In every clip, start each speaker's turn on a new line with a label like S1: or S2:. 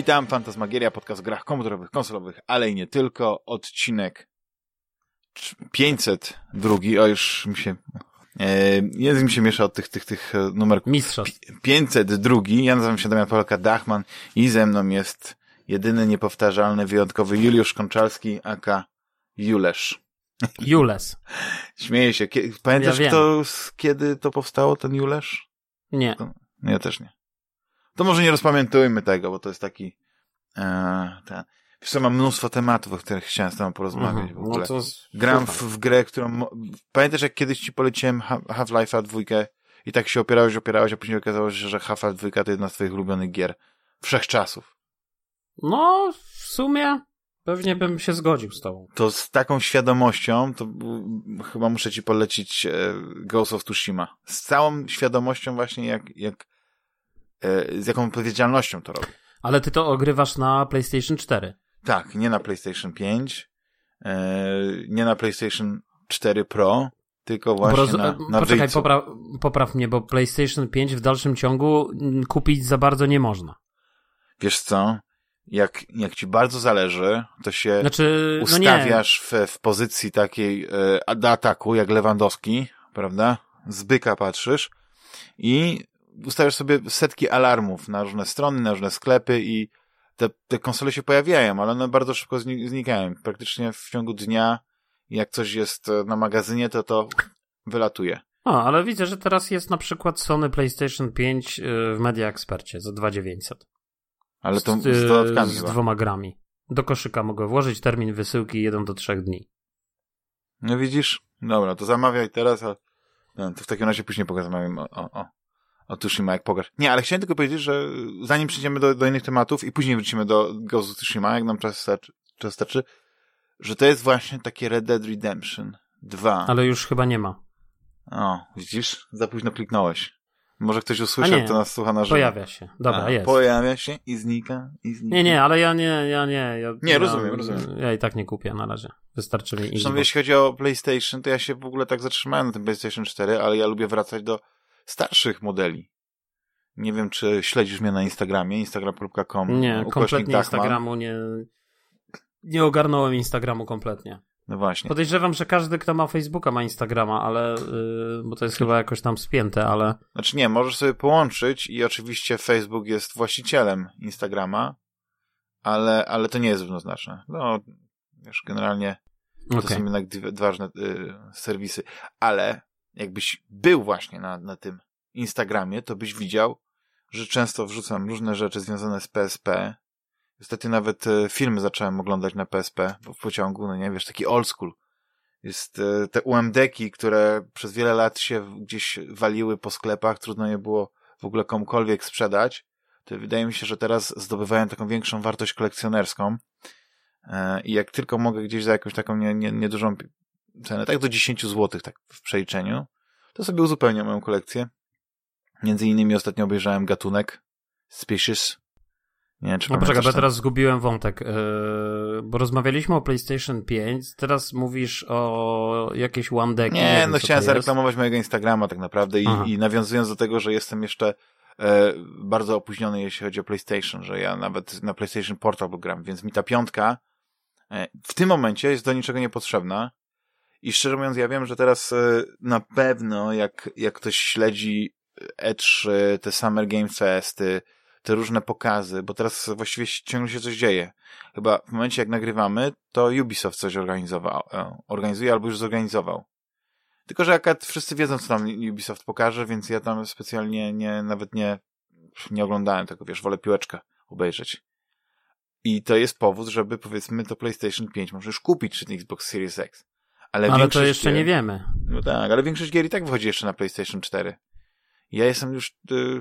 S1: Witam, Fantasmagieria, podcast o grach komputerowych, konsolowych, ale i nie tylko. Odcinek 502, o już mi się... E, język mi się miesza od tych, tych, tych e, numerków.
S2: Mistrzostw.
S1: 502. Ja nazywam się Damian Polka Dachman i ze mną jest jedyny, niepowtarzalny, wyjątkowy Juliusz Konczalski, aka Julesz.
S2: Jules.
S1: Śmieję się. Pamiętasz,
S2: Ja
S1: kto, z- kiedy to powstało, ten Julesz?
S2: Nie.
S1: To, ja też nie. To może nie rozpamiętujmy tego, bo to jest taki... E, ten. Wiesz co, mam mnóstwo tematów, o których chciałem z tobą porozmawiać w
S2: Mhm.
S1: ogóle.
S2: No to z-
S1: Gram w, w grę, którą... Pamiętasz, jak kiedyś ci poleciłem Ha- Half-Life'a dwójkę i tak się opierałeś, opierałeś, a później okazało się, że Half-Life dwójka to jedna z twoich ulubionych gier. Wszechczasów.
S2: No, w sumie pewnie bym się zgodził z tobą.
S1: To z taką świadomością, to chyba muszę ci polecić e, Ghost of Tsushima. Z całą świadomością właśnie, jak, jak z jaką odpowiedzialnością to robię.
S2: Ale ty to ogrywasz na PlayStation 4.
S1: Tak, nie na PlayStation 5, e, nie na PlayStation 4 Pro, tylko właśnie na, na
S2: Poczekaj, popra popraw mnie, bo PlayStation 5 w dalszym ciągu kupić za bardzo nie można.
S1: Wiesz co? Jak, jak ci bardzo zależy, to się
S2: Znaczy, no
S1: ustawiasz w, w pozycji takiej e, do ataku, jak Lewandowski, prawda? Z byka patrzysz i ustawiasz sobie setki alarmów na różne strony, na różne sklepy i te, te konsole się pojawiają, ale one bardzo szybko zni- znikają. Praktycznie w ciągu dnia, jak coś jest e, na magazynie, to to wylatuje.
S2: O, ale widzę, że teraz jest na przykład Sony PlayStation 5 y, w Media Expercie za 2900.
S1: Ale to z,
S2: y,
S1: dodatkami
S2: z
S1: chyba.
S2: dwoma grami. Do koszyka mogę włożyć termin wysyłki 1 do 3 dni.
S1: No widzisz? Dobra, to zamawiaj teraz, a no, to w takim razie później o, o, o, o Tsushima, jak pograsz. Nie, ale chciałem tylko powiedzieć, że zanim przejdziemy do, do innych tematów i później wrócimy do Ghost of Tsushima, jak nam czas starczy, czas starczy, że to jest właśnie takie Red Dead Redemption 2.
S2: Ale już chyba nie ma.
S1: O, widzisz? Za późno kliknąłeś. Może ktoś usłyszał, kto nas słucha na żywo.
S2: Pojawia się. Dobra,
S1: A,
S2: jest.
S1: Pojawia się i znika, i znika.
S2: Nie, nie, ale ja nie, ja nie. Ja,
S1: Nie,
S2: ja,
S1: rozumiem, rozumiem.
S2: Ja i tak nie kupię na razie. Wystarczy mi
S1: Zresztą jeśli chodzi o PlayStation, to ja się w ogóle tak zatrzymałem na tym PlayStation 4, ale ja lubię wracać do starszych modeli. Nie wiem, czy śledzisz mnie na Instagramie, instagram.com.
S2: Nie, kompletnie. Instagramu nie... Nie ogarnąłem Instagramu kompletnie.
S1: No właśnie.
S2: Podejrzewam, że każdy, kto ma Facebooka ma Instagrama, ale... Yy, bo to jest chyba jakoś tam spięte, ale...
S1: Znaczy nie, możesz sobie połączyć i oczywiście Facebook jest właścicielem Instagrama, ale, ale to nie jest równoznaczne. No, wiesz, generalnie to
S2: Okej.
S1: są jednak dwie, dwa różne y, serwisy. Ale jakbyś był właśnie na, na tym Instagramie, to byś widział, że często wrzucam różne rzeczy związane z PSP. Ostatnio nawet e, filmy zacząłem oglądać na PSP w w pociągu, no nie wiesz, taki old school. Jest e, te UMD-ki, które przez wiele lat się gdzieś waliły po sklepach, trudno je było w ogóle komukolwiek sprzedać. To wydaje mi się, że teraz zdobywają taką większą wartość kolekcjonerską. E, I jak tylko mogę gdzieś za jakąś taką nie, nie, niedużą pi- cenę, tak do 10 zł, tak w przeliczeniu, to sobie uzupełniam moją kolekcję. Między innymi ostatnio obejrzałem gatunek Species. Nie wiem, czy
S2: No poczekaj, bo teraz zgubiłem wątek, yy, bo rozmawialiśmy o PlayStation 5, teraz mówisz o jakiejś One Deck.
S1: Nie,
S2: wiem,
S1: no chciałem
S2: to jest.
S1: zareklamować mojego Instagrama tak naprawdę i, i nawiązując do tego, że jestem jeszcze e, bardzo opóźniony, jeśli chodzi o PlayStation, że ja nawet na PlayStation Portable gram, więc mi ta piątka e, w tym momencie jest do niczego niepotrzebna i szczerze mówiąc ja wiem, że teraz e, na pewno jak, jak ktoś śledzi E3, te Summer Game Festy, te różne pokazy, bo teraz właściwie ciągle się coś dzieje. Chyba w momencie jak nagrywamy, to Ubisoft coś organizował, e, organizuje albo już zorganizował. Tylko, że akurat wszyscy wiedzą, co tam Ubisoft pokaże, więc ja tam specjalnie nie, nawet nie, nie oglądałem tego, wiesz, wolę piłeczkę obejrzeć. I to jest powód, żeby powiedzmy to PlayStation 5 możesz kupić, czy Xbox Series X. Ale,
S2: Ale to
S1: większość
S2: jeszcze
S1: gier-
S2: nie wiemy.
S1: No tak, ale większość gier i tak wychodzi jeszcze na PlayStation 4. Ja jestem już, y...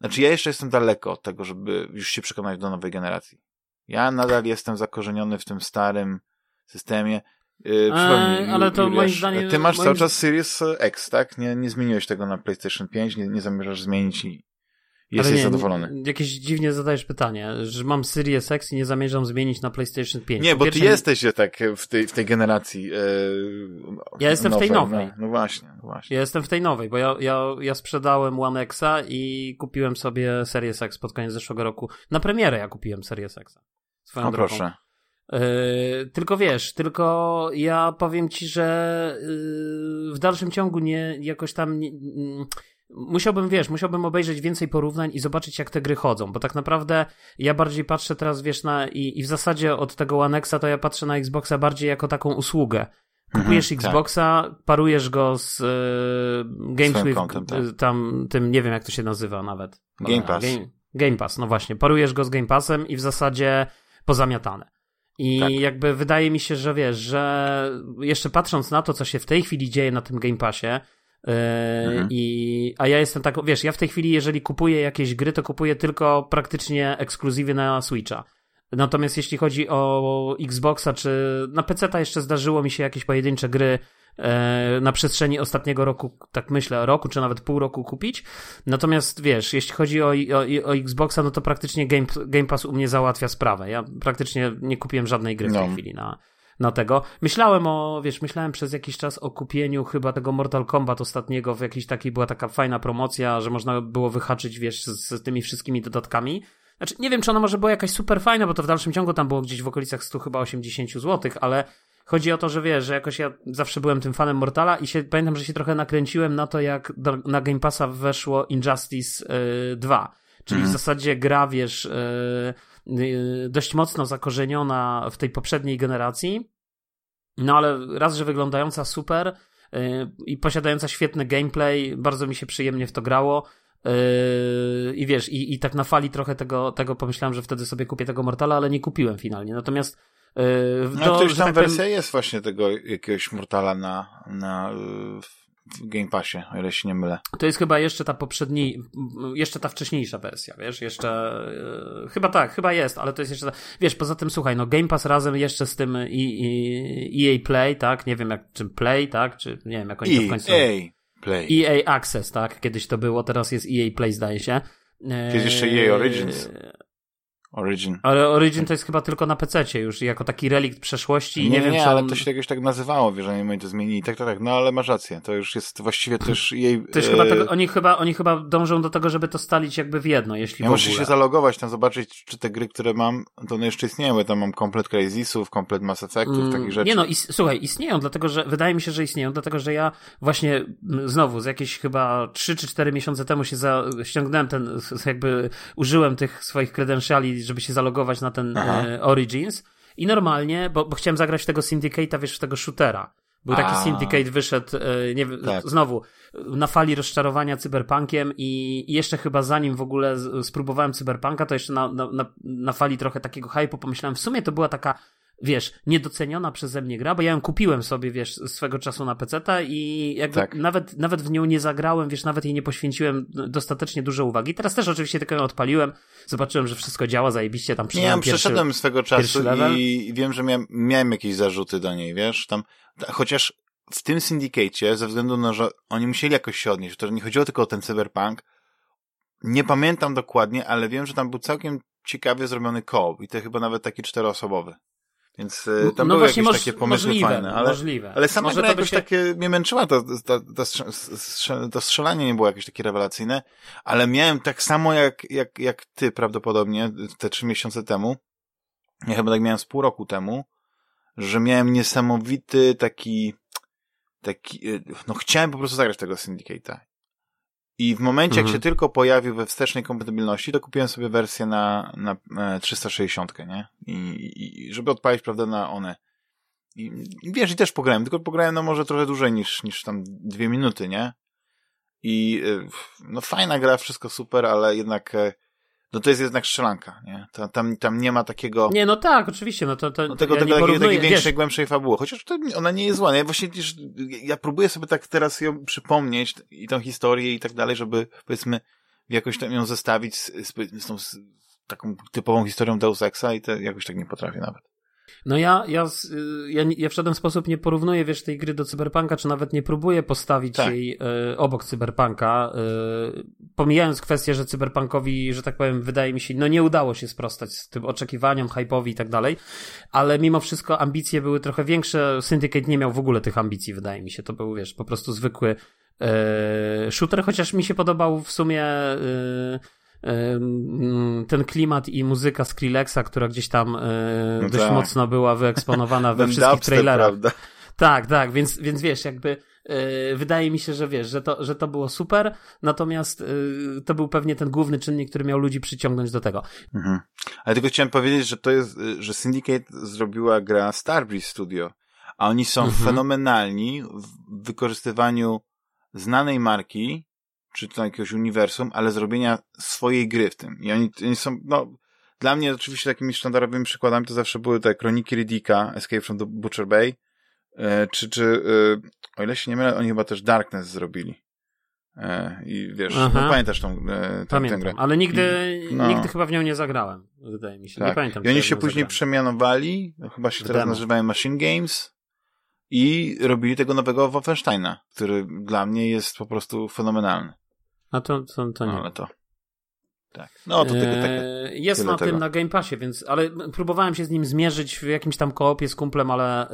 S1: znaczy ja jeszcze jestem daleko od tego, żeby już się przekonać do nowej generacji. Ja nadal jestem zakorzeniony w tym starym systemie. Yy, przypomnij,
S2: ale to
S1: Juliusz,
S2: moim zdaniem-
S1: Ty masz
S2: moim-
S1: cały czas Series X, tak? Nie, nie zmieniłeś tego na PlayStation 5, nie, nie zamierzasz zmienić i, jesteś
S2: nie,
S1: zadowolony.
S2: Jakieś dziwnie zadajesz pytanie, że mam Series X i nie zamierzam zmienić na PlayStation 5.
S1: Nie, bo
S2: Pierwsze,
S1: ty jesteś tak w tej, w tej generacji. E,
S2: ja jestem
S1: nowej,
S2: w tej nowej.
S1: No, no, właśnie, no właśnie.
S2: Ja jestem w tej nowej, bo ja, ja, ja sprzedałem One Xa i kupiłem sobie Series X pod koniec zeszłego roku. Na premierę ja kupiłem Series X. Swoją
S1: No
S2: drogą.
S1: proszę.
S2: Yy, tylko wiesz, tylko ja powiem ci, że yy, w dalszym ciągu nie jakoś tam nie, mm, musiałbym, wiesz, musiałbym obejrzeć więcej porównań i zobaczyć, jak te gry chodzą, bo tak naprawdę ja bardziej patrzę teraz, wiesz, na i, i w zasadzie od tego One Xa to ja patrzę na Xboxa bardziej jako taką usługę. Kupujesz
S1: Mhm, tak.
S2: Xboxa, parujesz go z
S1: kontem, tak.
S2: y, tam, tym, nie wiem jak to się nazywa nawet.
S1: Game Pass.
S2: Game, Game Pass, no właśnie. Parujesz go z Game Passem i w zasadzie pozamiatane. I
S1: Tak.
S2: jakby wydaje mi się, że wiesz, że jeszcze patrząc na to, co się w tej chwili dzieje na tym Game Passie,
S1: Mhm.
S2: i, a ja jestem tak, wiesz, ja w tej chwili, jeżeli kupuję jakieś gry, to kupuję tylko praktycznie ekskluzywy na Switcha. Natomiast jeśli chodzi o Xboxa, czy na PC jeszcze zdarzyło mi się jakieś pojedyncze gry e, na przestrzeni ostatniego roku, tak myślę, roku, czy nawet pół roku kupić. Natomiast wiesz, jeśli chodzi o, o, o Xboxa, no to praktycznie Game, Game Pass u mnie załatwia sprawę. Ja praktycznie nie kupiłem żadnej gry w tej
S1: No.
S2: chwili na, na tego. Myślałem o, wiesz, myślałem przez jakiś czas o kupieniu chyba tego Mortal Kombat ostatniego w jakiejś takiej, była taka fajna promocja, że można było wyhaczyć, wiesz, z, z tymi wszystkimi dodatkami. Znaczy, nie wiem, czy ona może była jakaś super fajna, bo to w dalszym ciągu tam było gdzieś w okolicach 100 chyba 80 zł, ale chodzi o to, że wiesz, że jakoś ja zawsze byłem tym fanem Mortala i się, pamiętam, że się trochę nakręciłem na to, jak do, na Game Passa weszło Injustice y, 2. Czyli
S1: Mhm.
S2: w zasadzie gra, wiesz, y, y, dość mocno zakorzeniona w tej poprzedniej generacji, no ale raz, że wyglądająca super y, i posiadająca świetny gameplay, bardzo mi się przyjemnie w to grało. Yy, I wiesz, i, i tak na fali trochę tego, tego pomyślałem, że wtedy sobie kupię tego Mortala, ale nie kupiłem finalnie. Natomiast yy,
S1: No,
S2: to, że
S1: tam
S2: tak powiem,
S1: wersja jest właśnie tego jakiegoś Mortala na, na y, w w Game Passie, o ile się nie mylę.
S2: to jest chyba jeszcze ta poprzedni, jeszcze ta wcześniejsza wersja, wiesz, jeszcze, yy, chyba tak, chyba jest, ale to jest jeszcze, ta, wiesz, poza tym słuchaj, no Game Pass razem jeszcze z tym i, i, EA Play, tak, nie wiem jak, czym Play, tak, czy nie wiem jak oni to w końcu...
S1: EA Play.
S2: EA Access, tak? Kiedyś to było, teraz jest EA Play, zdaje się.
S1: Jest jeszcze EA Origins. Origin.
S2: Ale Origin to jest chyba tylko na PC już jako taki relikt przeszłości.
S1: Nie,
S2: Nie, wiem,
S1: nie
S2: czy
S1: ale
S2: on...
S1: to się jakoś tak nazywało, wiesz, że nie to zmienili. Tak, tak, tak. No ale masz rację. To już jest właściwie też jej.
S2: To już chyba tego, oni, chyba, oni chyba dążą do tego, żeby to stalić jakby w jedno, jeśli
S1: Ja
S2: w
S1: muszę się zalogować, tam zobaczyć, czy te gry, które mam, to one jeszcze istnieją. Ja tam mam komplet Crazysów, komplet Mass Effectów,
S2: Mm,
S1: takich rzeczy.
S2: Nie no, is, słuchaj, istnieją, dlatego że wydaje mi się, że istnieją, dlatego że ja właśnie m, znowu z jakieś chyba 3 czy 4 miesiące temu się za, ściągnąłem ten, jakby użyłem tych swoich credentiali, żeby się zalogować na ten e, Origins i normalnie, bo, bo chciałem zagrać w tego Syndicate'a, wiesz, w tego shootera. Był taki
S1: A.
S2: Syndicate, wyszedł, e, nie wiem,
S1: Tak.
S2: znowu, na fali rozczarowania cyberpunkiem i, jeszcze chyba zanim w ogóle spróbowałem cyberpunka, to jeszcze na, na, na, na fali trochę takiego hype'u pomyślałem, w sumie to była taka wiesz, niedoceniona przeze mnie gra, bo ja ją kupiłem sobie, wiesz, swego czasu na PC-ta i jakby
S1: Tak.
S2: nawet, nawet w nią nie zagrałem, wiesz, nawet jej nie poświęciłem dostatecznie dużo uwagi. Teraz też oczywiście tylko ją odpaliłem, zobaczyłem, że wszystko działa zajebiście, tam
S1: Nie, ja
S2: przyjąłem pierwszy...
S1: przeszedłem swego czasu i, wiem, że miałem, miałem jakieś zarzuty do niej, wiesz, tam, ta- chociaż w tym syndicacie, ze względu na, że oni musieli jakoś się odnieść, to nie chodziło tylko o ten cyberpunk, nie pamiętam dokładnie, ale wiem, że tam był całkiem ciekawie zrobiony koop i to chyba nawet taki czteroosobowy. Więc y, tam
S2: no
S1: były jakieś
S2: moż-
S1: takie pomysły
S2: możliwe,
S1: fajne, ale,
S2: możliwe.
S1: ale sama
S2: Może
S1: gra jakoś
S2: się...
S1: takie mnie męczyła, to, to, to, to strzelanie nie było jakieś takie rewelacyjne, ale miałem tak samo jak, jak, jak ty prawdopodobnie te trzy miesiące temu, ja chyba tak miałem z pół roku temu, że miałem niesamowity taki, taki, y, no chciałem po prostu zagrać tego Syndicate'a. I w momencie, jak
S2: Mhm.
S1: się tylko pojawił we wstecznej kompatybilności, to kupiłem sobie wersję na, na e, 360, nie? I, i, żeby odpalić, prawda, na one. I, wiesz, i też pograłem, tylko pograłem no może trochę dłużej niż, niż tam dwie minuty, nie? I y, no fajna gra, wszystko super, ale jednak e, no to jest jednak strzelanka, nie? Ta- Tam, tam nie ma takiego
S2: Nie, no tak, oczywiście, no to, to
S1: no tego,
S2: ja
S1: tego
S2: nie
S1: takiej, takiej większej, głębszej fabuły. Chociaż to, ona nie jest zła. Ja właśnie też, ja próbuję sobie tak teraz ją przypomnieć i tą historię i tak dalej, żeby powiedzmy jakoś tam ją zestawić z, z, z tą z taką typową historią Deus Exa i to jakoś tak nie potrafię nawet.
S2: No ja, ja, ja, ja w żaden sposób nie porównuję, wiesz, tej gry do Cyberpunka, czy nawet nie próbuję postawić tak. jej y, obok Cyberpunka, y, pomijając kwestię, że Cyberpunkowi, że tak powiem, wydaje mi się, no nie udało się sprostać z tym oczekiwaniom, hype'owi i tak dalej, ale mimo wszystko ambicje były trochę większe, Syndicate nie miał w ogóle tych ambicji, wydaje mi się, to był, wiesz, po prostu zwykły y, shooter, chociaż mi się podobał w sumie ten klimat i muzyka Skrillexa, która gdzieś tam e, no dość tak. mocno była wyeksponowana we wszystkich trailerach. Prawda? Tak, tak, więc, więc wiesz, jakby yy, wydaje mi się, że wiesz, że to, że to było super, natomiast yy, to był pewnie ten główny czynnik, który miał ludzi przyciągnąć do tego. Mhm.
S1: Ale tylko chciałem powiedzieć, że to jest, że Syndicate zrobiła gra Starbreeze Studio, a oni są mhm. fenomenalni w wykorzystywaniu znanej marki czy to jakiegoś uniwersum, ale zrobienia swojej gry w tym. I oni, oni są, no, dla mnie oczywiście takimi sztandarowymi przykładami to zawsze były te Kroniki Riddicka, Escape from the Butcher Bay, e, czy, czy e, o ile się nie mylę, oni chyba też Darkness zrobili. E, I wiesz, no, pamiętasz tą, e, tę, tę grę.
S2: ale nigdy, no. nigdy chyba w nią nie zagrałem, wydaje mi się. Tak. Nie pamiętam.
S1: I oni się później zagrałem. przemianowali, no, chyba się teraz nazywają Machine Games i robili tego nowego Wolfensteina, który dla mnie jest po prostu fenomenalny.
S2: A to, to, to nie. No,
S1: ale to. Tak. No, to tylko takie.
S2: Jest na tego. tym na Game Passie, więc, ale próbowałem się z nim zmierzyć w jakimś tam koopie z kumplem, ale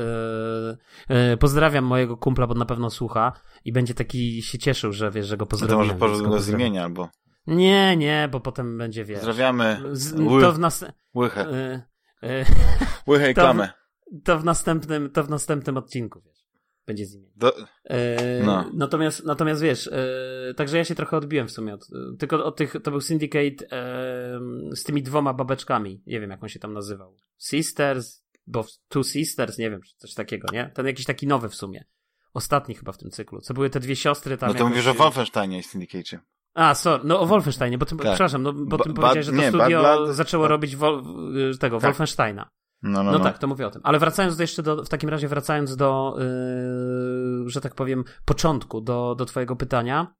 S2: yy, yy, pozdrawiam mojego kumpla, bo na pewno słucha i będzie taki się cieszył, że wiesz, że go pozdrawiam.
S1: No to może go z imienia albo.
S2: Nie, nie, bo potem będzie wiesz.
S1: Pozdrawiamy.
S2: Z, to w nas...
S1: Łychę. Yy, Łychę i klamę.
S2: To w, to w następnym, to w następnym odcinku, wiesz będzie z imienia. Do... E, no. Natomiast, natomiast wiesz, e, także ja się trochę odbiłem w sumie od, tylko od tych, to był Syndicate e, z tymi dwoma babeczkami, nie wiem jak on się tam nazywał. Sisters, bo Two Sisters, nie wiem, coś takiego, nie? Ten jakiś taki nowy w sumie. Ostatni chyba w tym cyklu. Co były te dwie siostry tam.
S1: No to jakoś... mówisz o Wolfensteinie i Syndicate.
S2: A, sorry, no o Wolfensteinie, bo ty, tak. przepraszam, no, bo ty powiedziałeś, że to nie, studio zaczęło robić Wol, tego, tak. Wolfensteina. No, no, no, no, tak, to mówię o tym. Ale wracając do jeszcze do, w takim razie wracając do, yy, że tak powiem, początku, do, do twojego pytania,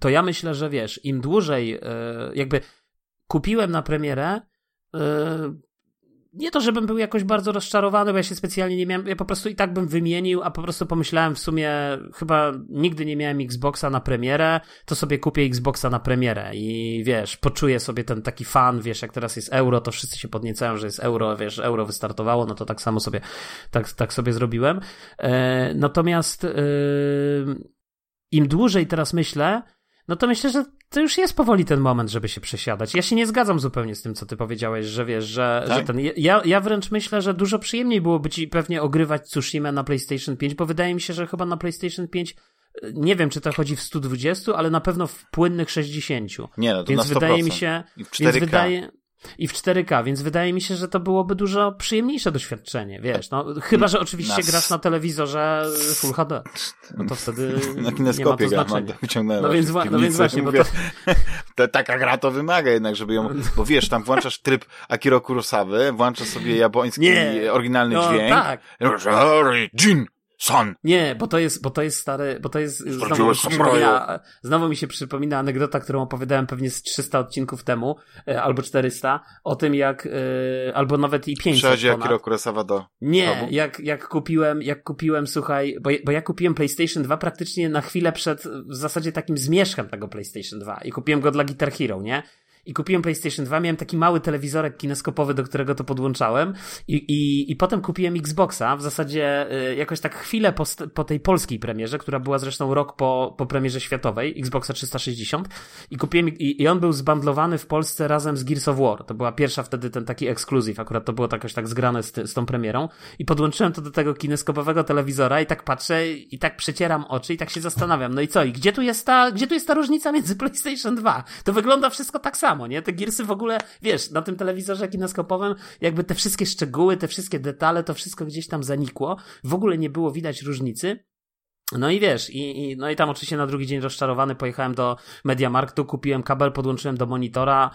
S2: to ja myślę, że wiesz, im dłużej, yy, jakby kupiłem na premierę, yy, nie to, żebym był jakoś bardzo rozczarowany, bo ja się specjalnie nie miałem, ja po prostu i tak bym wymienił, a po prostu pomyślałem w sumie, chyba nigdy nie miałem Xboxa na premierę, to sobie kupię Xboxa na premierę i wiesz, poczuję sobie ten taki fan, wiesz, jak teraz jest euro, to wszyscy się podniecają, że jest euro, wiesz, euro wystartowało, no to tak samo sobie, tak, tak sobie zrobiłem. E, natomiast e, im dłużej teraz myślę, no to myślę, że to już jest powoli ten moment, żeby się przesiadać. Ja się nie zgadzam zupełnie z tym, co ty powiedziałeś, że wiesz, że, tak? że ten. Ja, ja wręcz myślę, że dużo przyjemniej byłoby ci pewnie ogrywać Tsushima na PlayStation 5, bo wydaje mi się, że chyba na PlayStation 5 nie wiem, czy to chodzi w 120, ale na pewno w płynnych 60.
S1: Nie, no to
S2: więc
S1: na 100%.
S2: wydaje mi się.
S1: I w 4K. Więc wydaje,
S2: i w 4K, więc wydaje mi się, że to byłoby dużo przyjemniejsze doświadczenie, wiesz, no, chyba, że oczywiście Nas... grasz na telewizorze Full HD, no to wtedy na nie ma to znaczenia.
S1: No więc, no więc właśnie, mówię, bo to... Taka gra to wymaga jednak, żeby ją, bo wiesz, tam włączasz tryb Akiro Kurosawy, włączasz sobie japoński nie. oryginalny no, dźwięk. tak. Jin, Son.
S2: Nie, bo to jest, bo to jest stary, bo to jest, znowu mi, przypomina, znowu mi się przypomina anegdota, którą opowiadałem pewnie z 300 odcinków temu, e, albo 400, o tym jak, e, albo nawet i 500
S1: Przechodzi Akira Kurosawa do...
S2: Nie, jak, jak kupiłem, jak kupiłem, słuchaj, bo, bo ja kupiłem PlayStation 2 praktycznie na chwilę przed w zasadzie takim zmierzchem tego PlayStation 2 i kupiłem go dla Guitar Hero, nie? I kupiłem PlayStation 2, miałem taki mały telewizorek kineskopowy, do którego to podłączałem. I, i, i potem kupiłem Xboxa, w zasadzie y, jakoś tak chwilę po, po tej polskiej premierze, która była zresztą rok po, po premierze światowej, Xboxa 360 i kupiłem, i, i on był zbandlowany w Polsce razem z Gears of War, to była pierwsza wtedy ten taki ekskluzyw, akurat to było jakoś tak zgrane z, z tą premierą. I podłączyłem to do tego kineskopowego telewizora i tak patrzę i tak przecieram oczy i tak się zastanawiam, no i co, i gdzie tu jest ta, gdzie tu jest ta różnica między PlayStation 2? To wygląda wszystko tak samo samo, nie? Te Gearsy w ogóle, wiesz, na tym telewizorze kineskopowym jakby te wszystkie szczegóły, te wszystkie detale, to wszystko gdzieś tam zanikło. W ogóle nie było widać różnicy. No i wiesz, i, i, no i tam oczywiście na drugi dzień rozczarowany pojechałem do Mediamarktu, kupiłem kabel, podłączyłem do monitora.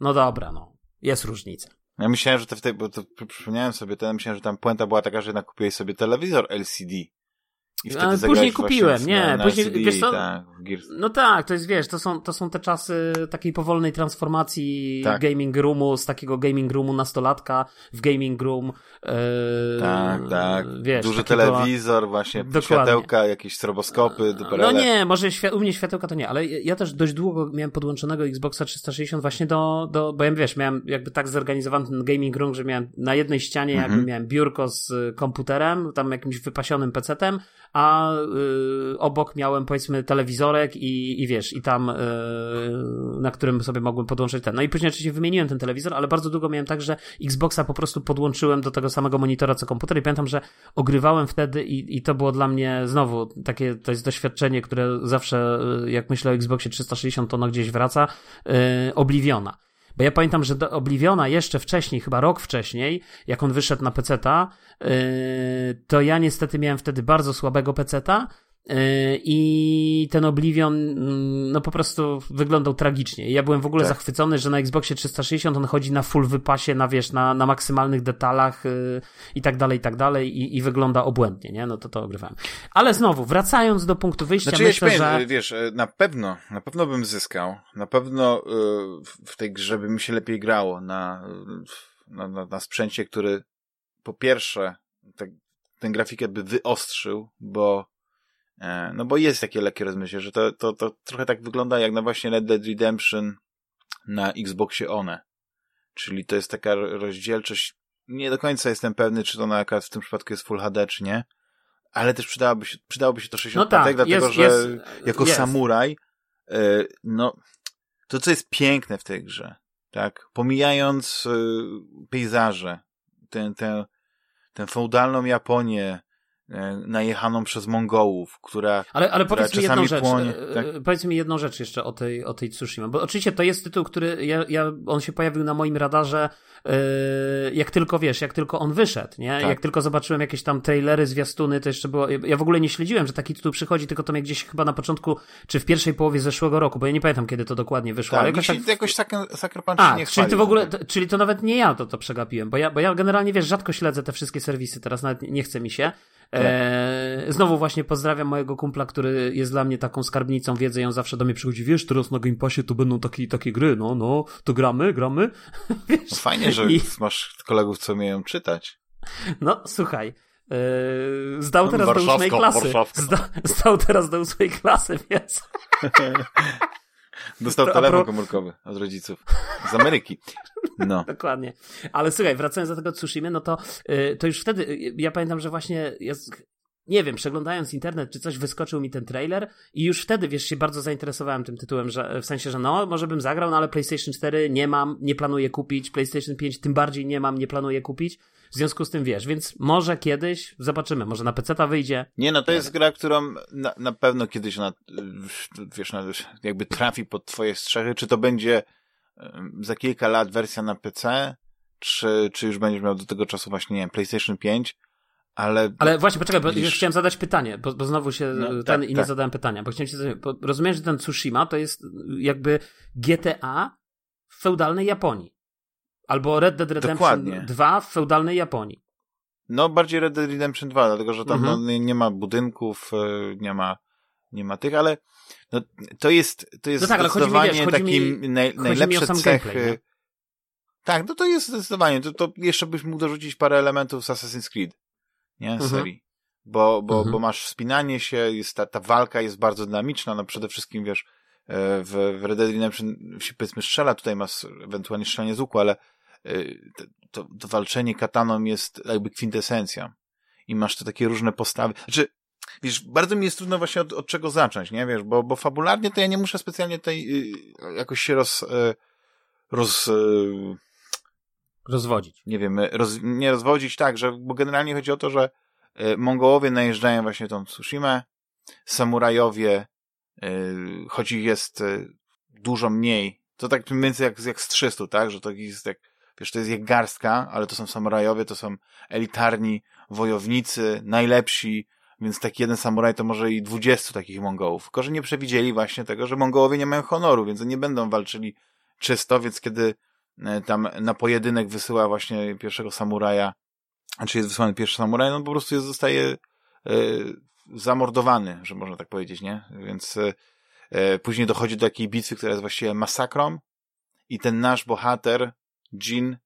S2: No dobra, no, jest różnica.
S1: Ja myślałem, że tej, bo to przypomniałem sobie, ja myślałem, że tam puenta była taka, że jednak kupiłeś sobie telewizor LCD. I wtedy
S2: później kupiłem, nie,
S1: na, na
S2: później-
S1: CD,
S2: wiesz co?
S1: tak.
S2: No tak, to jest, wiesz, to są, to są te czasy takiej powolnej transformacji
S1: Tak.
S2: gaming roomu, z takiego gaming roomu nastolatka w gaming room. E,
S1: Tak, tak.
S2: Wiesz,
S1: Duży
S2: takiego-
S1: telewizor, właśnie
S2: Dokładnie.
S1: światełka, jakieś stroboskopy,
S2: No
S1: duperele.
S2: nie, może u mnie światełka to nie, ale ja też dość długo miałem podłączonego Xboxa 360 właśnie do, do bo ja wiesz, miałem jakby tak zorganizowany ten gaming room, że miałem na jednej ścianie
S1: Mhm.
S2: jakby miałem biurko z komputerem, tam jakimś wypasionym PC-tem, a y, obok miałem powiedzmy telewizorek i, i wiesz, i tam y, na którym sobie mogłem podłączyć ten. No i później oczywiście wymieniłem ten telewizor, ale bardzo długo miałem tak, że Xboxa po prostu podłączyłem do tego samego monitora co komputer i pamiętam, że ogrywałem wtedy i, i to było dla mnie znowu takie, to jest doświadczenie, które zawsze y, jak myślę o Xboxie 360 to ono gdzieś wraca, yy, Obliviona. Bo ja pamiętam, że Obliviona jeszcze wcześniej, chyba rok wcześniej, jak on wyszedł na PC-ta, to ja niestety miałem wtedy bardzo słabego PC-ta yy, i ten Oblivion mm, no po prostu wyglądał tragicznie. Ja byłem w ogóle
S1: Tak.
S2: zachwycony, że na Xboxie 360 on chodzi na full wypasie, na wiesz, na, na maksymalnych detalach yy, i tak dalej, i tak dalej i, i wygląda obłędnie, nie? No to to ogrywałem. Ale znowu, wracając do punktu wyjścia,
S1: Znaczy, ja
S2: myślę,
S1: powiem,
S2: że...
S1: wiesz, e, na pewno, na pewno bym zyskał, na pewno e, w- w tej grze by mi się lepiej grało na, na, na, na sprzęcie, który po pierwsze tak, tę grafikę by wyostrzył, bo e, no bo jest takie lekkie rozmyślenie, że to, to, to trochę tak wygląda jak na właśnie Red Dead Redemption na Xboxie One. Czyli to jest taka ro- rozdzielczość, nie do końca jestem pewny, czy to na w tym przypadku jest Full HD, czy nie, ale też przydałoby się, przydałoby się to 60
S2: No tak,
S1: klatek, dlatego
S2: jest,
S1: że
S2: jest,
S1: jako
S2: jest.
S1: samuraj, e, no, to co jest piękne w tej grze, tak, pomijając e, pejzaże, tę, tę, tę feudalną Japonię, najechaną przez Mongołów, która
S2: Ale, ale
S1: która
S2: powiedz mi jedną rzecz.
S1: płonie,
S2: e,
S1: tak?
S2: e, Powiedz mi jedną rzecz jeszcze o tej, o tej Tsushima. Bo oczywiście to jest tytuł, który ja, ja, on się pojawił na moim radarze, e, jak tylko wiesz, jak tylko on wyszedł, nie?
S1: Tak.
S2: Jak tylko zobaczyłem jakieś tam trailery, zwiastuny, to jeszcze było. Ja w ogóle nie śledziłem, że taki tytuł przychodzi, tylko to mnie gdzieś chyba na początku, czy w pierwszej połowie zeszłego roku, bo ja nie pamiętam kiedy to dokładnie wyszło. ale
S1: tak,
S2: jakoś
S1: jakoś,
S2: tak
S1: jakoś Sucker, Sucker Punch
S2: a,
S1: nie
S2: czyli to w ogóle, to, czyli to nawet nie ja to, to przegapiłem, bo ja, bo ja generalnie, wiesz, rzadko śledzę te wszystkie serwisy, teraz nawet nie chce mi się.
S1: Tak.
S2: E, znowu właśnie pozdrawiam mojego kumpla, który jest dla mnie taką skarbnicą wiedzy i on zawsze do mnie przychodzi, wiesz, teraz na Game Passie to będą takie, takie gry, no, no, to gramy, gramy. wiesz?
S1: No fajnie, że
S2: I,
S1: masz kolegów, co umieją czytać.
S2: no, słuchaj, e, zdał teraz do ósmej klasy.
S1: warszawsko.
S2: Zda, zdał teraz do ósmej klasy, więc...
S1: Dostał
S2: To
S1: telefon
S2: pro-
S1: komórkowy od rodziców. Z Ameryki. No.
S2: Dokładnie. Ale słuchaj, wracając do tego Tsushimy, no to, y, to już wtedy, y, ja pamiętam, że właśnie z- nie wiem, przeglądając internet czy coś, wyskoczył mi ten trailer i już wtedy, wiesz, się bardzo zainteresowałem tym tytułem, że w sensie, że no, może bym zagrał, no ale PlayStation 4 nie mam, nie planuję kupić, PlayStation 5 tym bardziej nie mam, nie planuję kupić. W związku z tym, wiesz, więc może kiedyś zobaczymy, może na PC-ta wyjdzie.
S1: Nie, no to jest gra, którą na, na pewno kiedyś ona, wiesz, na, jakby trafi pod twoje strzechy, czy to będzie za kilka lat wersja na PC, czy, czy już będziesz miał do tego czasu właśnie, nie wiem, PlayStation 5, ale...
S2: Ale właśnie, poczekaj, bo już chciałem zadać pytanie, bo, bo znowu się
S1: No,
S2: ten
S1: tak,
S2: i nie
S1: tak.
S2: zadałem pytania, bo chciałem się zadać, bo rozumiem, że ten Tsushima to jest jakby GTA w feudalnej Japonii. Albo Red Dead Redemption
S1: Dokładnie.
S2: 2 w feudalnej Japonii.
S1: No bardziej Red Dead Redemption 2, dlatego że tam
S2: Mhm.
S1: no, nie, ma budynków, y, nie ma, nie ma tych, ale no, to jest, to jest
S2: No tak, mi,
S1: zdecydowanie
S2: wiesz, mi-
S1: naj,
S2: mi o
S1: najlepsze cechy.
S2: gameplay,
S1: tak, no to jest zdecydowanie, to, to jeszcze byś mógł dorzucić parę elementów z Assassin's Creed, nie,
S2: Mhm.
S1: serii. Bo, bo,
S2: Mhm.
S1: bo masz wspinanie się, jest ta, ta walka jest bardzo dynamiczna, no przede wszystkim wiesz, e, w, w Red Dead Redemption się powiedzmy strzela, tutaj masz ewentualnie strzelanie z łuku, ale e, to, to, to walczenie kataną jest jakby kwintesencją. I masz te takie różne postawy. Znaczy, wiesz, bardzo mi jest trudno właśnie od, od czego zacząć, nie, wiesz, bo, bo fabularnie to ja nie muszę specjalnie tutaj y, jakoś się roz, y, roz, y,
S2: Rozwodzić.
S1: nie wiem, roz, nie rozwodzić tak, że, bo generalnie chodzi o to, że y, Mongołowie najeżdżają właśnie tą Tsushimę, samurajowie, y, choć ich jest y, dużo mniej, to tak mniej więcej jak, jak z 300, tak, że to jest jak, wiesz, to jest jak garstka, ale to są samurajowie, to są elitarni wojownicy, najlepsi, więc taki jeden samuraj to może i 20 takich Mongołów. Tylko, że nie przewidzieli właśnie tego, że Mongołowie nie mają honoru, więc nie będą walczyli czysto, więc kiedy e, tam na pojedynek wysyła właśnie pierwszego samuraja, znaczy jest wysłany pierwszy samuraj, no po prostu jest, zostaje e, zamordowany, że można tak powiedzieć, nie? Więc e, później dochodzi do takiej bitwy, która jest właściwie masakrą i ten nasz bohater, Jin,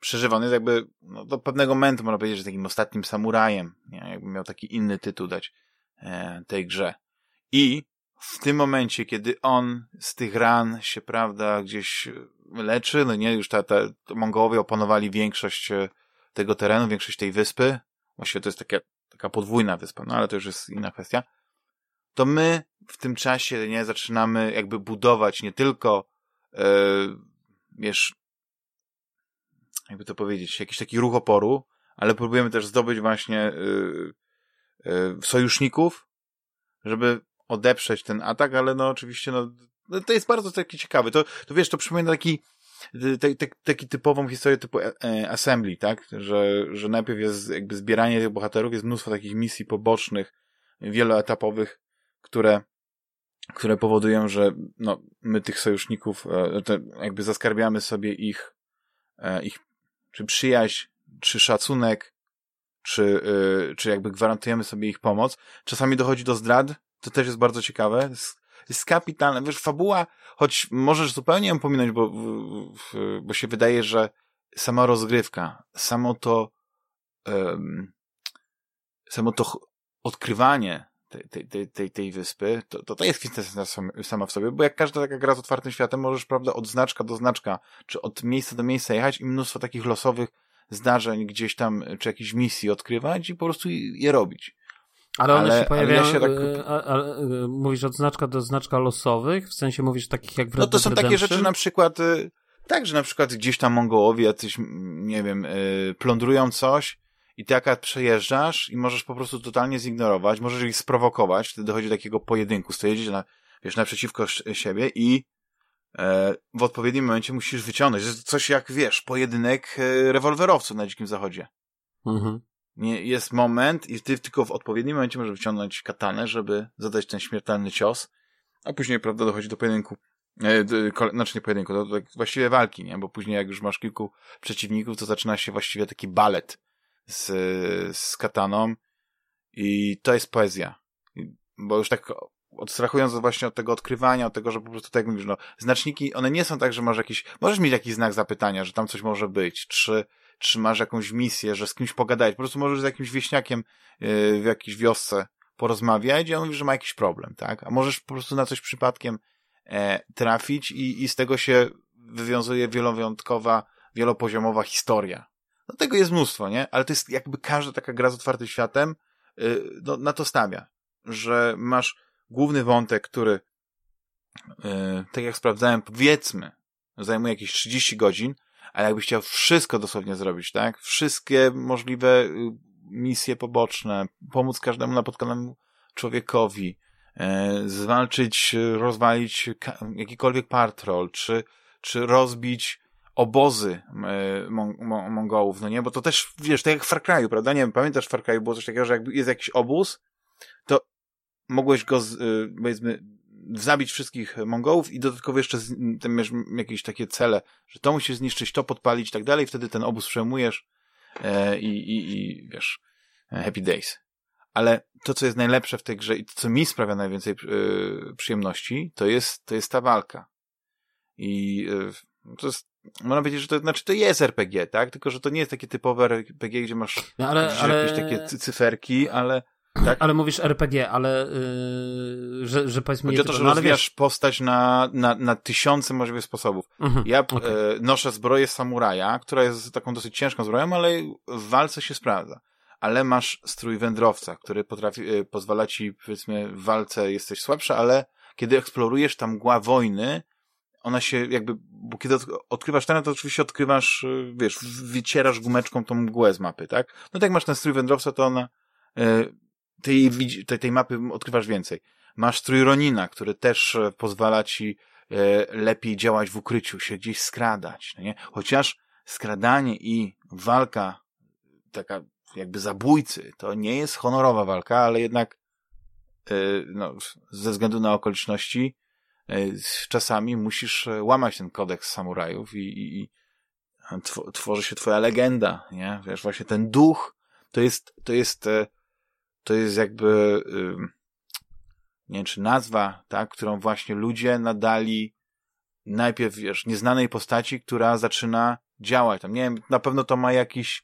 S1: przeżywa. On jest jakby no, do pewnego momentu, można powiedzieć, że takim ostatnim samurajem. Nie? Jakby miał taki inny tytuł dać e, tej grze. I w tym momencie, kiedy on z tych ran się, prawda, gdzieś leczy, no nie, już ta, ta, Mongołowie opanowali większość e, tego terenu, większość tej wyspy, właściwie to jest taka, taka podwójna wyspa, no ale to już jest inna kwestia, to my w tym czasie, nie, zaczynamy jakby budować nie tylko, e, wiesz, jakby to powiedzieć, jakiś taki ruch oporu, ale próbujemy też zdobyć właśnie e, e, sojuszników, żeby odeprzeć ten atak, ale no oczywiście no, no to jest bardzo taki ciekawy. To, to wiesz, to przypomina taki te, te, taki typową historię typu e, e, Assembly, tak? Że, że najpierw jest jakby zbieranie tych bohaterów, jest mnóstwo takich misji pobocznych, wieloetapowych, które, które powodują, że no, my tych sojuszników e, jakby zaskarbiamy sobie ich, ich czy przyjaźń, czy szacunek, czy, czy jakby gwarantujemy sobie ich pomoc. Czasami dochodzi do zdrad, to też jest bardzo ciekawe. Jest, jest kapitalne. Wiesz, fabuła, choć możesz zupełnie ją pominąć, bo, bo się wydaje, że sama rozgrywka, samo to, samo to odkrywanie tej, tej, tej, tej wyspy, to, to, to jest kwintesencja sama w sobie, bo jak każda taka gra z otwartym światem, możesz, prawda, od znaczka do znaczka, czy od miejsca do miejsca jechać i mnóstwo takich losowych zdarzeń gdzieś tam, czy jakichś misji odkrywać i po prostu je robić.
S2: Ale one ale, się pojawiają, ja się tak... E, mówisz od znaczka do znaczka losowych, w sensie mówisz takich jak w Red
S1: No to są takie rzeczy na przykład, y, tak, że na przykład gdzieś tam Mongołowie jacyś, nie wiem, y, plądrują coś i ty jaka przejeżdżasz i możesz po prostu totalnie zignorować, możesz ich sprowokować, wtedy dochodzi do takiego pojedynku, stoicie na, wiesz, naprzeciwko siebie i e, w odpowiednim momencie musisz wyciągnąć. To jest coś jak, wiesz, pojedynek e, rewolwerowców na Dzikim Zachodzie. Mhm nie, jest moment i ty tylko w odpowiednim momencie możesz wyciągnąć katanę, żeby zadać ten śmiertelny cios, a później, prawda, dochodzi do pojedynku. E, do, znaczy nie pojedynku, do, do właściwie walki, nie? Bo później jak już masz kilku przeciwników, to zaczyna się właściwie taki balet z, z kataną i to jest poezja. Bo już tak odstrachując właśnie od tego odkrywania, od tego, że po prostu tak jak mówisz, no, znaczniki, one nie są tak, że masz jakiś, możesz mieć jakiś znak zapytania, że tam coś może być, czy czy masz jakąś misję, że z kimś pogadać, po prostu możesz z jakimś wieśniakiem yy, w jakiejś wiosce porozmawiać i on mówi, że ma jakiś problem, tak? A możesz po prostu na coś przypadkiem e, trafić i, i z tego się wywiązuje wielowyjątkowa, wielopoziomowa historia. No tego jest mnóstwo, nie? Ale to jest jakby każda taka gra z otwartym światem yy, no, na to stawia, że masz główny wątek, który yy, tak jak sprawdzałem, powiedzmy, zajmuje jakieś 30 godzin, ale jakbyś chciał wszystko dosłownie zrobić, tak? Wszystkie możliwe y, misje poboczne, pomóc każdemu napotkanemu człowiekowi, e, zwalczyć, rozwalić jakikolwiek patrol, czy, czy rozbić obozy e, Mongołów, no nie? Bo to też, wiesz, tak jak w Far Cry'u, prawda? Nie wiem, pamiętasz w Far Cry'u było coś takiego, że jak jest jakiś obóz, to mogłeś go, z, y, powiedzmy, zabić wszystkich Mongołów i dodatkowo jeszcze tam masz jakieś takie cele, że to musisz zniszczyć, to podpalić i tak dalej, wtedy ten obóz przejmujesz e, i, i, i wiesz, e, happy days. Ale to, co jest najlepsze w tej grze i to, co mi sprawia najwięcej e, przyjemności, to jest, to jest ta walka. I e, to jest, można powiedzieć, że to znaczy, to jest RPG, tak? Tylko, że to nie jest takie typowe RPG, gdzie masz no, ale, ale... jakieś takie cyferki, ale tak?
S2: Ale mówisz RPG, ale yy, że, że powiedzmy...
S1: Chodzi o to, że no, rozwijasz wiesz... postać na, na, na tysiące możliwych sposobów. Mhm, ja okay. yy, noszę zbroję samuraja, która jest taką dosyć ciężką zbroją, ale w walce się sprawdza. Ale masz strój wędrowca, który potrafi, yy, pozwala ci, powiedzmy, w walce jesteś słabsza, ale kiedy eksplorujesz tam mgła wojny, ona się jakby, bo kiedy odkrywasz teren, to oczywiście odkrywasz, y, wiesz, wycierasz gumeczką tą mgłę z mapy, tak? No tak jak masz ten strój wędrowca, to ona y, tej, tej, tej mapy odkrywasz więcej. Masz strój Ronina, który też e, pozwala ci e, lepiej działać w ukryciu, się gdzieś skradać, no nie? Chociaż skradanie i walka taka jakby zabójcy, to nie jest honorowa walka, ale jednak e, no, ze względu na okoliczności czasami musisz łamać ten kodeks samurajów i, i, i tworzy się twoja legenda, nie? Wiesz, właśnie ten duch to jest, to jest to jest jakby, nie wiem, czy nazwa, tak, którą właśnie ludzie nadali najpierw, wiesz, nieznanej postaci, która zaczyna działać. Tam, nie wiem, na pewno to ma jakiś,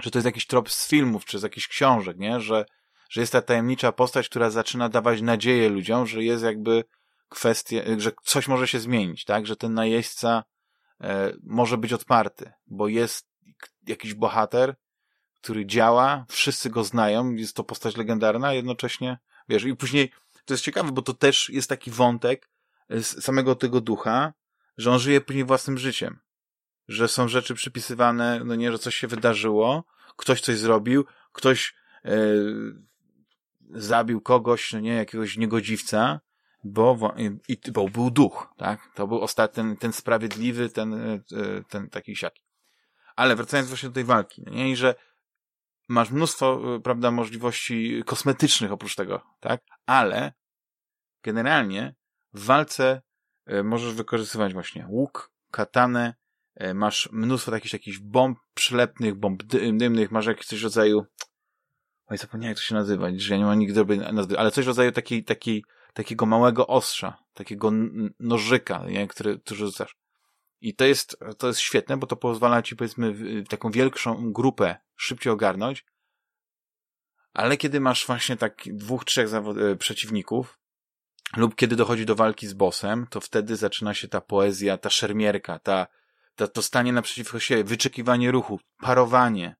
S1: że to jest jakiś trop z filmów, czy z jakichś książek, nie? Że, że jest ta tajemnicza postać, która zaczyna dawać nadzieję ludziom, że jest jakby kwestia, że coś może się zmienić, tak? Że ten najeźdźca e, może być odparty, bo jest jakiś bohater, który działa, wszyscy go znają, jest to postać legendarna, jednocześnie, wiesz, i później, to jest ciekawe, bo to też jest taki wątek z samego tego ducha, że on żyje później własnym życiem. Że są rzeczy przypisywane, no nie, że coś się wydarzyło, ktoś coś zrobił, ktoś e, zabił kogoś, no nie, jakiegoś niegodziwca, bo, i, bo był duch, tak? To był ostatni, ten, ten sprawiedliwy, ten, e, ten taki siaki. Ale wracając właśnie do tej walki, nie, i że masz mnóstwo, e, prawda, możliwości kosmetycznych oprócz tego, tak? Ale generalnie w walce e, możesz wykorzystywać właśnie łuk, katanę, masz mnóstwo takich jakichś bomb przylepnych, bomb dymnych, masz jakiś coś rodzaju oj, zapomniałem jak to się nazywa, że ja nie mam nigdy dobrej nazwy, ale coś w rodzaju takiej, takiej takiego małego ostrza, takiego nożyka, nie, który, który rzucasz. I to jest, to jest świetne, bo to pozwala ci, powiedzmy, taką większą grupę szybciej ogarnąć, ale kiedy masz właśnie tak dwóch, trzech e, przeciwników, lub kiedy dochodzi do walki z bossem, to wtedy zaczyna się ta poezja, ta szermierka, ta, ta, to stanie naprzeciwko siebie, wyczekiwanie ruchu, parowanie,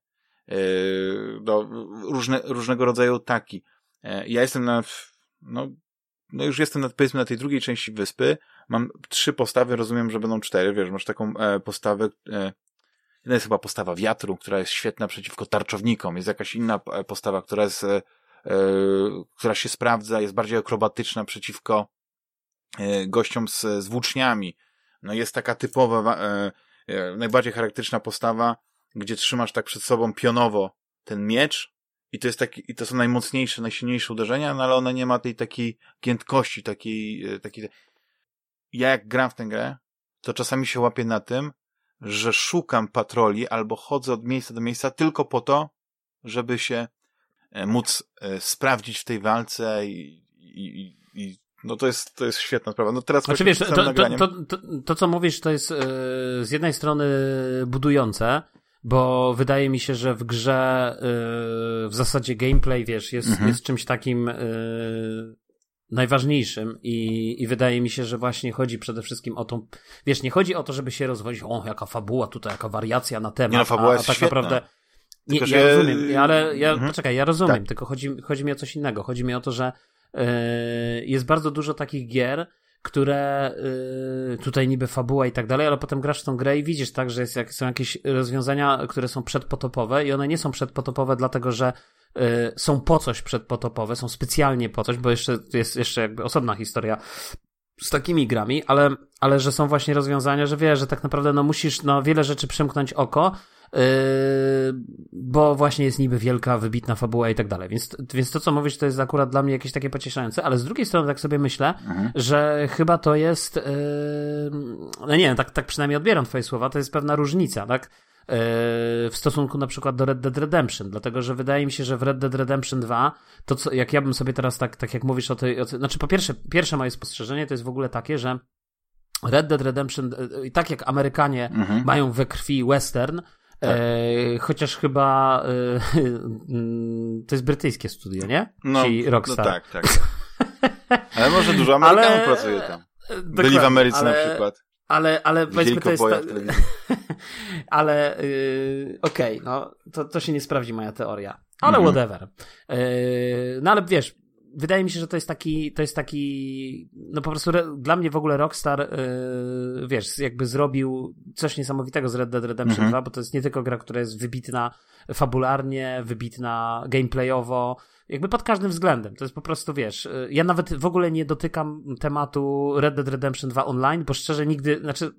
S1: yy, no, różne, różnego rodzaju taki. Yy, ja jestem na, no, no już jestem, na, powiedzmy, na tej drugiej części wyspy, mam trzy postawy, rozumiem, że będą cztery, wiesz, masz taką e, postawę, e, jedna jest chyba postawa wiatru, która jest świetna przeciwko tarczownikom, jest jakaś inna e, postawa, która jest, e, e, która się sprawdza, jest bardziej akrobatyczna przeciwko e, gościom z, z włóczniami. No jest taka typowa, e, e, najbardziej charakterystyczna postawa, gdzie trzymasz tak przed sobą pionowo ten miecz, i to jest taki, i to są najmocniejsze, najsilniejsze uderzenia, no ale ona nie ma tej takiej giętkości, takiej, e, takiej... Ja jak gram w tę grę, to czasami się łapię na tym, że szukam patroli albo chodzę od miejsca do miejsca tylko po to, żeby się e, móc e, sprawdzić w tej walce i, i, i no to jest, to jest świetna sprawa. No teraz
S2: znaczy, wiesz, to, to, to, to, to, co mówisz, to jest z jednej strony budujące, bo wydaje mi się, że w grze yy, w zasadzie gameplay, wiesz, jest, mhm. jest czymś takim yy, najważniejszym i, i wydaje mi się, że właśnie chodzi przede wszystkim o tą, wiesz, nie chodzi o to, żeby się rozwodzić, o, jaka fabuła tutaj, jaka wariacja na temat,
S1: nie, no, fabuła a, jest a tak świetna. naprawdę
S2: nie, tylko, ja że... rozumiem, ale ja, mhm. poczekaj, ja rozumiem, tak. tylko chodzi, chodzi mi o coś innego. Chodzi mi o to, że yy, jest bardzo dużo takich gier, które y, tutaj niby fabuła i tak dalej, ale potem grasz w tą grę i widzisz tak, że jest, jak, są jakieś rozwiązania, które są przedpotopowe i one nie są przedpotopowe dlatego, że y, są po coś przedpotopowe, są specjalnie po coś, bo jeszcze jest jeszcze jakby osobna historia z takimi grami, ale, ale że są właśnie rozwiązania, że wiesz, że tak naprawdę no musisz na no, wiele rzeczy przymknąć oko, bo właśnie jest niby wielka, wybitna fabuła i tak dalej. Więc, więc to, co mówisz, to jest akurat dla mnie jakieś takie pocieszające, ale z drugiej strony tak sobie myślę, mhm. że chyba to jest, yy, no nie wiem, tak, tak przynajmniej odbieram twoje słowa, to jest pewna różnica, tak? Yy, w stosunku na przykład do Red Dead Redemption, dlatego że wydaje mi się, że w Red Dead Redemption 2, to co, jak ja bym sobie teraz tak, tak jak mówisz o tej, o, znaczy po pierwsze, pierwsze moje spostrzeżenie to jest w ogóle takie, że Red Dead Redemption, i tak jak Amerykanie mhm. mają we krwi western, tak. E, chociaż chyba e, to jest brytyjskie studio, nie?
S1: No, Czyli Rockstar. No tak, tak. Ale może dużo Amerykanów ale... pracuje tam. Byli w Ameryce ale... na przykład.
S2: Ale, ale powiedzmy to jest... Ta... ale yy, okej, okay, no to, to się nie sprawdzi moja teoria. Ale -hmm. whatever. Yy, no ale wiesz, wydaje mi się, że to jest taki, to jest taki, no po prostu re, dla mnie w ogóle Rockstar, yy, wiesz, jakby zrobił coś niesamowitego z Red Dead Redemption -hmm. 2, bo to jest nie tylko gra, która jest wybitna fabularnie, wybitna gameplayowo, jakby pod każdym względem. To jest po prostu, wiesz, y, ja nawet w ogóle nie dotykam tematu Red Dead Redemption 2 online, bo szczerze nigdy, znaczy,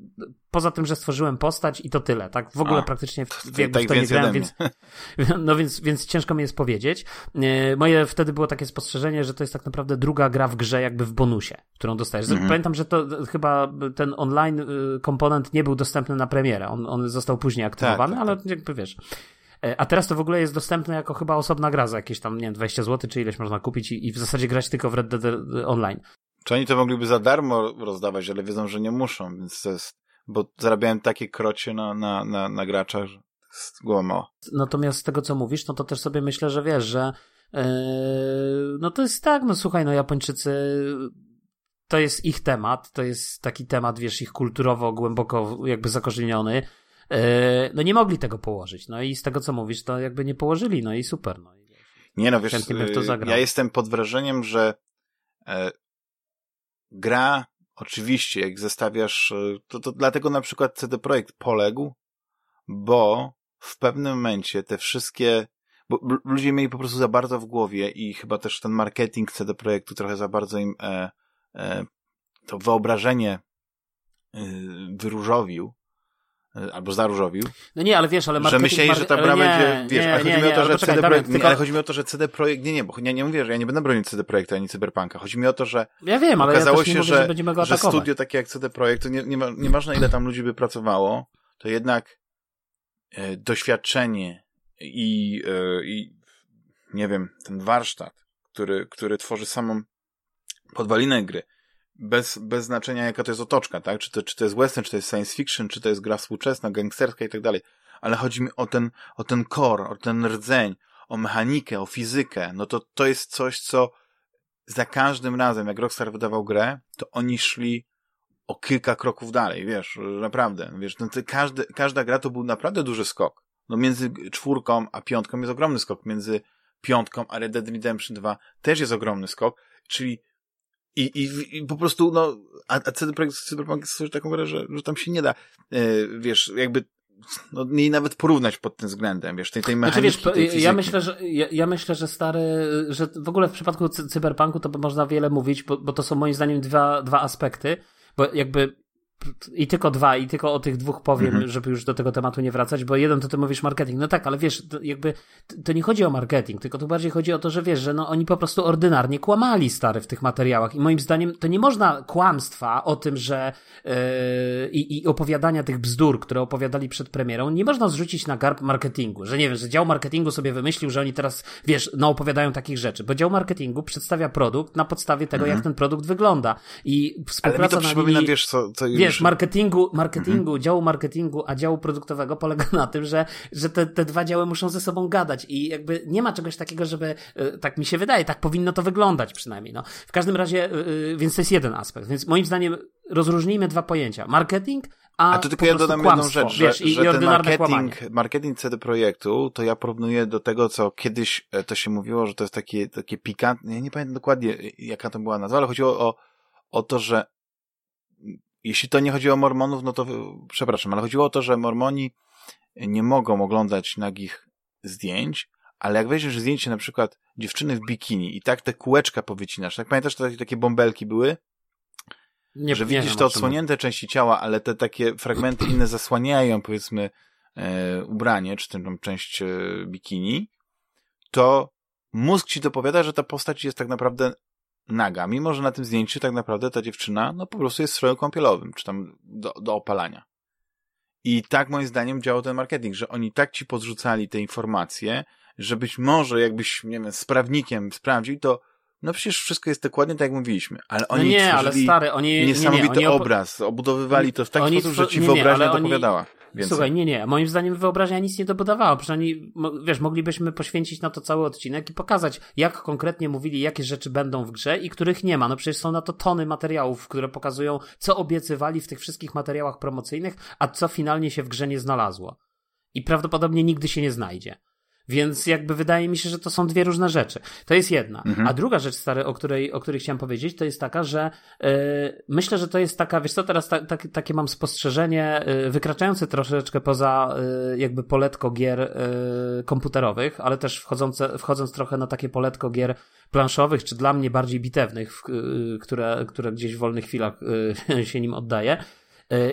S2: poza tym, że stworzyłem postać i to tyle, tak? W ogóle A, praktycznie w, jakby tak w to nie grałem, więc, no więc, więc ciężko mi jest powiedzieć. Y, moje wtedy było takie spostrzeżenie, że to jest tak naprawdę druga gra w grze jakby w bonusie, którą dostajesz. Mhm. Pamiętam, że to chyba ten online y, komponent nie był dostępny na premierę. On, on został później aktywowany, tak, tak, ale tak. jakby wiesz. A teraz to w ogóle jest dostępne jako chyba osobna gra za jakieś tam, nie wiem, 20 zł, czy ileś można kupić i, i w zasadzie grać tylko w Red Dead Online.
S1: Czy oni to mogliby za darmo rozdawać, ale wiedzą, że nie muszą, więc to jest, bo zarabiałem takie krocie na, na, na, na graczach, że jest głowa mała.
S2: Natomiast z tego, co mówisz, no to też sobie myślę, że wiesz, że yy, no to jest tak, no słuchaj, no Japończycy to jest ich temat, to jest taki temat, wiesz, ich kulturowo głęboko jakby zakorzeniony. Yy, no nie mogli tego położyć. No i z tego, co mówisz, to jakby nie położyli, no i super. No.
S1: Nie no, wiesz, ja jestem pod wrażeniem, że e, gra, oczywiście, jak zestawiasz, e, to, to dlatego na przykład CD Projekt poległ, bo w pewnym momencie te wszystkie, bo ludzie mieli po prostu za bardzo w głowie i chyba też ten marketing CD Projektu trochę za bardzo im e, e, to wyobrażenie e, wyróżowił, e, albo zaróżowił.
S2: No nie, ale wiesz, ale
S1: Że myśleli, że ta gra będzie, wiesz, nie, ale chodzi nie, mi o to, że CD Projekt, nie, ale chodzi mi o to, że CD Projekt, nie, nie, bo nie, nie mówię, że ja nie będę bronić CD Projektu ani Cyberpunka. Chodzi mi o to, że
S2: ja wiem, ale okazało ja się,
S1: mówię,
S2: że,
S1: że, że studio takie jak CD Projekt, to nie, nie, ma, nieważne ile tam ludzi by pracowało, to jednak e, doświadczenie i, e, i nie wiem, ten warsztat, który, który tworzy samą podwalinę gry, bez, bez znaczenia jaka to jest otoczka, tak? Czy to, czy to jest western, czy to jest science fiction, czy to jest gra współczesna, gangsterska i tak dalej. Ale chodzi mi o ten, o ten core, o ten rdzeń, o mechanikę, o fizykę. No to to jest coś, co za każdym razem, jak Rockstar wydawał grę, to oni szli o kilka kroków dalej, wiesz, naprawdę, wiesz, no każdy, każda gra to był naprawdę duży skok. No między czwórką a piątką jest ogromny skok, między piątką a Red Dead Redemption 2 też jest ogromny skok, czyli i, i, i po prostu, no, a, a CD Projekt Cyberpunk jest taką grę, że, że tam się nie da, yy, wiesz, jakby no, nie nawet porównać pod tym względem, wiesz, tej, tej mechaniki, znaczy, wiesz, tej
S2: ja myślę, że, ja, ja, myślę, że stary, że w ogóle w przypadku cyberpunku to można wiele mówić, bo, bo to są moim zdaniem dwa, dwa aspekty, bo jakby i tylko dwa, i tylko o tych dwóch powiem, mhm. żeby już do tego tematu nie wracać, bo jeden to ty mówisz marketing. No tak, ale wiesz, to jakby to nie chodzi o marketing, tylko tu bardziej chodzi o to, że wiesz, że no oni po prostu ordynarnie kłamali stary w tych materiałach i moim zdaniem to nie można kłamstwa o tym, że yy, i opowiadania tych bzdur, które opowiadali przed premierą, nie można zrzucić na garb marketingu, że nie wiem, że dział marketingu sobie wymyślił, że oni teraz, wiesz, no opowiadają takich rzeczy, bo dział marketingu przedstawia produkt na podstawie tego, mhm. jak ten produkt wygląda i
S1: współpraca ale mi to przypomina, linii, wiesz co,
S2: co wiesz, wiesz, marketingu, marketingu, mhm. działu marketingu, a działu produktowego polega na tym, że, że te, te dwa działy muszą ze sobą gadać i jakby nie ma czegoś takiego, żeby, e, tak mi się wydaje, tak powinno to wyglądać przynajmniej, no. W każdym razie, e, e, więc to jest jeden aspekt, więc moim zdaniem rozróżnijmy dwa pojęcia. Marketing, a, a to tylko ja dodam jedną rzecz,
S1: że, wiesz, i, że i ten marketing, marketing CD Projektu, to ja porównuję do tego, co kiedyś to się mówiło, że to jest takie, takie pikantne, ja nie pamiętam dokładnie, jaka to była nazwa, ale chodziło o, o to, że jeśli to nie chodziło o mormonów, no to przepraszam, ale chodziło o to, że mormoni nie mogą oglądać nagich zdjęć, ale jak weźmiesz zdjęcie na przykład dziewczyny w bikini i tak te kółeczka powycinasz, tak pamiętasz, to takie bąbelki były? Nie, że widzisz te odsłonięte części ciała, ale te takie fragmenty inne zasłaniają, powiedzmy, e, ubranie, czy tę część e, bikini, to mózg ci dopowiada, że ta postać jest tak naprawdę naga, mimo że na tym zdjęciu tak naprawdę ta dziewczyna no po prostu jest strojem kąpielowym, czy tam do, do opalania. I tak moim zdaniem działał ten marketing, że oni tak ci podrzucali te informacje, że być może jakbyś, nie wiem, z prawnikiem sprawdził, to no przecież wszystko jest dokładnie tak, jak mówiliśmy. Ale no oni no nie, ale stary, oni, niesamowity nie, nie, oni obraz, obudowywali to w taki sposób, że ci wyobraźnia dopowiadała. Oni
S2: Słuchaj, nie, nie. Moim zdaniem wyobraźnia nic nie dobudowała. Przynajmniej, wiesz, moglibyśmy poświęcić na to cały odcinek i pokazać, jak konkretnie mówili, jakie rzeczy będą w grze i których nie ma. No przecież są na to tony materiałów, które pokazują, co obiecywali w tych wszystkich materiałach promocyjnych, a co finalnie się w grze nie znalazło. I prawdopodobnie nigdy się nie znajdzie. Więc jakby wydaje mi się, że to są dwie różne rzeczy. To jest jedna. Mhm. A druga rzecz, stary, o której, o której chciałem powiedzieć, to jest taka, że yy, myślę, że to jest taka, wiesz co, teraz ta, ta, takie mam spostrzeżenie yy, wykraczające troszeczkę poza yy, jakby poletko gier komputerowych, ale też wchodzące, wchodząc trochę na takie poletko gier planszowych, czy dla mnie bardziej bitewnych, które, które gdzieś w wolnych chwilach się nim oddaje.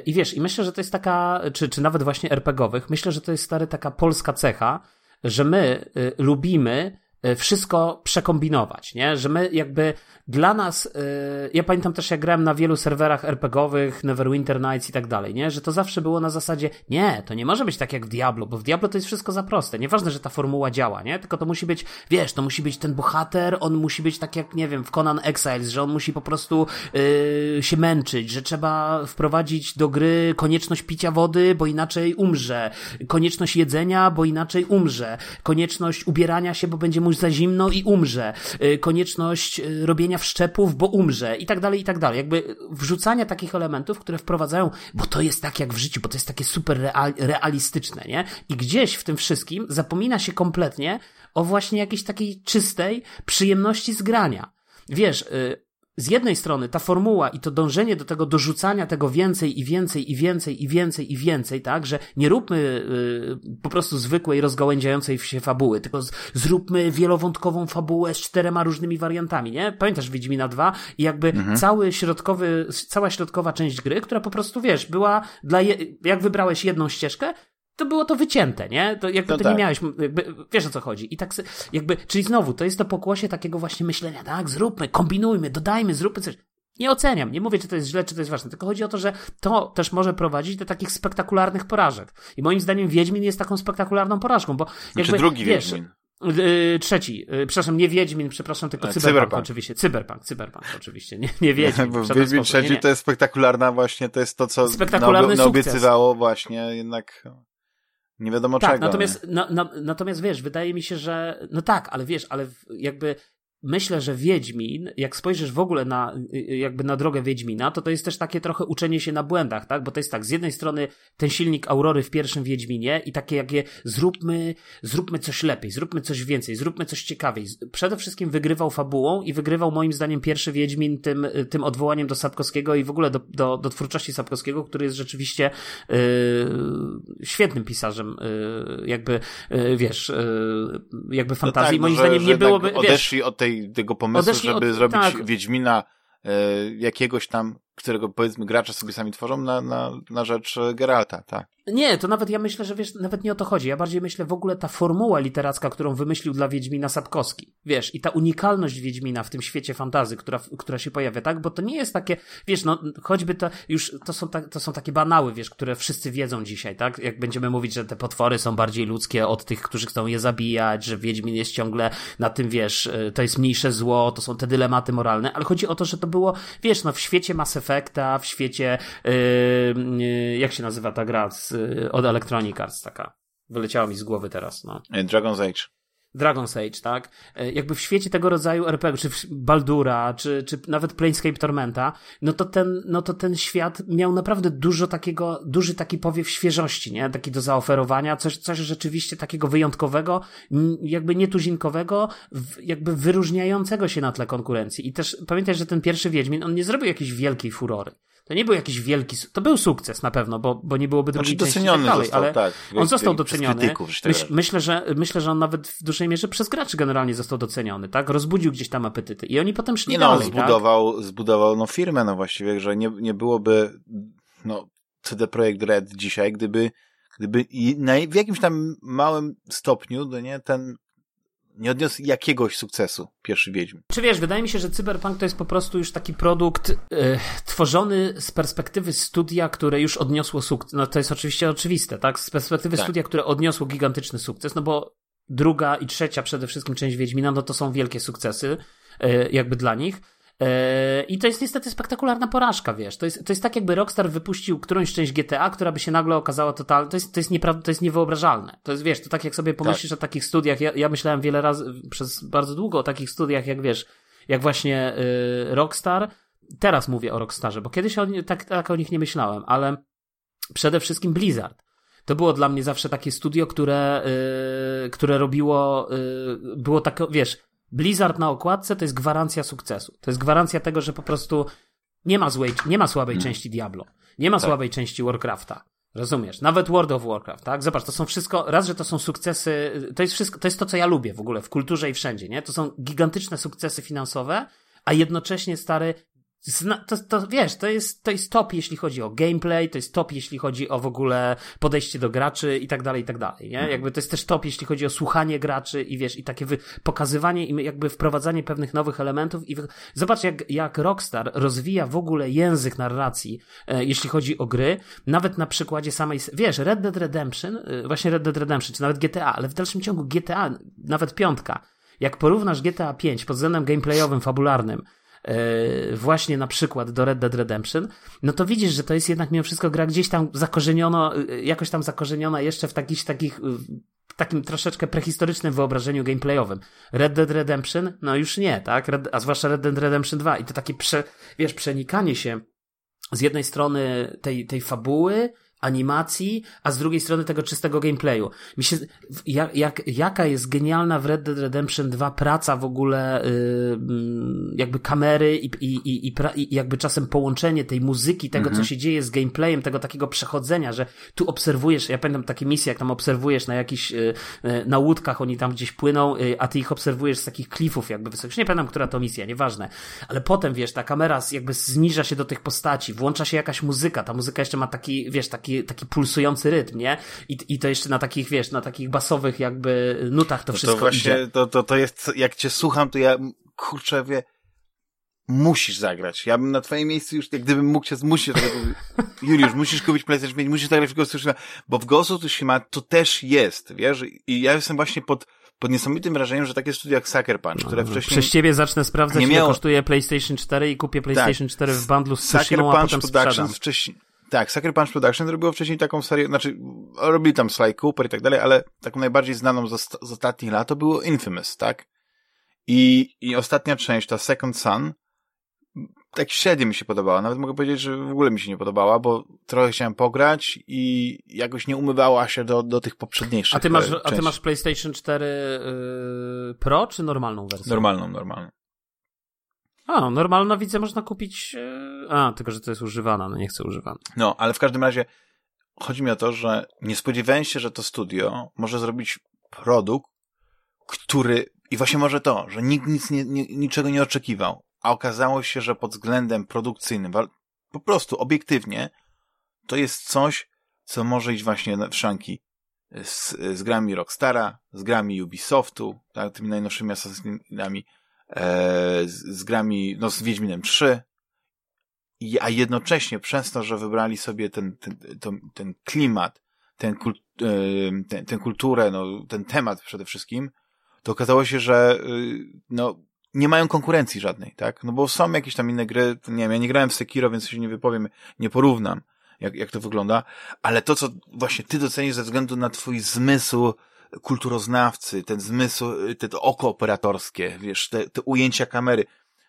S2: I wiesz, i myślę, że to jest taka, czy, czy nawet właśnie RPGowych, myślę, że to jest stary taka polska cecha, że my y, lubimy wszystko przekombinować, nie? Że my jakby dla nas, yy, ja pamiętam też jak grałem na wielu serwerach RPGowych, Neverwinter Nights i tak dalej, nie? Że to zawsze było na zasadzie, nie, to nie może być tak jak w Diablo, bo w Diablo to jest wszystko za proste. Nieważne, że ta formuła działa, nie? Tylko to musi być, wiesz, to musi być ten bohater, on musi być tak jak, nie wiem, w Conan Exiles, że on musi po prostu yy, się męczyć, że trzeba wprowadzić do gry konieczność picia wody, bo inaczej umrze, konieczność jedzenia, bo inaczej umrze, konieczność ubierania się, bo będzie mu za zimno i umrze, yy, konieczność yy, robienia wszczepów, bo umrze i tak dalej, i tak dalej. Jakby wrzucania takich elementów, które wprowadzają, bo to jest tak jak w życiu, bo to jest takie super real, realistyczne, nie? I gdzieś w tym wszystkim zapomina się kompletnie o właśnie jakiejś takiej czystej przyjemności z grania. Wiesz, y, z jednej strony ta formuła i to dążenie do tego dorzucania tego więcej i więcej i więcej i więcej i więcej, tak, że nie róbmy y, po prostu zwykłej, rozgałęziającej się fabuły, tylko z, zróbmy wielowątkową fabułę z czterema różnymi wariantami, nie? Pamiętasz Wiedźmina 2 i jakby mhm. cały środkowy, cała środkowa część gry, która po prostu, wiesz, była dla, je, jak wybrałeś jedną ścieżkę, to było to wycięte, nie? To jakby no to tak. nie miałeś, jakby, wiesz o co chodzi. I tak jakby, czyli znowu, to jest to pokłosie takiego właśnie myślenia, tak, zróbmy, kombinujmy, dodajmy, zróbmy coś. Nie oceniam, nie mówię, czy to jest źle, czy to jest ważne, tylko chodzi o to, że to też może prowadzić do takich spektakularnych porażek. I moim zdaniem Wiedźmin jest taką spektakularną porażką, bo
S1: znaczy jakby, znaczy drugi wiesz, Wiedźmin.
S2: Yy, trzeci, yy, przepraszam, nie Wiedźmin, przepraszam, tylko Cyberpunk, cyberpunk. oczywiście. Cyberpunk, Cyberpunk oczywiście, nie, nie Wiedźmin.
S1: Bo Wiedźmin trzeci nie, nie. to jest spektakularna właśnie, to jest to, co naobiecywało właśnie jednak nie wiadomo
S2: tak,
S1: czego.
S2: Natomiast, na, na, natomiast wiesz, wydaje mi się, że no tak, ale wiesz, ale jakby myślę, że Wiedźmin, jak spojrzysz w ogóle na, jakby na drogę Wiedźmina, to to jest też takie trochę uczenie się na błędach, tak? Bo to jest tak, z jednej strony ten silnik Aurory w pierwszym Wiedźminie i takie jakie zróbmy, zróbmy coś lepiej, zróbmy coś więcej, zróbmy coś ciekawiej. Przede wszystkim wygrywał fabułą i wygrywał moim zdaniem pierwszy Wiedźmin tym, tym odwołaniem do Sapkowskiego i w ogóle do, do, do twórczości Sapkowskiego, który jest rzeczywiście yy, świetnym pisarzem, yy, jakby, yy, wiesz, yy, jakby fantazji.
S1: No tak,
S2: moim zdaniem nie byłoby,
S1: wiesz, od tej tej, tego pomysłu, Odeszli żeby od... zrobić tak. Wiedźmina e, jakiegoś tam, którego powiedzmy gracze sobie sami tworzą na, na, na rzecz Geralta, tak.
S2: Nie, to nawet ja myślę, że wiesz, nawet nie o to chodzi. Ja bardziej myślę w ogóle ta formuła literacka, którą wymyślił dla Wiedźmina Sapkowski. Wiesz, i ta unikalność Wiedźmina w tym świecie fantazy, która, która się pojawia, tak? Bo to nie jest takie, wiesz, no choćby to już, to są, ta, to są takie banały, wiesz, które wszyscy wiedzą dzisiaj, tak? Jak będziemy mówić, że te potwory są bardziej ludzkie od tych, którzy chcą je zabijać, że Wiedźmin jest ciągle na tym, wiesz, y, to jest mniejsze zło, to są te dylematy moralne, ale chodzi o to, że to było, wiesz, no w świecie Mass Effecta, w świecie, yy, yy, jak się nazywa ta gra z od Electronic Arts taka. Wyleciała mi z głowy teraz, no.
S1: Dragon's Age.
S2: Dragon's Age, tak? Y, jakby w świecie tego rodzaju RPG, czy Baldura, czy, czy nawet Planescape Tormenta, no to ten, no to ten świat miał naprawdę dużo takiego, duży taki powiew świeżości, nie? Taki do zaoferowania, coś, coś rzeczywiście takiego wyjątkowego, jakby nietuzinkowego, jakby wyróżniającego się na tle konkurencji. I też pamiętaj, że ten pierwszy Wiedźmin, on nie zrobił jakiejś wielkiej furory. To nie był jakiś wielki, to był sukces na pewno, bo, bo nie byłoby drugiej znaczy, części tak dalej, został, ale tak, on został doceniony. Krytyków, Myś, myślę, że, myślę, że on nawet w dużej mierze przez graczy generalnie został doceniony, tak? Rozbudził gdzieś tam apetyty i oni potem szli nie no, dalej,
S1: no, zbudował, tak? zbudował no firmę, no właściwie, że nie, nie byłoby no CD Projekt Red dzisiaj, gdyby gdyby na, w jakimś tam małym stopniu, no nie, ten nie odniósł jakiegoś sukcesu pierwszy Wiedźmin.
S2: Czy wiesz, wydaje mi się, że Cyberpunk to jest po prostu już taki produkt yy, tworzony z perspektywy studia, które już odniosło sukces. No to jest oczywiście oczywiste, tak? Z perspektywy tak. studia, które odniosło gigantyczny sukces, no bo druga i trzecia przede wszystkim część Wiedźmina, no to są wielkie sukcesy, yy, jakby dla nich. Yy, I to jest niestety spektakularna porażka, wiesz. To jest, to jest tak, jakby Rockstar wypuścił którąś część GTA, która by się nagle okazała totalnie. To jest, to jest, niepra- to jest niewyobrażalne. To jest, wiesz, to tak jak sobie pomyślisz tak. o takich studiach. Ja, ja myślałem wiele razy, przez bardzo długo o takich studiach, jak wiesz, jak właśnie yy, Rockstar. Teraz mówię o Rockstarze, bo kiedyś o, tak, tak o nich nie myślałem, ale przede wszystkim Blizzard. To było dla mnie zawsze takie studio, które, yy, które robiło, yy, było tak, wiesz, Blizzard na okładce to jest gwarancja sukcesu. To jest gwarancja tego, że po prostu nie ma złej, nie ma słabej hmm. części Diablo. Nie ma tak. słabej części Warcrafta. Rozumiesz? Nawet World of Warcraft, tak? Zobacz, to są wszystko, raz, że to są sukcesy, to jest wszystko, to jest to, co ja lubię w ogóle w kulturze i wszędzie, nie? To są gigantyczne sukcesy finansowe, a jednocześnie stary to, to wiesz, to jest, to jest top, jeśli chodzi o gameplay, to jest top, jeśli chodzi o w ogóle podejście do graczy i tak dalej, i tak dalej, nie? Jakby to jest też top, jeśli chodzi o słuchanie graczy i wiesz, i takie wy, pokazywanie i jakby wprowadzanie pewnych nowych elementów i wy... zobacz jak, jak Rockstar rozwija w ogóle język narracji, e, jeśli chodzi o gry, nawet na przykładzie samej, wiesz, Red Dead Redemption, e, właśnie Red Dead Redemption, czy nawet GTA, ale w dalszym ciągu GTA, nawet piątka, jak porównasz GTA 5 pod względem gameplayowym, fabularnym, właśnie na przykład do Red Dead Redemption, no to widzisz, że to jest jednak mimo wszystko gra gdzieś tam zakorzeniono, e, jakoś tam zakorzeniona jeszcze w takich, takich w takim troszeczkę prehistorycznym wyobrażeniu gameplayowym. Red Dead Redemption, no już nie, tak? Red, a zwłaszcza Red Dead Redemption 2 i to takie, prze, wiesz, przenikanie się z jednej strony tej, tej fabuły, animacji, a z drugiej strony tego czystego gameplayu. Mi się, jak, jak, jaka jest genialna w Red Dead Redemption 2 praca w ogóle yy, jakby kamery i, i, i, i, pra, i, jakby czasem połączenie tej muzyki, tego co mhm. się dzieje z gameplayem, tego takiego przechodzenia, że tu obserwujesz, ja pamiętam takie misje, jak tam obserwujesz na jakichś, yy, na łódkach, oni tam gdzieś płyną, yy, a ty ich obserwujesz z takich klifów jakby wysokich. Nie pamiętam, która to misja, nieważne. Ale potem, wiesz, ta kamera jakby zniża się do tych postaci, włącza się jakaś muzyka, ta muzyka jeszcze ma taki, wiesz, taki taki, taki pulsujący rytm, nie? I, I to jeszcze na takich, wiesz, na takich basowych jakby nutach to wszystko
S1: to właśnie,
S2: idzie.
S1: To, to, to jest, jak cię słucham, to ja, kurczę, wie, musisz zagrać. Ja bym na twoim miejscu już, jak gdybym mógł cię zmusić, to Juliusz, musisz kupić PlayStation 5, musisz zagrać w Ghost of Tsushima, bo w Ghost of Tsushima to też jest, wiesz? I ja jestem właśnie pod, pod niesamowitym wrażeniem, że takie studia jak Sucker Punch, które no, wcześniej...
S2: Przez ciebie zacznę sprawdzać, nie miało... ile kosztuje PlayStation 4 i kupię PlayStation tak. 4 w bundlu z Tsushima, a potem sprzedam.
S1: Wcześniej, tak, Sucker Punch Production robiło wcześniej taką serię, znaczy robili tam Sly Cooper i tak dalej, ale taką najbardziej znaną z, z ostatnich lat to było Infamous, tak? I, I ostatnia część, ta Second Son, tak średnio mi się podobała. Nawet mogę powiedzieć, że w ogóle mi się nie podobała, bo trochę chciałem pograć i jakoś nie umywała się do, do tych poprzedniejszych.
S2: A ty masz, a ty masz PlayStation 4 yy, Pro czy normalną wersję?
S1: Normalną, normalną.
S2: A, normalna widzę można kupić. E, a, tylko że to jest używana, no nie chcę używana.
S1: No, ale w każdym razie chodzi mi o to, że nie spodziewałem się, że to studio może zrobić produkt, który. I właśnie może to, że nikt nic nie, nie, niczego nie oczekiwał, a okazało się, że pod względem produkcyjnym, po prostu obiektywnie, to jest coś, co może iść właśnie w szanki z, z grami Rockstara, z grami Ubisoftu, tak, tymi najnowszymi Assassinami, z, z grami, no z Wiedźminem 3, i, a jednocześnie przez to, że wybrali sobie ten, ten, ten, ten klimat, ten, kult, e, ten, ten kulturę, no, ten temat przede wszystkim, to okazało się, że y, no, nie mają konkurencji żadnej, tak? No bo są jakieś tam inne gry, nie wiem, ja nie grałem w Sekiro, więc się nie wypowiem, nie porównam, jak, jak to wygląda, ale to, co właśnie ty docenisz ze względu na twój zmysł kulturoznawcy, ten zmysł, te, to oko operatorskie, wiesz, te, te ujęcia kamery.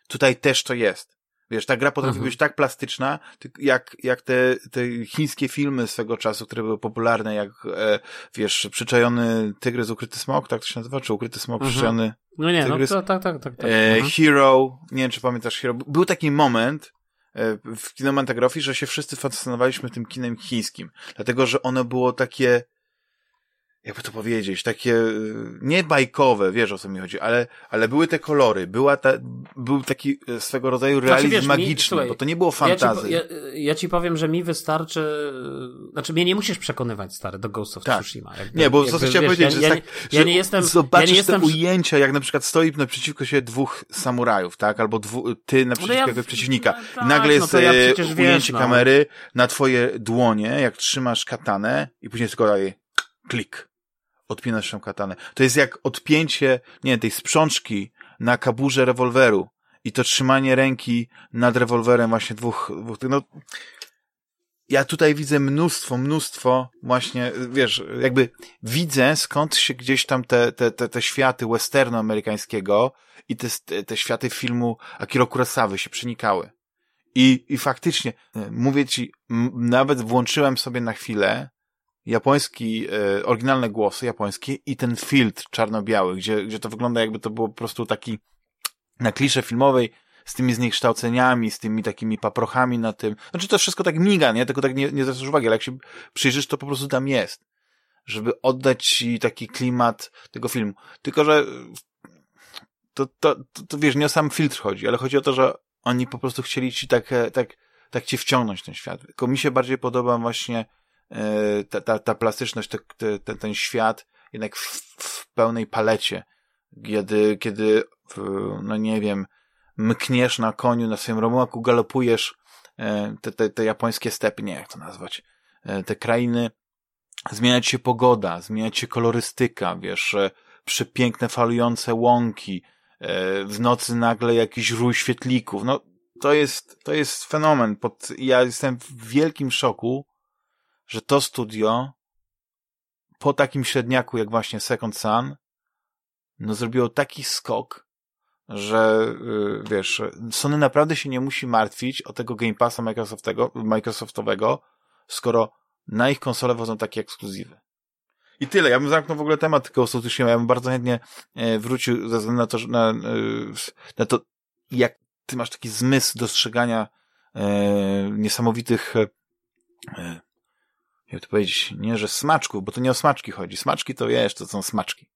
S1: Tutaj też to jest. Wiesz, ta gra potrafi mhm. być tak plastyczna, jak, jak te, te chińskie filmy swego czasu, które były popularne, jak, e, wiesz, przyczajony tygrys, ukryty smok, tak to się nazywa? Czy ukryty smok, mhm. przyczajony
S2: No nie,
S1: no tygrys?
S2: no tak, tak, tak. tak.
S1: E, mhm. Hero, nie wiem, czy pamiętasz Hero. Był taki moment, e, w kinematografii, że się wszyscy fascynowaliśmy tym kinem chińskim, dlatego, że ono było takie, jakby to powiedzieć, takie y, nie bajkowe, wiesz o co mi chodzi, ale, ale były te kolory, była ta, był taki y, swego rodzaju znaczy, realizm znaczy, wiesz, magiczny, mi, słuchaj, bo to nie było fantazji.
S2: Ja ci, ja, ja ci, powiem, że mi wystarczy, znaczy mnie nie musisz przekonywać, stary, do Ghost of tak. Tsushima.
S1: Jakby, nie, bo jakby, co chciałem powiedzieć, ja, że, ja, tak, ja nie jestem, zobaczysz ja nie jestem... te ujęcia, jak na przykład stoi naprzeciwko siebie dwóch samurajów, tak, albo dwu, ty naprzeciwko no ja, przeciwnika. No, tak, I nagle jest no ujęcie wiesz, no. kamery na twoje dłonie, jak trzymasz katanę i później tylko daje klik odpinasz się katanę. To jest jak odpięcie, nie tej sprzączki na kaburze rewolweru i to trzymanie ręki nad rewolwerem właśnie dwóch, dwóch no, ja tutaj widzę mnóstwo, mnóstwo właśnie, wiesz, jakby widzę skąd się gdzieś tam te, te, te, te światy westernu amerykańskiego i te, te światy filmu Akiro Kurosawy się przenikały. I, I faktycznie, e, mówię ci, nawet włączyłem sobie na chwilę japoński, e, oryginalne głosy japońskie i ten filtr czarno-biały, gdzie, gdzie to wygląda jakby to było po prostu taki na klisze filmowej, z tymi zniekształceniami, z tymi takimi paprochami na tym. Znaczy to wszystko tak miga, nie? Tylko tak nie, nie zwracasz uwagi, ale jak się przyjrzysz, to po prostu tam jest. Żeby oddać ci taki klimat tego filmu. Tylko, że to, to, to, to wiesz, nie o sam filtr chodzi, ale chodzi o to, że oni po prostu chcieli ci tak, e, tak, tak cię wciągnąć w ten świat. Tylko mi się bardziej podoba właśnie ta, ta, ta plastyczność, te, te, ten świat jednak w, w pełnej palecie. Kiedy, kiedy, no nie wiem, mkniesz na koniu, na swoim romułaku, galopujesz e, te, te, te japońskie stepy, nie jak to nazwać, te krainy, zmieniać się pogoda, zmieniać się kolorystyka, wiesz, przepiękne falujące łąki, w nocy nagle jakiś rój świetlików, no to jest, to jest fenomen. Pod, ja jestem w wielkim szoku, że to studio po takim średniaku jak właśnie Second Sun no zrobiło taki skok, że yy, wiesz, Sony naprawdę się nie musi martwić o tego Game Passa Microsoftowego, skoro na ich konsole wchodzą takie ekskluzywy. I tyle. Ja bym zamknął w ogóle temat of Tsushima. Ja bym bardzo chętnie e, wrócił ze względu na to, że na, e, na to, jak ty masz taki zmysł dostrzegania e, niesamowitych e, e, jak to powiedzieć, nie, że smaczków, bo to nie o smaczki chodzi. Smaczki to wiesz, to są smaczki.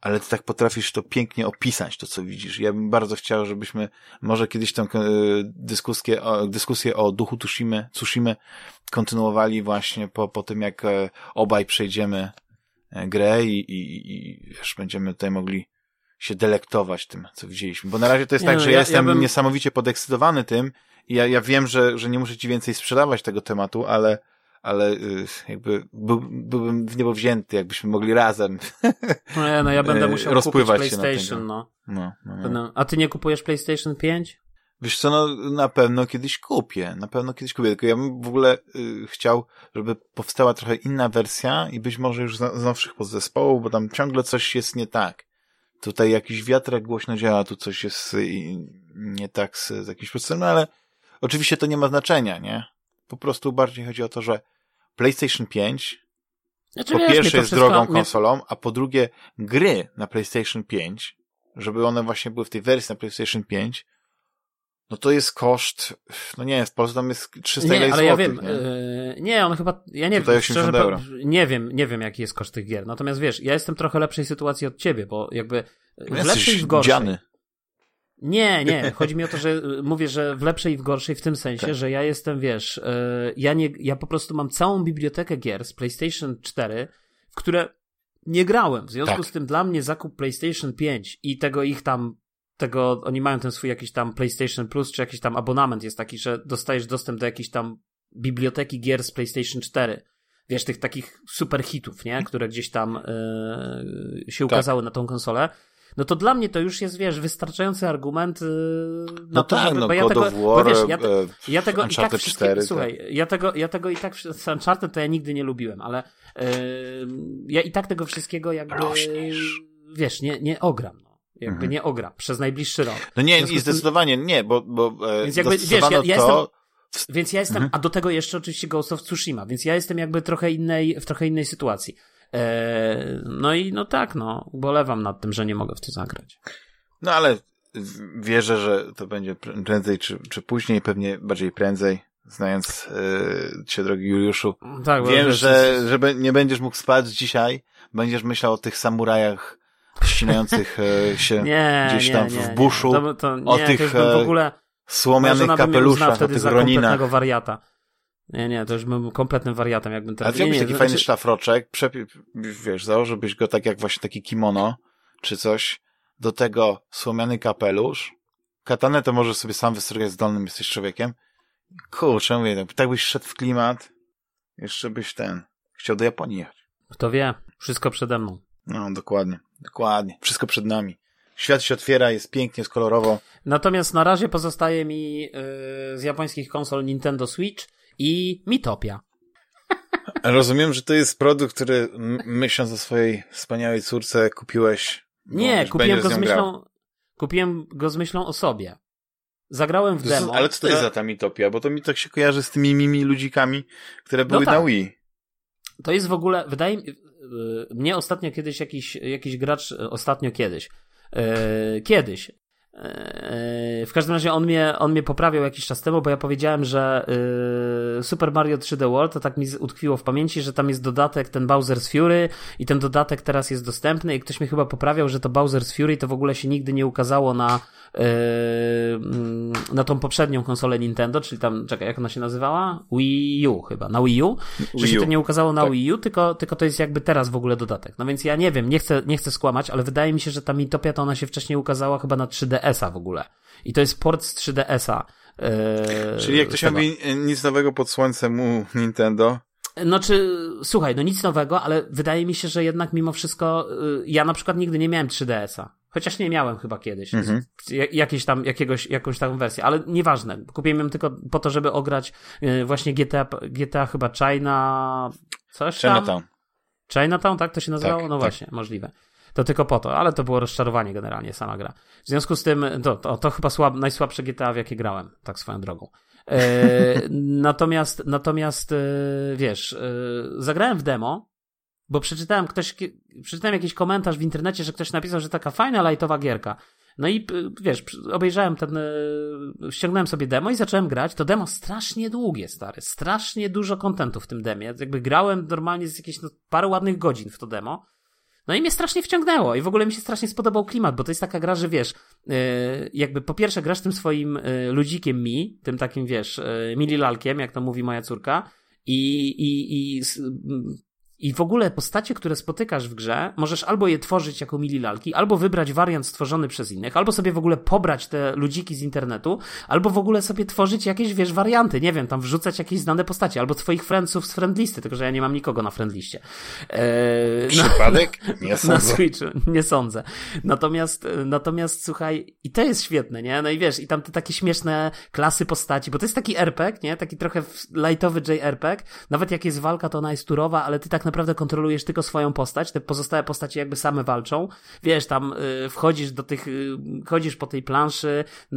S1: Ale ty tak potrafisz to pięknie opisać, to co widzisz. Ja bym bardzo chciał, żebyśmy może kiedyś tę e, dyskusję, o, dyskusję o duchu Tsushimy, Tsushimy kontynuowali właśnie po, po tym, jak e, obaj przejdziemy e, grę i, i, i wiesz, będziemy tutaj mogli się delektować tym, co widzieliśmy. Bo na razie to jest nie, tak, no, że ja, ja jestem ja bym... niesamowicie podekscytowany tym i ja, ja wiem, że, że nie muszę ci więcej sprzedawać tego tematu, ale, ale y, jakby był, byłbym w niebo wzięty, jakbyśmy mogli razem
S2: no, no ja będę musiał rozpływać kupić PlayStation, no. No, no, no. A ty nie kupujesz PlayStation 5?
S1: Wiesz co, no na pewno kiedyś kupię, na pewno kiedyś kupię, tylko ja bym w ogóle y, chciał, żeby powstała trochę inna wersja i być może już z, z nowszych podzespołów, bo tam ciągle coś jest nie tak. Tutaj jakiś wiatrak głośno działa, tu coś jest y, nie tak z, z jakimś procesem, no ale oczywiście to nie ma znaczenia, nie? Po prostu bardziej chodzi o to, że PlayStation 5 znaczy, po wiesz, pierwsze jest wszystko, drogą konsolą, a po drugie gry na PlayStation 5, żeby one właśnie były w tej wersji na PlayStation 5, no to jest koszt, no nie wiem, w Polsce tam jest 300
S2: nie, ale
S1: złotych,
S2: ja wiem, nie? Yy, nie, on chyba, ja nie
S1: Tutaj wiem, szczerze, euro.
S2: nie wiem, nie wiem jaki jest koszt tych gier, natomiast wiesz, ja jestem trochę lepszej sytuacji od ciebie, bo jakby w lepszej i w gorszej. Dziany. Nie, nie, chodzi mi o to, że y, mówię, że w lepszej i w gorszej w tym sensie, tak. że ja jestem, wiesz, yy, ja nie, ja po prostu mam całą bibliotekę gier z PlayStation 4, w które nie grałem. W związku tak. z tym dla mnie zakup PlayStation 5 i tego ich tam tego, oni mają ten swój jakiś tam PlayStation Plus, czy jakiś tam abonament jest taki, że dostajesz dostęp do jakiejś tam biblioteki gier z PlayStation 4. Wiesz, tych takich super hitów, nie? Które gdzieś tam yy, się tak. ukazały tak. na tą konsolę. No to dla mnie to już jest, wiesz, wysttarczający argument yy,
S1: no to, tak, żeby, no, bo ja tego, War, bo wiesz, ja, te, ja tego i tak 4,
S2: słuchaj, tak. ja tego, ja tego i tak z Uncharted to ja nigdy nie lubiłem, ale yy, ja i tak tego wszystkiego jakby, Rośniesz. wiesz, nie, nie ogram. No jakby mhm. nie ogra przez najbliższy rok.
S1: No nie, i zdecydowanie nie, bo, bo
S2: e, więc jakby, wiesz, ja, ja to... jestem, więc ja jestem, mhm. a do tego jeszcze oczywiście Ghost of Tsushima, więc ja jestem jakby trochę innej, w trochę innej sytuacji. E, no i no tak, no, bolewam nad tym, że nie mogę w to zagrać.
S1: No ale wierzę, że to będzie prędzej czy, czy później, pewnie bardziej prędzej, znając e, cię, drogi Juliuszu. Tak, Wiem, że, że nie będziesz mógł spać dzisiaj, będziesz myślał o tych samurajach ścinających e, się nie, gdzieś tam nie, w buszu, to, to, o tych w ogóle, słomianych kapeluszach, o tych roninach.
S2: wariata. Nie, nie, to już bym kompletnym wariatem, jakbym teraz...
S1: A wziąłbyś taki fajny znaczy... szlafroczek, przepi... wiesz, założyłbyś go tak jak właśnie taki kimono, czy coś, do tego słomiany kapelusz, katanę to możesz sobie sam wystrogać z dolnym, jesteś człowiekiem. Kurczę, mówię, tak byś szedł w klimat, jeszcze byś ten, chciał do Japonii jechać.
S2: Kto wie, wszystko przede mną.
S1: No, dokładnie. Dokładnie. Wszystko przed nami. Świat się otwiera, jest pięknie, jest kolorowo.
S2: Natomiast na razie pozostaje mi yy, z japońskich konsol Nintendo Switch i Mitopia.
S1: Rozumiem, że to jest produkt, który myśląc o swojej wspaniałej córce kupiłeś.
S2: Nie, kupiłem go z myślą. Kupiłem go z myślą o sobie. Zagrałem w demo.
S1: Ale co to jest za ta mitopia? Bo to mi tak się kojarzy z tymi mimi ludzikami, które były no tak. na Wii.
S2: To jest w ogóle, wydaje mi Y, mnie ostatnio kiedyś jakiś, jakiś gracz, y, ostatnio kiedyś, y, kiedyś w każdym razie on mnie, on mnie poprawiał jakiś czas temu, bo ja powiedziałem, że yy, Super Mario 3D World to tak mi utkwiło w pamięci, że tam jest dodatek ten Bowser's Fury i ten dodatek teraz jest dostępny i ktoś mnie chyba poprawiał, że to Bowser's Fury to w ogóle się nigdy nie ukazało na na tą poprzednią konsolę Nintendo, czyli tam, czekaj, jak ona się nazywała? Wii U chyba, na Wii U, że się to nie ukazało na tak. Wii U, tylko, tylko to jest jakby teraz w ogóle dodatek. No więc ja nie wiem, nie chcę, nie chcę skłamać, ale wydaje mi się, że ta Mitopia to ona się wcześniej ukazała chyba na 3DS-a w ogóle. I to jest port z 3DS-a.
S1: Yy, Czyli jak ktoś mówi nic nowego pod słońcem u Nintendo,
S2: no czy, słuchaj, no nic nowego, ale wydaje mi się, że jednak mimo wszystko, yy, ja na przykład nigdy nie miałem 3DS-a. Chociaż nie miałem chyba kiedyś. Mhm. Jakieś tam, jakiegoś, jakąś taką wersję, ale nieważne. Kupiłem ją tylko po to, żeby ograć yy, właśnie GTA, GTA chyba China, coś tam? Chinatown. Chinatown, tak to się nazywało? Tak, no tak. właśnie, możliwe to tylko po to, ale to było rozczarowanie generalnie sama gra. W związku z tym, to, to, to chyba słab, najsłabsze GTA, w jakie grałem, tak swoją drogą. E, natomiast, natomiast, e, wiesz, e, zagrałem w demo, bo przeczytałem ktoś, przeczytałem jakiś komentarz w internecie, że ktoś napisał, że taka fajna, lightowa gierka. No i wiesz, obejrzałem ten, e, ściągnąłem sobie demo i zacząłem grać. To demo strasznie długie, stary. Strasznie dużo kontentu w tym demie. Jakby grałem normalnie z jakieś no, parę ładnych godzin w to demo. No i mnie strasznie wciągnęło i w ogóle mi się strasznie spodobał klimat, bo to jest taka gra, że wiesz, yy, jakby po pierwsze grasz tym swoim yy, ludzikiem mi, tym takim wiesz, mililalkiem, jak to mówi moja córka i, i, i i w ogóle postacie, które spotykasz w grze, możesz albo je tworzyć jako mili lalki, albo wybrać wariant stworzony przez innych, albo sobie w ogóle pobrać te ludziki z internetu, albo w ogóle sobie tworzyć jakieś, wiesz, warianty, nie wiem, tam wrzucać jakieś znane postacie, albo twoich friendsów z friendlisty, tylko że ja nie mam nikogo na friendliście.
S1: Eee, Przypadek? Nie sądzę.
S2: Na Switchu, nie sądzę. Natomiast, natomiast słuchaj, i to jest świetne, nie? No i wiesz, i tam te takie śmieszne klasy postaci, bo to jest taki RPG, nie? Taki trochę lightowy JRPG, nawet jak jest walka, to ona jest turowa, ale ty tak naprawdę kontrolujesz tylko swoją postać, te pozostałe postacie jakby same walczą. Wiesz, tam y, wchodzisz do tych, y, chodzisz po tej planszy, y,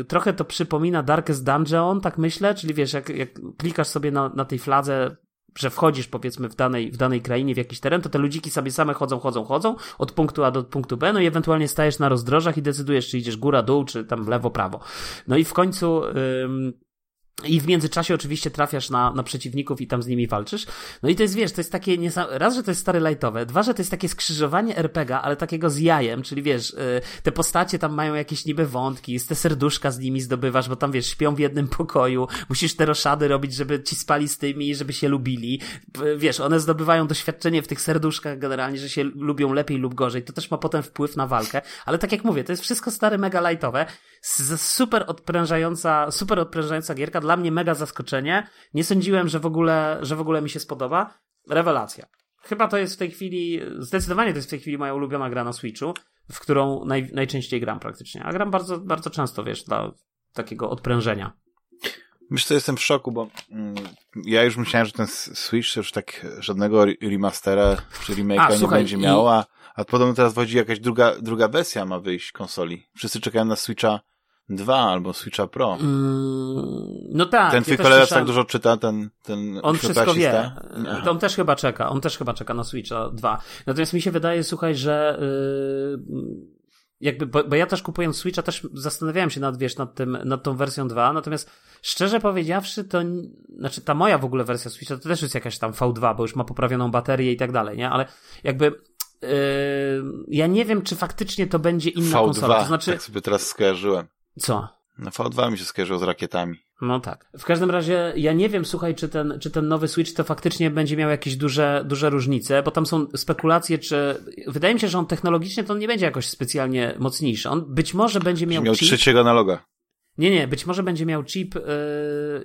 S2: y, trochę to przypomina Darkest Dungeon, tak myślę, czyli wiesz, jak, jak klikasz sobie na, na tej fladze że wchodzisz powiedzmy w danej, w danej krainie, w jakiś teren, to te ludziki sobie same chodzą, chodzą, chodzą od punktu A do punktu B, no i ewentualnie stajesz na rozdrożach i decydujesz, czy idziesz góra, dół, czy tam lewo, prawo. No i w końcu... I w międzyczasie oczywiście trafiasz na, na przeciwników i tam z nimi walczysz. No i to jest, wiesz, to jest takie, raz, że to jest stare lightowe, dwa, że to jest takie skrzyżowanie RPGa, ale takiego z jajem, czyli wiesz, y, te postacie tam mają jakieś niby wątki, te serduszka z nimi zdobywasz, bo tam wiesz, śpią w jednym pokoju, musisz te roszady robić, żeby ci spali z tymi, żeby się lubili. Wiesz, one zdobywają doświadczenie w tych serduszkach generalnie, że się lubią lepiej lub gorzej. To też ma potem wpływ na walkę, ale tak jak mówię, to jest wszystko stare mega lightowe, super odprężająca, super odprężająca gierka, dla mnie mega zaskoczenie. Nie sądziłem, że w ogóle, że w ogóle mi się spodoba. Rewelacja. Chyba to jest w tej chwili, zdecydowanie to jest w tej chwili moja ulubiona gra na Switchu, w którą naj, najczęściej gram praktycznie. A gram bardzo, bardzo często, wiesz, dla takiego odprężenia.
S1: Myślę, że jestem w szoku, bo mm, ja już myślałem, że ten Switch już tak żadnego remastera czy remake'a nie słuchaj, będzie miał, a, a podobno teraz wchodzi jakaś druga, druga wersja ma wyjść konsoli. Wszyscy czekają na Switcha 2 albo Switcha Pro. Mm,
S2: no tak.
S1: Ten twój kolega tak dużo czyta, ten, ten
S2: On wszystko wie. Aha. On też chyba czeka. On też chyba czeka na Switcha 2. Natomiast mi się wydaje, słuchaj, że yy, jakby, bo, bo, ja też kupując Switcha też zastanawiałem się nad, wiesz, nad tym, nad tą wersją 2, natomiast szczerze powiedziawszy, to, znaczy ta moja w ogóle wersja Switcha to też jest jakaś tam V2, bo już ma poprawioną baterię i tak dalej, nie? Ale jakby Yy, ja nie wiem, czy faktycznie to będzie inna
S1: V2,
S2: konsola. To znaczy...
S1: tak sobie teraz skojarzyłem.
S2: Co?
S1: No V2 mi się skojarzyło z rakietami.
S2: No tak. W każdym razie ja nie wiem, słuchaj, czy ten, czy ten nowy Switch to faktycznie będzie miał jakieś duże, duże różnice, bo tam są spekulacje, czy wydaje mi się, że on technologicznie to on nie będzie jakoś specjalnie mocniejszy. On być może będzie miał.
S1: Miał
S2: chip,
S1: trzeciego analoga.
S2: Nie, nie, być może będzie miał chip. Yy,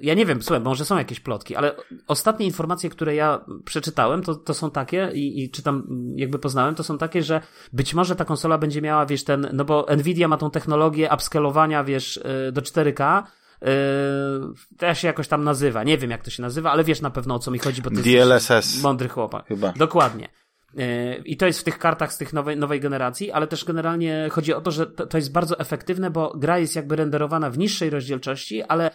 S2: ja nie wiem, słuchaj, może są jakieś plotki, ale ostatnie informacje, które ja przeczytałem, to, to są takie i, i czytam, jakby poznałem, to są takie, że być może ta konsola będzie miała, wiesz, ten, no bo Nvidia ma tą technologię upscalowania, wiesz, yy, do 4K. Yy, to się jakoś tam nazywa. Nie wiem, jak to się nazywa, ale wiesz na pewno o co mi chodzi, bo to
S1: DLSS.
S2: mądry chłopak. Chyba. Dokładnie. E, I to jest w tych kartach z tych nowej, nowej generacji, ale też generalnie chodzi o to, że to, to jest bardzo efektywne, bo gra jest jakby renderowana w niższej rozdzielczości, ale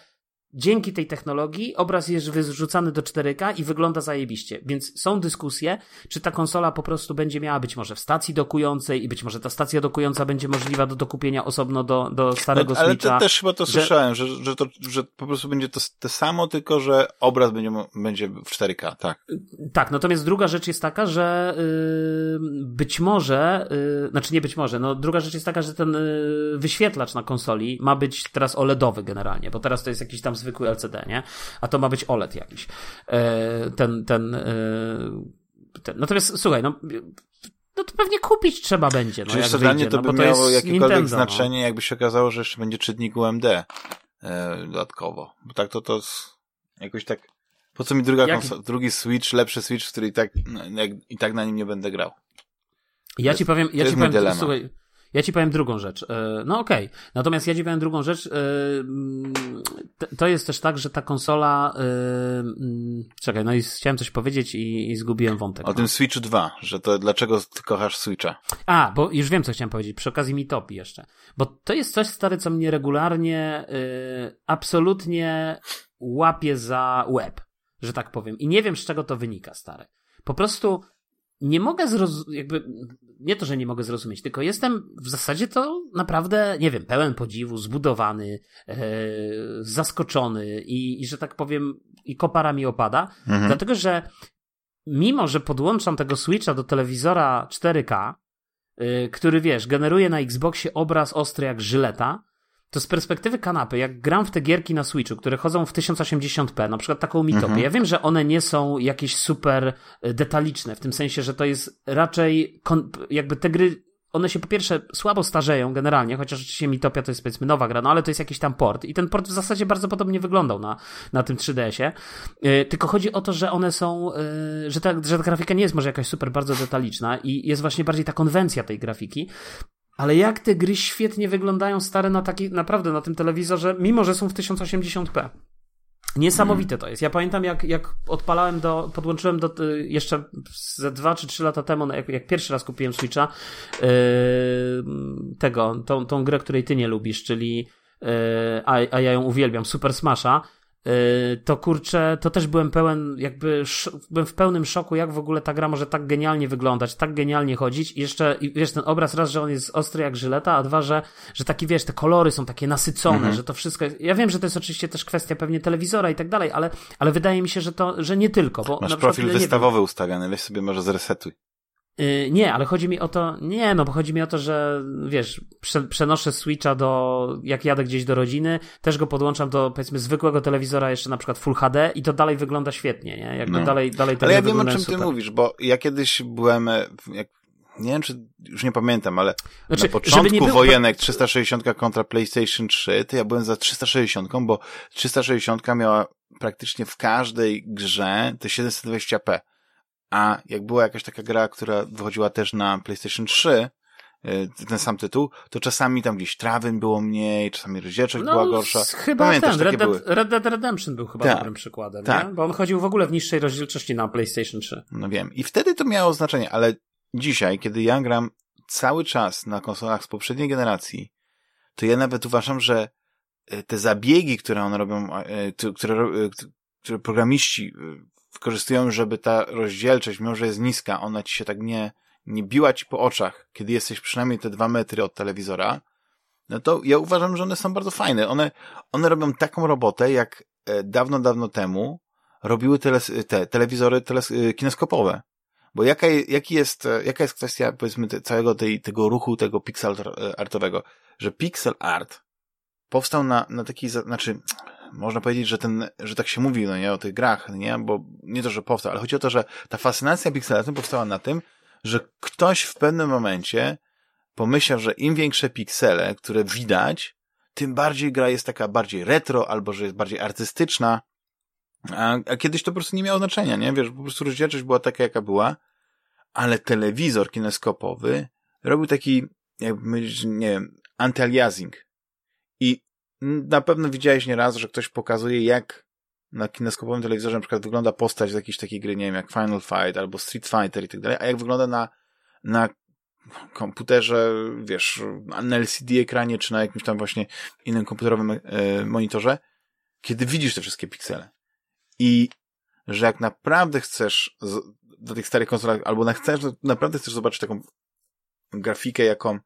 S2: dzięki tej technologii obraz jest wyrzucany do 4K i wygląda zajebiście. Więc są dyskusje, czy ta konsola po prostu będzie miała być może w stacji dokującej i być może ta stacja dokująca będzie możliwa do dokupienia osobno do, do starego
S1: no, ale
S2: Switcha.
S1: Ale też chyba to że... słyszałem, że, że, to, że po prostu będzie to, samo, tylko że obraz będzie, będzie w 4K, tak.
S2: Tak, natomiast druga rzecz jest taka, że yy, być może, yy, znaczy nie być może, no druga rzecz jest taka, że ten yy, wyświetlacz na konsoli ma być teraz OLEDowy generalnie, bo teraz to jest jakiś tam zwykły LCD, nie? A to ma być OLED jakiś. E, ten, ten, e, ten. Natomiast słuchaj, no no to pewnie kupić trzeba będzie. No,
S1: Czyli
S2: jak
S1: to mnie to
S2: no,
S1: by
S2: to
S1: miało jakiekolwiek
S2: Nintendo,
S1: znaczenie,
S2: no.
S1: jakby się okazało, że jeszcze będzie czytnik UMD e, dodatkowo. Bo tak to to jakoś tak... Po co mi druga jak... drugi Switch, lepszy Switch, w który i tak, no, jak, i tak na nim nie będę grał?
S2: Ja ci powiem, ja ci powiem, słuchaj, ja ci powiem drugą rzecz. E, no okej. Okay. Natomiast ja ci powiem drugą rzecz. E, to jest też tak, że ta konsola. E, mm, czekaj, no i chciałem coś powiedzieć i, i zgubiłem wątek.
S1: O
S2: no.
S1: tym Switchu 2, że to dlaczego ty kochasz Switcha?
S2: A, bo już wiem, co chciałem powiedzieć. Przy okazji mi topi jeszcze. Bo to jest coś, stary, co mnie regularnie absolutnie łapie za łeb, że tak powiem. I nie wiem, z czego to wynika, stary. Po prostu nie mogę zrozumieć, jakby, nie to, że nie mogę zrozumieć, tylko jestem w zasadzie to naprawdę, nie wiem, pełen podziwu, zbudowany, e, zaskoczony i, i, że tak powiem, i kopara mi opada, mhm. dlatego że mimo, że podłączam tego Switcha do telewizora 4K, e, który wiesz, generuje na Xboxie obraz ostry jak żyleta, to z perspektywy kanapy, jak gram w te gierki na Switchu, które chodzą w 1080p, na przykład taką Mitopię, mhm. ja wiem, że one nie są jakieś super e, detaliczne, w tym sensie, że to jest raczej jakby te gry one się po pierwsze słabo starzeją generalnie, chociaż oczywiście Mitopia to jest powiedzmy nowa gra, no ale to jest jakiś tam port i ten port w zasadzie bardzo podobnie wyglądał na, na tym 3DS-ie, yy, tylko chodzi o to, że one są, yy, że, ta, że ta grafika nie jest może jakaś super bardzo detaliczna i jest właśnie bardziej ta konwencja tej grafiki ale jak te gry świetnie wyglądają stare na taki, naprawdę na tym telewizorze, mimo że są w 1080p. Niesamowite to jest. Ja pamiętam, jak, jak odpalałem do, podłączyłem do, y, jeszcze ze dwa czy trzy lata temu, no, jak, jak pierwszy raz kupiłem Switcha, yy, tego, tą, tą grę, której ty nie lubisz, czyli, yy, a, a ja ją uwielbiam, Super Smasha, to kurczę, to też byłem pełen, jakby byłem w pełnym szoku, jak w ogóle ta gra może tak genialnie wyglądać, tak genialnie chodzić. I jeszcze, wiesz, ten obraz raz, że on jest ostry jak żyleta, a dwa, że, że taki, wiesz, te kolory są takie nasycone, mhm. że to wszystko jest... Ja wiem, że to jest oczywiście też kwestia pewnie telewizora i tak dalej, ale, ale wydaje mi się, że to, że nie tylko. Bo
S1: Masz profil przykład, wystawowy ustawiony, weź sobie może zresetuj.
S2: Yy, nie, ale chodzi mi o to, nie, no bo chodzi mi o to, że wiesz, prze, przenoszę Switcha do, jak jadę gdzieś do rodziny, też go podłączam do powiedzmy zwykłego telewizora jeszcze na przykład Full HD i to dalej wygląda świetnie, nie? Jakby no. dalej, dalej
S1: Ale ja wiem o czym super. ty mówisz, bo ja kiedyś byłem, e, jak, nie wiem czy, już nie pamiętam, ale znaczy, na początku było... wojenek 360 kontra PlayStation 3, to ja byłem za 360, bo 360 miała praktycznie w każdej grze te 720p. A jak była jakaś taka gra, która wychodziła też na PlayStation 3, y, ten sam tytuł, to czasami tam gdzieś trawyn było mniej, czasami rozdzielczość no, była gorsza.
S2: Chyba Pamiętasz, ten, Red Dead, Red Dead, Redemption był chyba tak, dobrym przykładem, tak. Bo on chodził w ogóle w niższej rozdzielczości na PlayStation 3.
S1: No wiem. I wtedy to miało znaczenie, ale dzisiaj, kiedy ja gram cały czas na konsolach z poprzedniej generacji, to ja nawet uważam, że y, te zabiegi, które one robią, y, które, które programiści wykorzystują, żeby ta rozdzielczość, mimo że jest niska, ona ci się tak nie, nie biła ci po oczach, kiedy jesteś przynajmniej te dwa metry od telewizora, no to ja uważam, że one są bardzo fajne. One, one robią taką robotę, jak e, dawno, dawno temu robiły tele, te telewizory teles, e, kineskopowe. Bo jaka, jaki jest, e, jaka jest kwestia, powiedzmy, te, całego tej, tego ruchu, tego pixel artowego, że pixel art powstał na, na taki, znaczy, można powiedzieć, że ten, że tak się mówi, no nie, o tych grach, nie, bo nie to, że powstał, ale chodzi o to, że ta fascynacja pixelatem powstała na tym, że ktoś w pewnym momencie pomyślał, że im większe piksele, które widać, tym bardziej gra jest taka bardziej retro, albo że jest bardziej artystyczna, a, a kiedyś to po prostu nie miało znaczenia, nie, wiesz, po prostu rozdzielczość była taka, jaka była, ale telewizor kineskopowy robił taki, jakby, nie wiem, anti-aliasing. I na pewno widziałeś nieraz, że ktoś pokazuje, jak na kineskopowym telewizorze na przykład wygląda postać z jakiejś takiej gry, nie wiem, jak Final Fight albo Street Fighter i tak dalej, a jak wygląda na, na komputerze, wiesz, na LCD ekranie, czy na jakimś tam właśnie innym komputerowym e, monitorze, kiedy widzisz te wszystkie piksele. I że jak naprawdę chcesz do tych starych konsolach, albo na, chcesz, naprawdę chcesz zobaczyć taką grafikę, jaką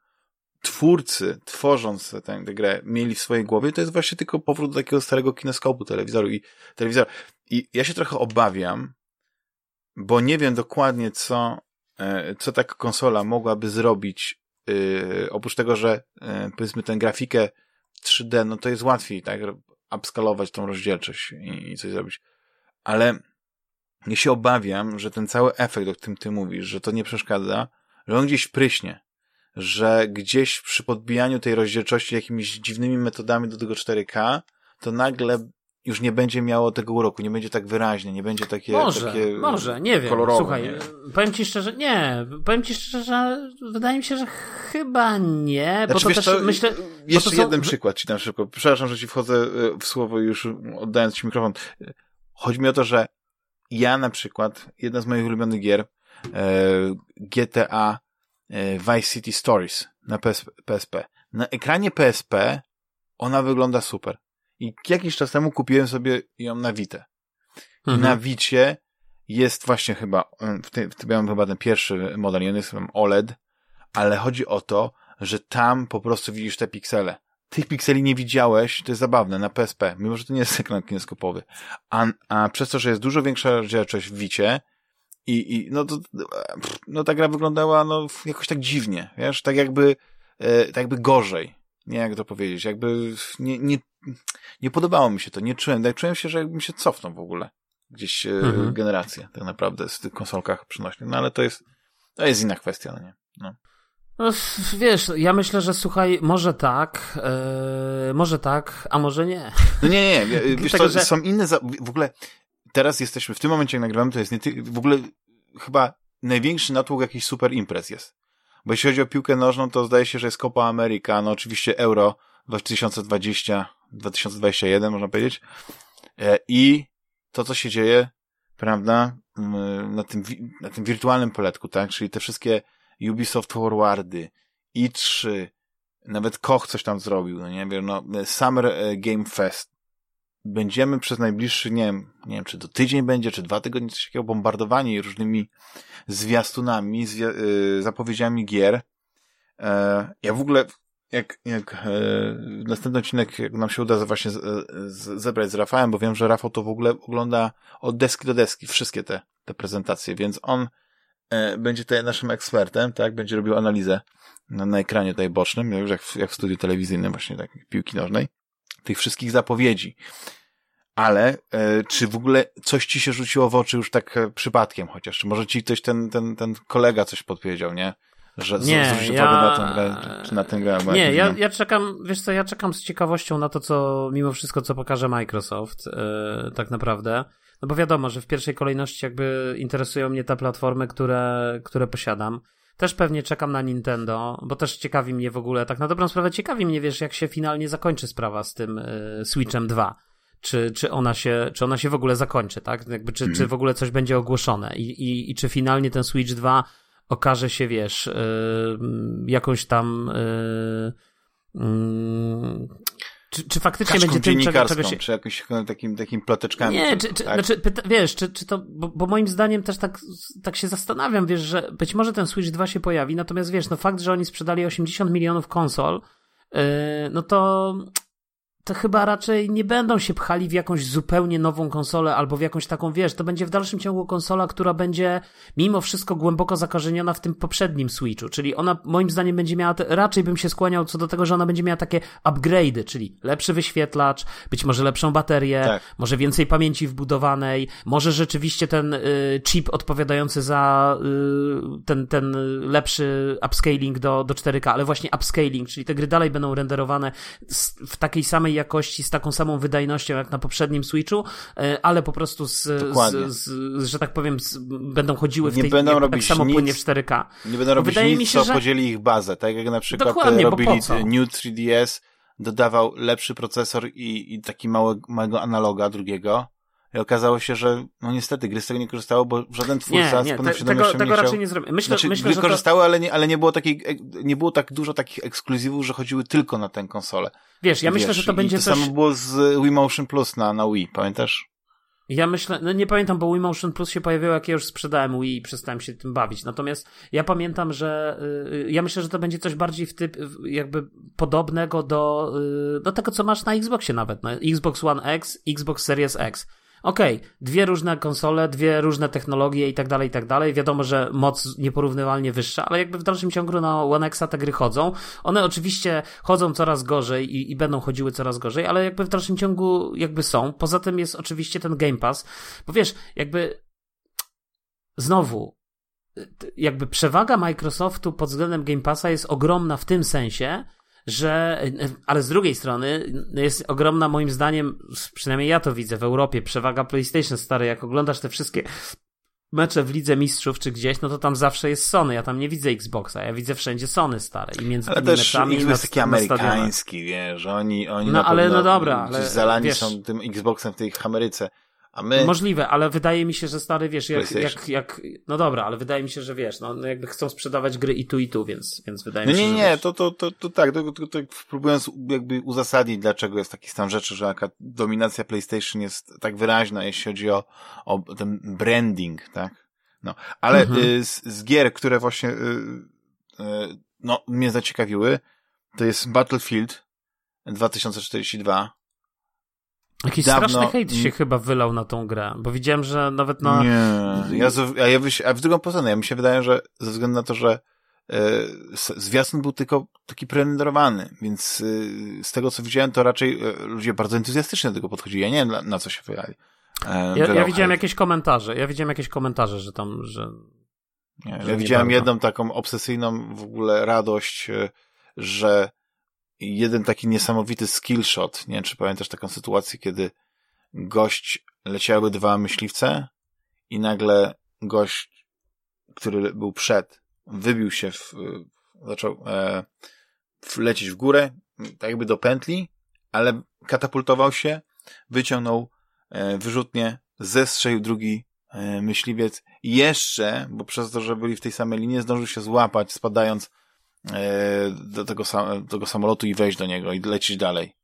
S1: twórcy, tworząc tę, tę grę, mieli w swojej głowie, to jest właśnie tylko powrót do takiego starego kineskopu telewizoru i telewizora. I ja się trochę obawiam, bo nie wiem dokładnie, co, e, co taka konsola mogłaby zrobić, yy, oprócz tego, że yy, powiedzmy tę grafikę 3D, no to jest łatwiej, tak, upskalować tą rozdzielczość i, i coś zrobić. Ale ja się obawiam, że ten cały efekt, o którym ty mówisz, że to nie przeszkadza, że on gdzieś pryśnie, że gdzieś przy podbijaniu tej rozdzielczości jakimiś dziwnymi metodami do tego 4K, to nagle już nie będzie miało tego uroku, nie będzie tak wyraźnie, nie będzie takie
S2: Może,
S1: takie
S2: może, nie wiem.
S1: kolorowe,
S2: Słuchaj,
S1: nie?
S2: powiem ci szczerze, nie, powiem ci szczerze, że wydaje mi się, że chyba nie, bo
S1: Znaczy,
S2: to
S1: wiesz
S2: też
S1: co,
S2: myślę...
S1: Jeszcze
S2: to są-
S1: jeden przykład ci dam szybko. Przepraszam, że ci wchodzę e, w słowo już oddając ci mikrofon. Chodzi mi o to, że ja na przykład, jedna z moich ulubionych gier, e, GTA Vice City Stories na PS, PSP. Na ekranie PSP ona wygląda super. I jakiś czas temu kupiłem sobie ją na Vita.
S2: Mhm.
S1: Na Vicie jest właśnie chyba, w tym, w tym miałem chyba ten pierwszy model, i on jest OLED, ale chodzi o to, że tam po prostu widzisz te piksele. Tych pikseli nie widziałeś, to jest zabawne, na PSP, mimo że to nie jest ekran kineskopowy. A, a przez to, że jest dużo większa rozdzielczość w Vicie i, i no to, no ta gra wyglądała no jakoś tak dziwnie, wiesz, tak jakby, e, tak jakby gorzej. Nie jak to powiedzieć, jakby nie, nie, nie podobało mi się to, nie czułem, tak czułem się, że jakbym się cofnął w ogóle gdzieś e,
S2: Mhm.
S1: generację tak naprawdę z tych konsolkach przynośnych, no ale to jest, to jest inna kwestia, no nie? No.
S2: No, wiesz, ja myślę, że słuchaj, może tak, e, może tak, a może nie.
S1: No nie, nie. Wiesz
S2: Tego,
S1: co,
S2: że-
S1: są inne, za... w ogóle teraz jesteśmy, w tym momencie jak nagrywamy, to jest nie ty... w ogóle chyba największy natłok jakiś super imprez jest. Bo jeśli chodzi o piłkę nożną, to zdaje się, że jest Copa America, no oczywiście Euro 2020, 2021 można powiedzieć. E, I to, co się dzieje, prawda, na tym, na tym wirtualnym poletku, tak, czyli te wszystkie Ubisoft Forwardy, i3, nawet Koch coś tam zrobił, no nie wiem, no, Summer e, Game Fest. Będziemy przez najbliższy, nie wiem, nie wiem, czy to tydzień będzie, czy dwa tygodnie, coś takiego, bombardowani różnymi zwiastunami, zwi y, zapowiedziami gier. E, ja w ogóle, jak, jak e, następny odcinek, jak nam się uda właśnie z, z, zebrać z Rafałem, bo wiem, że Rafał to w ogóle ogląda od deski do deski, wszystkie te, te prezentacje, więc on e, będzie tutaj naszym ekspertem, tak, będzie robił analizę na, na ekranie tutaj bocznym, jak w, jak w studiu telewizyjnym właśnie tak, piłki nożnej, tych wszystkich zapowiedzi. Ale e, czy w ogóle coś ci się rzuciło w oczy już tak e, przypadkiem chociaż? Czy może ci ktoś ten, ten, ten kolega coś podpowiedział, nie? Że z-
S2: Nie,
S1: zwróć
S2: ja-
S1: na tę grę, czy na tę grę. bo
S2: Nie, ja, ja czekam, wiesz co, ja czekam z ciekawością na to, co mimo wszystko, co pokaże Microsoft, e, tak naprawdę. No bo wiadomo, że w pierwszej kolejności jakby interesują mnie te platformy, które, które posiadam. Też pewnie czekam na Nintendo, bo też ciekawi mnie w ogóle, tak na dobrą sprawę ciekawi mnie, wiesz, jak się finalnie zakończy sprawa z tym e, Switchem 2. Czy, czy, ona się, czy ona się w ogóle zakończy, tak? Jakby, czy, czy w ogóle coś będzie ogłoszone i, i, i czy finalnie ten Switch 2 okaże się, wiesz, y, jakąś tam. y, mm, czy, czy faktycznie
S1: Kaczką
S2: będzie tym, czego,
S1: dziennikarską,
S2: czego się.
S1: czy jakimś takim, takim ploteczkami.
S2: Nie,
S1: czy,
S2: czy,
S1: tak?
S2: znaczy, wiesz, czy, czy to, bo, bo moim zdaniem też tak, tak się zastanawiam, wiesz, że być może ten Switch 2 się pojawi, natomiast wiesz, no fakt, że oni sprzedali 80 milionów konsol, yy, no to to chyba raczej nie będą się pchali w jakąś zupełnie nową konsolę albo w jakąś taką, wiesz, to będzie w dalszym ciągu konsola, która będzie mimo wszystko głęboko zakorzeniona w tym poprzednim Switchu, czyli ona moim zdaniem będzie miała, te, raczej bym się skłaniał co do tego, że ona będzie miała takie upgrade'y, czyli lepszy wyświetlacz, być może lepszą baterię,
S1: Tak.
S2: może więcej pamięci wbudowanej, może rzeczywiście ten y, chip odpowiadający za y, ten, ten lepszy upscaling do, do 4K, ale właśnie upscaling, czyli te gry dalej będą renderowane w takiej samej jakości, z taką samą wydajnością jak na poprzednim Switchu, y, ale po prostu z, z, z że tak powiem, będą chodziły w
S1: Nie
S2: tej
S1: będą
S2: jak, tak
S1: robić
S2: samo
S1: nic,
S2: płynnie w 4K.
S1: Nie będą robić
S2: wydaje
S1: nic,
S2: mi się,
S1: co
S2: że-
S1: podzieli ich bazę. Tak jak na przykład e, robili? New 3DS, dodawał lepszy procesor i, i taki mały, małego analoga drugiego i okazało się, że no niestety gry z tego nie korzystało, bo żaden twórca
S2: nie, nie,
S1: z pełną
S2: te, tego,
S1: świadomością
S2: tego
S1: nie chciał...
S2: raczej nie zrobię. Myślę,
S1: Znaczy,
S2: myślę
S1: gry
S2: że to...
S1: korzystały, ale, nie, ale nie było takiej, nie było tak dużo takich ekskluzywów, że chodziły tylko na tę konsolę.
S2: Wiesz, ja
S1: Wiesz,
S2: myślę, że to będzie
S1: to
S2: coś...
S1: samo było z Wii Motion Plus na, na Wii, pamiętasz?
S2: Ja myślę, no nie pamiętam, bo Wii Motion Plus się pojawiło, jak ja już sprzedałem Wii i przestałem się tym bawić. Natomiast ja pamiętam, że y, ja myślę, że to będzie coś bardziej w typ, jakby podobnego do, y, do tego, co masz na Xboxie nawet, na Xbox One X, Xbox Series X. Okej, dwie różne konsole, dwie różne technologie i tak dalej, i tak dalej. Wiadomo, że moc nieporównywalnie wyższa, ale jakby w dalszym ciągu na One Xa te gry chodzą. One oczywiście chodzą coraz gorzej i, i będą chodziły coraz gorzej, ale jakby w dalszym ciągu jakby są. Poza tym jest oczywiście ten Game Pass, bo wiesz, jakby znowu, y, jakby przewaga Microsoftu pod względem Game Passa jest ogromna w tym sensie, że, ale z drugiej strony jest ogromna moim zdaniem, przynajmniej ja to widzę w Europie, przewaga PlayStation stary, jak oglądasz te wszystkie mecze w Lidze Mistrzów czy gdzieś, no to tam zawsze jest Sony, ja tam nie widzę Xboxa, ja widzę wszędzie Sony stare i między
S1: Ale
S2: tymi
S1: też
S2: meczami
S1: Xbox jest taki
S2: na
S1: amerykański, wiesz, oni, oni
S2: No,
S1: na
S2: ale
S1: pewno
S2: no dobra, ale
S1: zalani
S2: wiesz-
S1: są tym Xboxem w tej Ameryce. A my,
S2: Możliwe, ale wydaje mi się, że stary, wiesz, jak, jak, jak, no dobra, ale wydaje mi się, że wiesz, no, no jakby chcą sprzedawać gry i tu i tu, więc, więc wydaje
S1: no
S2: mi się,
S1: nie,
S2: że
S1: nie,
S2: wiesz,
S1: to, to, to, to tak, to, to, to próbując jakby uzasadnić, dlaczego jest taki stan rzeczy, że jaka dominacja PlayStation jest tak wyraźna, jeśli chodzi o, o ten branding, tak? No, ale
S2: Mhm.
S1: y, z, z gier, które właśnie, y, y, no, mnie zaciekawiły, to jest Battlefield 2042.
S2: Jakiś
S1: dawno-
S2: straszny hejt się chyba wylał na tą grę, bo widziałem, że nawet na...
S1: Nie, ja, z- a, ja wyś, a w drugą stronę, ja mi się wydaje, że ze względu na to, że e, zwiastun był tylko taki prerenderowany, więc e, z tego co widziałem, to raczej e, ludzie bardzo entuzjastycznie do tego podchodzili. Ja nie wiem, na, na co się wylali. E,
S2: Ja, ja widziałem
S1: hejt.
S2: jakieś komentarze, ja widziałem jakieś komentarze, że tam, że...
S1: Nie,
S2: że
S1: ja widziałem
S2: bardzo.
S1: jedną taką obsesyjną w ogóle radość, że jeden taki niesamowity skillshot, nie wiem, czy pamiętasz taką sytuację, kiedy gość, leciały dwa myśliwce i nagle gość, który był przed, wybił się w, zaczął e, w- lecieć w górę, tak jakby do pętli, ale katapultował się, wyciągnął e, wyrzutnie, zestrzelił drugi e, myśliwiec. I jeszcze, bo przez to, że byli w tej samej linii, zdążył się złapać, spadając do tego, sam, tego samolotu i wejść do niego i lecieć dalej.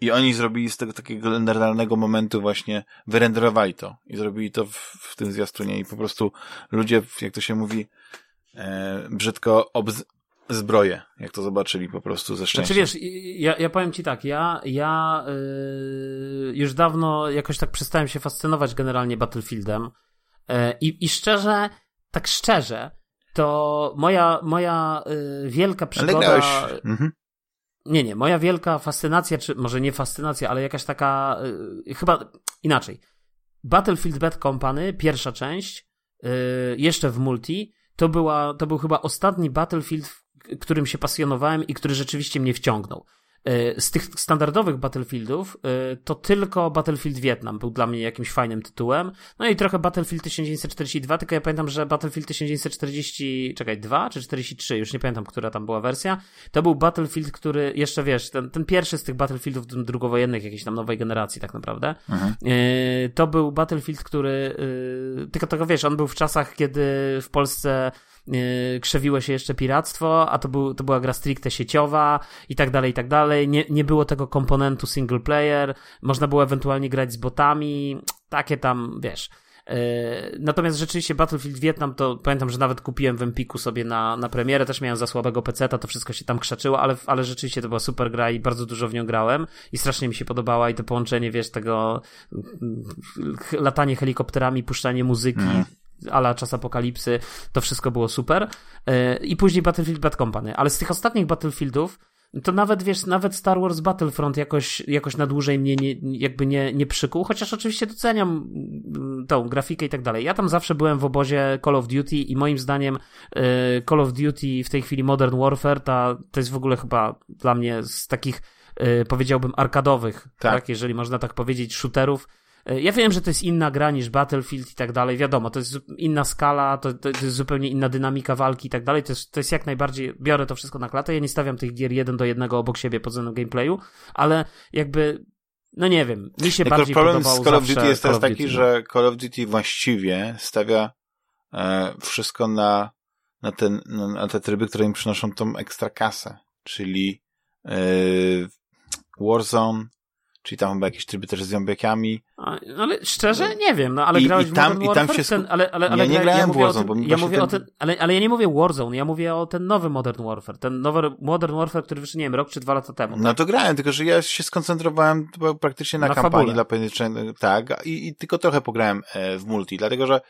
S1: I oni zrobili z tego takiego legendarnego momentu właśnie, wyrenderowali to i zrobili to w, w tym zwiastunie i po prostu ludzie, jak to się mówi, e, brzydko obz jak to zobaczyli po prostu ze szczęścia.
S2: Znaczy wiesz, ja, ja powiem ci tak, ja, ja yy, już dawno jakoś tak przestałem się fascynować generalnie Battlefieldem yy, i, i szczerze, tak szczerze, to moja, moja yy, wielka przygoda...
S1: Mhm.
S2: Nie, nie, moja wielka fascynacja, czy może nie fascynacja, ale jakaś taka, yy, chyba inaczej. Battlefield Bad Company, pierwsza część, yy, jeszcze w multi, to, była, to był chyba ostatni Battlefield, w którym się pasjonowałem i który rzeczywiście mnie wciągnął. Yy, Z tych standardowych Battlefieldów yy, to tylko Battlefield Vietnam był dla mnie jakimś fajnym tytułem. No i trochę Battlefield 1942, tylko ja pamiętam, że Battlefield 1940, czekaj, 2 czy 43, już nie pamiętam, która tam była wersja. To był Battlefield, który jeszcze wiesz, ten, ten pierwszy z tych Battlefieldów drugowojennych, jakiejś tam nowej generacji tak naprawdę.
S1: Mhm.
S2: Yy, to był Battlefield, który. Yy, tylko tego wiesz, on był w czasach, kiedy w Polsce krzewiło się jeszcze piractwo, a to, był, to była gra stricte sieciowa i tak dalej, i tak dalej. Nie, nie było tego komponentu single player, można było ewentualnie grać z botami, takie tam, wiesz. Yy, Natomiast rzeczywiście Battlefield Vietnam to pamiętam, że nawet kupiłem w Empiku sobie na, na premierę, też miałem za słabego peceta, to wszystko się tam krzaczyło, ale, ale rzeczywiście to była super gra i bardzo dużo w nią grałem i strasznie mi się podobała i to połączenie, wiesz, tego mm, latanie helikopterami, puszczanie muzyki,
S1: Mhm.
S2: Ala czas apokalipsy, to wszystko było super. Yy, I później Battlefield Bad Company, ale z tych ostatnich Battlefieldów to nawet, wiesz, nawet Star Wars Battlefront jakoś, jakoś na dłużej mnie nie, jakby nie, nie przykuł, chociaż oczywiście doceniam mm, tą grafikę i tak dalej. Ja tam zawsze byłem w obozie Call of Duty i moim zdaniem y, Call of Duty w tej chwili Modern Warfare ta, to jest w ogóle chyba dla mnie z takich y, powiedziałbym arkadowych, tak.
S1: Tak.
S2: jeżeli można tak powiedzieć, shooterów. Y, Ja wiem, że to jest inna gra niż Battlefield i tak dalej, wiadomo, to jest inna skala, to, to, to jest zupełnie inna dynamika walki i tak dalej, to jest, to jest jak najbardziej, biorę to wszystko na klatę, ja nie stawiam tych gier jeden do jednego obok siebie pod względem gameplayu, ale jakby no nie wiem, mi się
S1: Tylko
S2: bardziej
S1: problem
S2: podobał
S1: z Call of Duty jest teraz taki,
S2: Duty, no.
S1: że Call of Duty właściwie stawia e, wszystko na, na, ten, na, na te tryby, które im przynoszą tą ekstra kasę, czyli e, Warzone, czyli tam chyba jakieś tryby też z zombiakami.
S2: A, ale szczerze nie wiem, no ale
S1: I-
S2: grałeś
S1: i
S2: w
S1: tam-
S2: Modern
S1: i tam
S2: Warfare?
S1: się sku-
S2: ten, ale, ale,
S1: Ja
S2: ale
S1: nie
S2: gra-
S1: grałem
S2: ja
S1: w Warzone, bo
S2: ja mówię o
S1: ten-
S2: ten, ale, ale ja nie mówię Warzone, ja mówię o ten nowy Modern Warfare, ten nowy Modern Warfare, który wyszedł, nie wiem, rok czy dwa lata temu.
S1: No to grałem, tylko że ja się skoncentrowałem praktycznie na,
S2: Na
S1: kampanii
S2: fabule.
S1: dla pojedynczej, tak, i, i tylko trochę pograłem e, w multi, dlatego że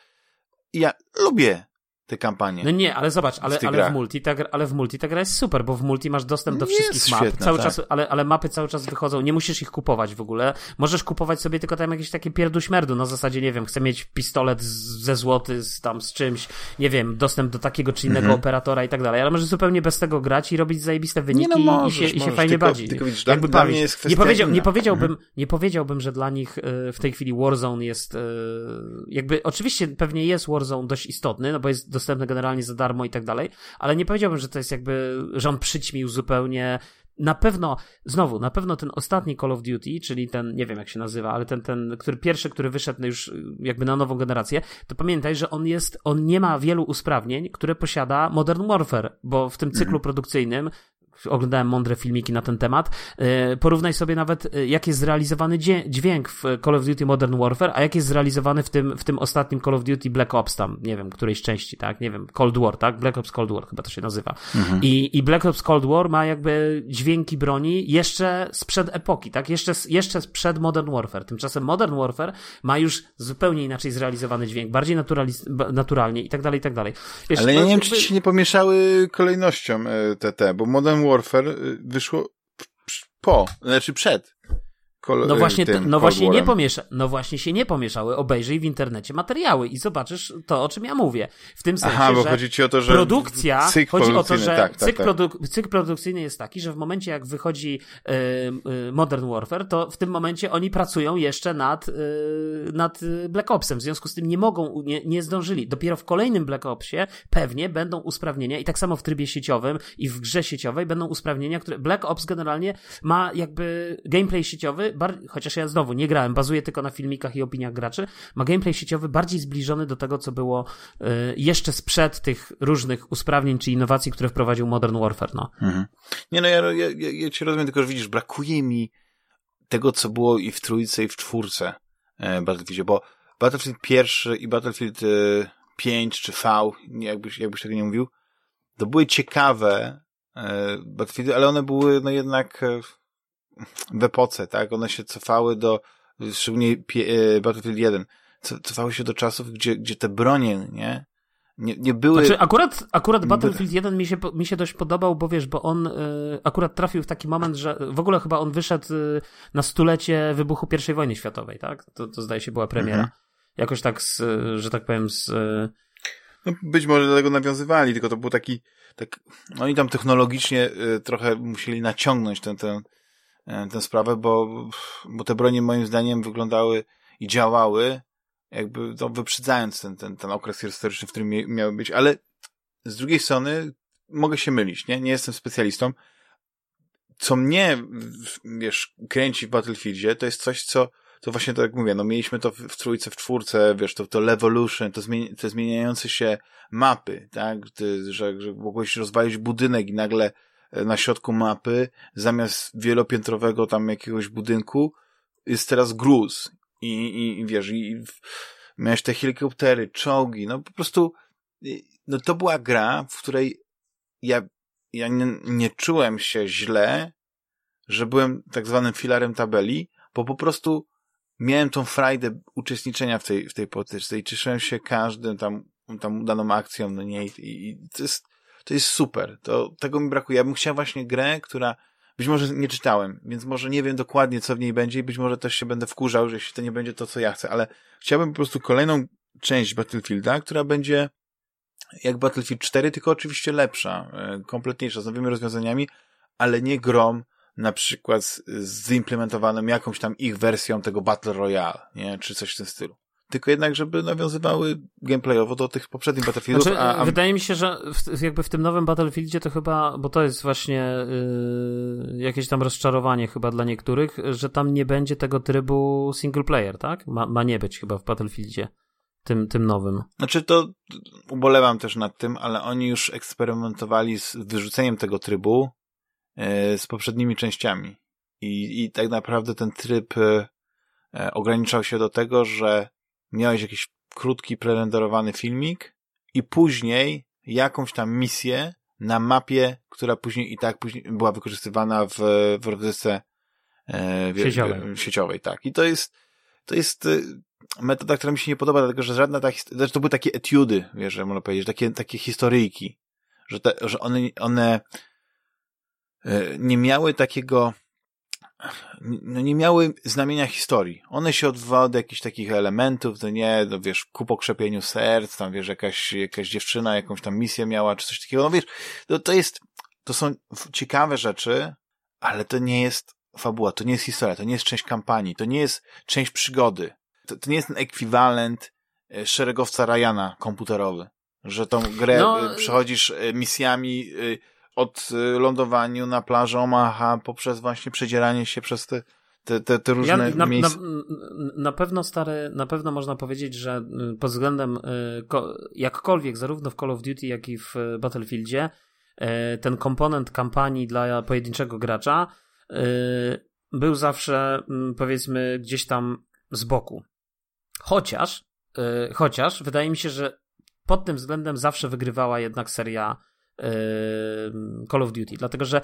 S1: ja lubię te kampanie.
S2: No nie, ale zobacz, ale, ale, w multi ta, gra- ale w multi ta gra jest super, bo w multi masz dostęp do wszystkich map,
S1: świetna,
S2: cały
S1: tak.
S2: czas, ale, ale mapy cały czas wychodzą, nie musisz ich kupować w ogóle, możesz kupować sobie tylko tam jakieś takie pierduśmerdu, na zasadzie, nie wiem, chcę mieć pistolet z, ze złoty, z, tam z czymś, nie wiem, dostęp do takiego czy innego
S1: Mhm.
S2: operatora i tak dalej, ale możesz zupełnie bez tego grać i robić zajebiste wyniki
S1: no możesz,
S2: i się, i się
S1: możesz,
S2: fajnie
S1: tylko-
S2: bawić.
S1: tylko widzisz,
S2: Jakby
S1: dla
S2: nie,
S1: kwestia
S2: powiedział, nie, powiedziałbym,
S1: Mhm.
S2: nie powiedziałbym, że dla nich e, w tej chwili Warzone jest e, jakby, oczywiście pewnie jest Warzone dość istotny, no bo jest dostępny generalnie za darmo i tak dalej, ale nie powiedziałbym, że to jest jakby, że on przyćmił zupełnie. Na pewno, znowu, na pewno ten ostatni Call of Duty, czyli ten, nie wiem jak się nazywa, ale ten, ten, który pierwszy, który wyszedł już y, jakby na nową generację, to pamiętaj, że on jest, on nie ma wielu usprawnień, które posiada Modern Warfare, bo w tym cyklu produkcyjnym oglądałem mądre filmiki na ten temat. E, Porównaj sobie nawet, e, jak jest zrealizowany dźwięk w Call of Duty Modern Warfare, a jak jest zrealizowany w tym, w tym ostatnim Call of Duty Black Ops tam, nie wiem, którejś części, tak, nie wiem, Cold War, tak, Black Ops Cold War chyba to się nazywa. I, I Black Ops Cold War ma jakby dźwięki broni jeszcze sprzed epoki, tak, jeszcze, jeszcze sprzed Modern Warfare. Tymczasem Modern Warfare ma już zupełnie inaczej zrealizowany dźwięk, bardziej naturaliz- naturalnie i tak dalej, i tak dalej. Wiesz,
S1: Ale ja
S2: to
S1: nie wiem, czy ci się nie pomieszały kolejnością e, te, te, bo Modern Warfare e, wyszło po, znaczy przed.
S2: No
S1: e,
S2: właśnie,
S1: tym
S2: no właśnie nie pomiesza, no właśnie się nie pomieszały. Obejrzyj w internecie materiały i zobaczysz to, o czym ja mówię. W tym sensie,
S1: Aha, bo
S2: że
S1: chodzi ci o to, że
S2: produkcja,
S1: cykl
S2: chodzi o to, że
S1: tak, tak,
S2: cykl,
S1: tak.
S2: Produ- cykl produkcyjny jest taki, że w momencie jak wychodzi y, y, Modern Warfare, to w tym momencie oni pracują jeszcze nad, y, nad y, Black Opsem. W związku z tym nie mogą, nie, nie zdążyli. Dopiero w kolejnym Black Opsie pewnie będą usprawnienia i tak samo w trybie sieciowym i w grze sieciowej będą usprawnienia, które Black Ops generalnie ma jakby gameplay sieciowy, chociaż ja znowu nie grałem, bazuję tylko na filmikach i opiniach graczy, ma gameplay sieciowy bardziej zbliżony do tego, co było y, jeszcze sprzed tych różnych usprawnień czy innowacji, które wprowadził Modern Warfare, no.
S1: Mhm. Nie no, ja, ja, ja, ja cię rozumiem, tylko że widzisz, brakuje mi tego, co było i w trójce, i w czwórce e, Battlefieldzie, bo Battlefield pierwszy i Battlefield e, 5 czy V, jakbyś, jakbyś tego nie mówił, to były ciekawe e, Battlefieldy, ale one były no jednak e, w epoce, tak? One się cofały do, szczególnie e, Battlefield 1, co- cofały się do czasów, gdzie, gdzie te bronie, nie? Nie, nie były...
S2: Znaczy, akurat, akurat Battlefield 1 mi się, mi się dość podobał, bo wiesz, bo on y, akurat trafił w taki moment, że w ogóle chyba on wyszedł y, na stulecie wybuchu I wojny światowej, tak? To, to zdaje się była premiera.
S1: Mhm.
S2: Jakoś tak, z, że tak powiem, z,
S1: No, być może do tego nawiązywali, tylko to był taki, tak, oni tam technologicznie y, trochę musieli naciągnąć tę, y, tę sprawę, bo, bo te bronie moim zdaniem wyglądały i działały, jakby to wyprzedzając ten, ten, ten okres historyczny, w którym miały być, ale z drugiej strony mogę się mylić, nie? Nie jestem specjalistą. Co mnie, wiesz, kręci w Battlefieldzie, to jest coś, co, to właśnie tak jak mówię, no mieliśmy to w, trójce, w czwórce, wiesz, to, to Levolution, to, zmieni, te zmieniające się mapy, tak, Ty, że, że mogłeś rozwalić budynek i nagle e, na środku mapy, zamiast wielopiętrowego tam jakiegoś budynku, jest teraz gruz. I, i, i wiesz, i w- miałeś te helikoptery, czołgi, no po prostu, no to była gra, w której ja, ja nie, nie czułem się źle, że byłem tak zwanym filarem tabeli, bo po prostu miałem tą frajdę uczestniczenia w tej, w tej potyczce i cieszyłem się każdym tam, tam udaną akcją, no nie, i, i to jest, to jest super. To, tego mi brakuje. Ja bym chciał właśnie grę, która być może nie czytałem, więc może nie wiem dokładnie, co w niej będzie i być może też się będę wkurzał, że jeśli to nie będzie to, co ja chcę, ale chciałbym po prostu kolejną część Battlefielda, która będzie jak Battlefield 4, tylko oczywiście lepsza, e, kompletniejsza, z nowymi rozwiązaniami, ale nie grom na przykład z, zimplementowaną jakąś tam ich wersją tego Battle Royale, nie? Czy coś w tym stylu. Tylko jednak, żeby nawiązywały gameplayowo do tych poprzednich Battlefieldów.
S2: Znaczy,
S1: a, a...
S2: Wydaje mi się, że w, jakby w tym nowym Battlefieldzie to chyba, bo to jest właśnie yy, jakieś tam rozczarowanie chyba dla niektórych, że tam nie będzie tego trybu single player, tak? Ma, ma nie być chyba w Battlefieldzie. Tym, tym nowym.
S1: Znaczy to ubolewam też nad tym, ale oni już eksperymentowali z wyrzuceniem tego trybu yy, z poprzednimi częściami. I, I tak naprawdę ten tryb yy, ograniczał się do tego, że miałeś jakiś krótki, prerenderowany filmik i później jakąś tam misję na mapie, która później i tak później była wykorzystywana w, w rozgrywce
S2: e, sieciowej.
S1: sieciowej. Tak. I to jest, to jest e, metoda, która mi się nie podoba, dlatego że żadna ta znaczy to były takie etiudy, wiesz, że można powiedzieć, takie, takie historyjki, że, te, że one, one e, nie miały takiego no nie miały znamienia historii. One się odwołały do jakichś takich elementów, to nie, no wiesz, ku pokrzepieniu serc, tam wiesz, jakaś, jakaś dziewczyna jakąś tam misję miała, czy coś takiego. No wiesz, to, to jest, to są ciekawe rzeczy, ale to nie jest fabuła, to nie jest historia, to nie jest część kampanii, to nie jest część przygody. To, to nie jest ten ekwiwalent e, szeregowca Ryana komputerowy, że tą grę no... E, przechodzisz e, misjami od y, lądowaniu na plaży Omaha poprzez właśnie przedzieranie się przez te, te, te, te różne ja, na, miejsca.
S2: Na, na, pewno stary, na pewno można powiedzieć, że y, pod względem y, jakkolwiek, zarówno w Call of Duty, jak i w Battlefieldzie, ten komponent kampanii dla pojedynczego gracza był zawsze, mm, powiedzmy, gdzieś tam z boku. Chociaż, chociaż wydaje mi się, że pod tym względem zawsze wygrywała jednak seria Call of Duty, dlatego że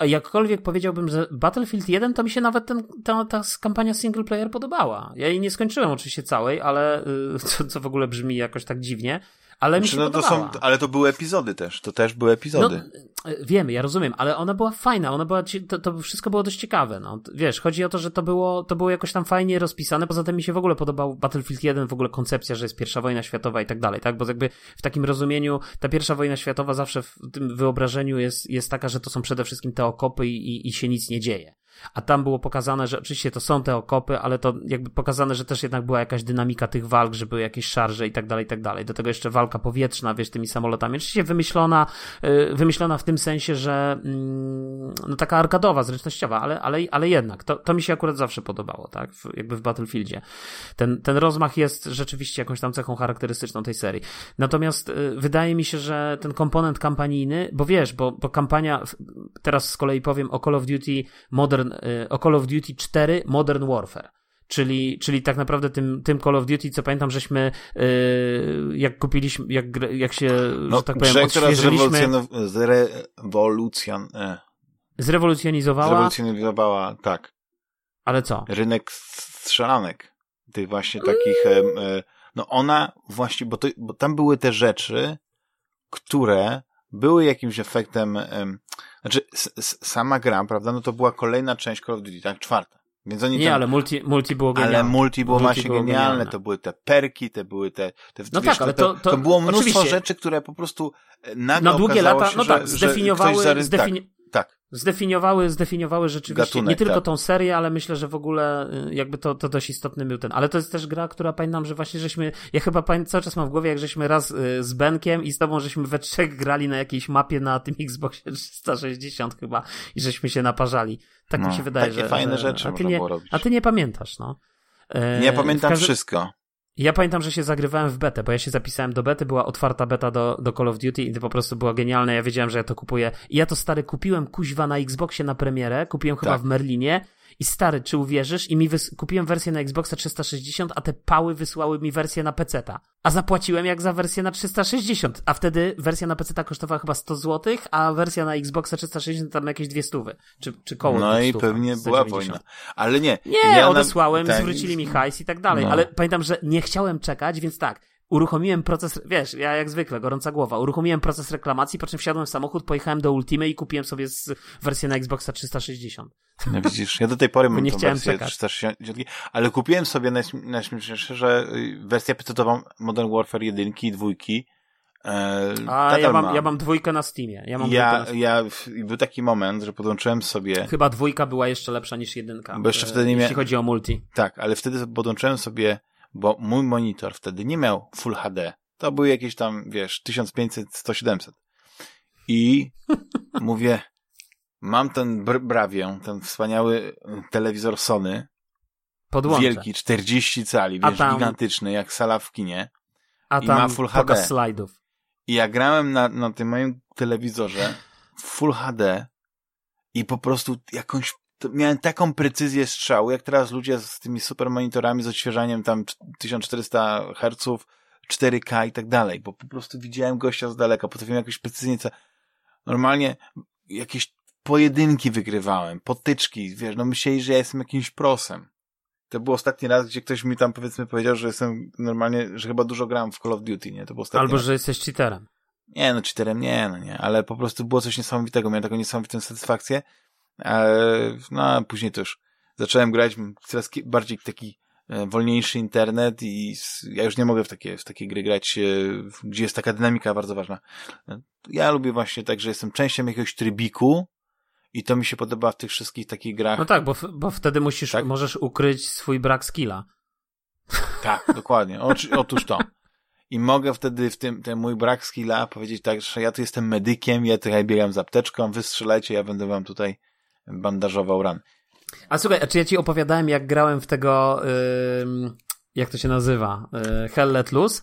S2: jakkolwiek powiedziałbym, że Battlefield 1 to mi się nawet ten, ta, ta kampania single player podobała. Ja jej nie skończyłem oczywiście całej, ale co, co w ogóle brzmi jakoś tak dziwnie, ale mi znaczy, się no,
S1: to
S2: są,
S1: Ale to były epizody też, to też były epizody.
S2: No, wiemy, ja rozumiem, ale ona była fajna, ona była, to, to wszystko było dość ciekawe, no. Wiesz, chodzi o to, że to było, to było jakoś tam fajnie rozpisane, poza tym mi się w ogóle podobał Battlefield 1, w ogóle koncepcja, że jest pierwsza wojna światowa i tak dalej, tak, bo jakby w takim rozumieniu ta pierwsza wojna światowa zawsze w tym wyobrażeniu jest, jest taka, że to są przede wszystkim te okopy i, i, i się nic nie dzieje. A tam było pokazane, że oczywiście to są te okopy, ale to jakby pokazane, że też jednak była jakaś dynamika tych walk, że były jakieś szarże i tak dalej, i tak dalej. Do tego jeszcze walka powietrzna, wiesz, tymi samolotami. Oczywiście wymyślona, y, wymyślona w tym sensie, że mm, no taka arkadowa, zręcznościowa, ale, ale, ale jednak. To, to mi się akurat zawsze podobało, tak? Jakby w Battlefieldzie. Ten, ten rozmach jest rzeczywiście jakąś tam cechą charakterystyczną tej serii. Natomiast y, wydaje mi się, że ten komponent kampanijny, bo wiesz, bo, bo kampania, teraz z kolei powiem o Call of Duty Modern Modern, y, o Call of Duty 4 Modern Warfare. Czyli, czyli tak naprawdę tym, tym Call of Duty, co pamiętam, żeśmy yy, jak kupiliśmy, jak, jak się, no, że tak powiem, odświeżyliśmy...
S1: Zrewolucjon... E.
S2: Zrewolucjonizowała...
S1: Zrewolucjonizowała, tak.
S2: Ale co?
S1: Rynek strzelanek. Tych właśnie takich... E, no ona właśnie, bo, to, bo tam były te rzeczy, które były jakimś efektem, znaczy sama gra, prawda, no to była kolejna część Call of Duty, tak, czwarta. Więc oni
S2: nie,
S1: tam,
S2: ale multi, multi było genialne.
S1: Ale multi było multi właśnie było genialne. genialne. To były te perki, te były te... te
S2: no wiesz, tak, ale to, to,
S1: to było mnóstwo rzeczy, które po prostu nagle
S2: Na długie lata,
S1: się,
S2: no tak,
S1: że,
S2: zdefiniowały,
S1: że zdefini
S2: tak, tak. Zdefiniowały, zdefiniowały rzeczywiście Gatunek, nie tylko tak. tą serię, ale myślę, że w ogóle y, jakby to, to dość istotny był ten. Ale to jest też gra, która pamiętam, że właśnie żeśmy, ja chyba pamiętam, cały czas mam w głowie, jak żeśmy raz y, z Benkiem i z tobą żeśmy we trzech grali na jakiejś mapie na tym Xboxie 360 chyba i żeśmy się naparzali. Tak no, mi się wydaje,
S1: takie
S2: że...
S1: fajne rzeczy
S2: a ty, nie, a ty nie pamiętasz, no.
S1: Nie pamiętam każdy... wszystko.
S2: Ja pamiętam, że się zagrywałem w betę, bo ja się zapisałem do bety, była otwarta beta do, do Call of Duty i to po prostu było genialne. Ja wiedziałem, że ja to kupuję. I ja to stary kupiłem kuźwa na Xboxie na premierę, kupiłem chyba tak. w Merlinie i stary, czy uwierzysz? I mi wys- kupiłem wersję na Xboxa 360, a te pały wysłały mi wersję na PC-ta. A zapłaciłem jak za wersję na 360, a wtedy wersja na PC-ta kosztowała chyba 100 zł, a wersja na Xboxa 360 tam jakieś dwie stówy, czy, czy koło
S1: No i pewnie była wojna. Ale nie.
S2: Nie, ja odesłałem, tak. zwrócili mi hajs i tak dalej, no. ale pamiętam, że nie chciałem czekać, więc tak, uruchomiłem proces, wiesz, ja jak zwykle, gorąca głowa, uruchomiłem proces reklamacji, po czym wsiadłem w samochód, pojechałem do Ultimate i kupiłem sobie wersję na Xboxa 360.
S1: No widzisz, ja do tej pory mam nie tą wersję czekać. 360, ale kupiłem sobie najśmieszniejsze, że y, wersję PC-ową Modern Warfare 1 i 2
S2: E, A ja mam, ja mam dwójkę na Steamie. Ja, mam
S1: ja, na ja był taki moment, że podłączyłem sobie.
S2: Chyba dwójka była jeszcze lepsza niż jedynka.
S1: Bo jeszcze wtedy nie
S2: Jeśli chodzi o multi.
S1: Tak, ale wtedy podłączyłem sobie bo mój monitor wtedy nie miał Full HD. To były jakieś tam, wiesz, 1500, 1700. I mówię, mam ten br Bravię, ten wspaniały telewizor Sony,
S2: Podłączę.
S1: wielki, 40 cali, wiesz,
S2: tam-
S1: gigantyczny, jak sala w kinie.
S2: A
S1: i
S2: tam
S1: ma Full HD.
S2: slajdów.
S1: I ja grałem na, na tym moim telewizorze w Full HD i po prostu jakąś, miałem taką precyzję strzału, jak teraz ludzie z tymi super monitorami z odświeżaniem tam 1400 Hz, 4K i tak dalej, bo po prostu widziałem gościa z daleka, potrafiłem jakoś precyzyjnie, co- normalnie jakieś pojedynki wygrywałem, potyczki, wiesz, no myśleli, że ja jestem jakimś prosem. To był ostatni raz, gdzie ktoś mi tam powiedzmy powiedział, że jestem normalnie, że chyba dużo grałem w Call of Duty, nie? To był ostatni
S2: Albo,
S1: raz.
S2: że jesteś cheaterem.
S1: Nie, no cheaterem nie, no nie, ale po prostu było coś niesamowitego, miałem taką niesamowitą satysfakcję, no a później to już zacząłem grać coraz bardziej taki e, wolniejszy internet i ja już nie mogę w takie, w takie gry grać, e, gdzie jest taka dynamika bardzo ważna. E, Ja lubię właśnie tak, że jestem częścią jakiegoś trybiku i to mi się podoba w tych wszystkich takich grach.
S2: No tak, bo, bo wtedy musisz,
S1: Tak?
S2: możesz ukryć swój brak skilla.
S1: Tak, dokładnie. Oczy, otóż to. I mogę wtedy w tym, ten mój brak skilla powiedzieć tak, że ja tu jestem medykiem, ja tutaj biegam z apteczką, wy strzelajcie, ja będę wam tutaj bandażował ran.
S2: A słuchaj, a czy ja ci opowiadałem, jak grałem w tego, ym, jak to się nazywa, yy, Hell Let Loose?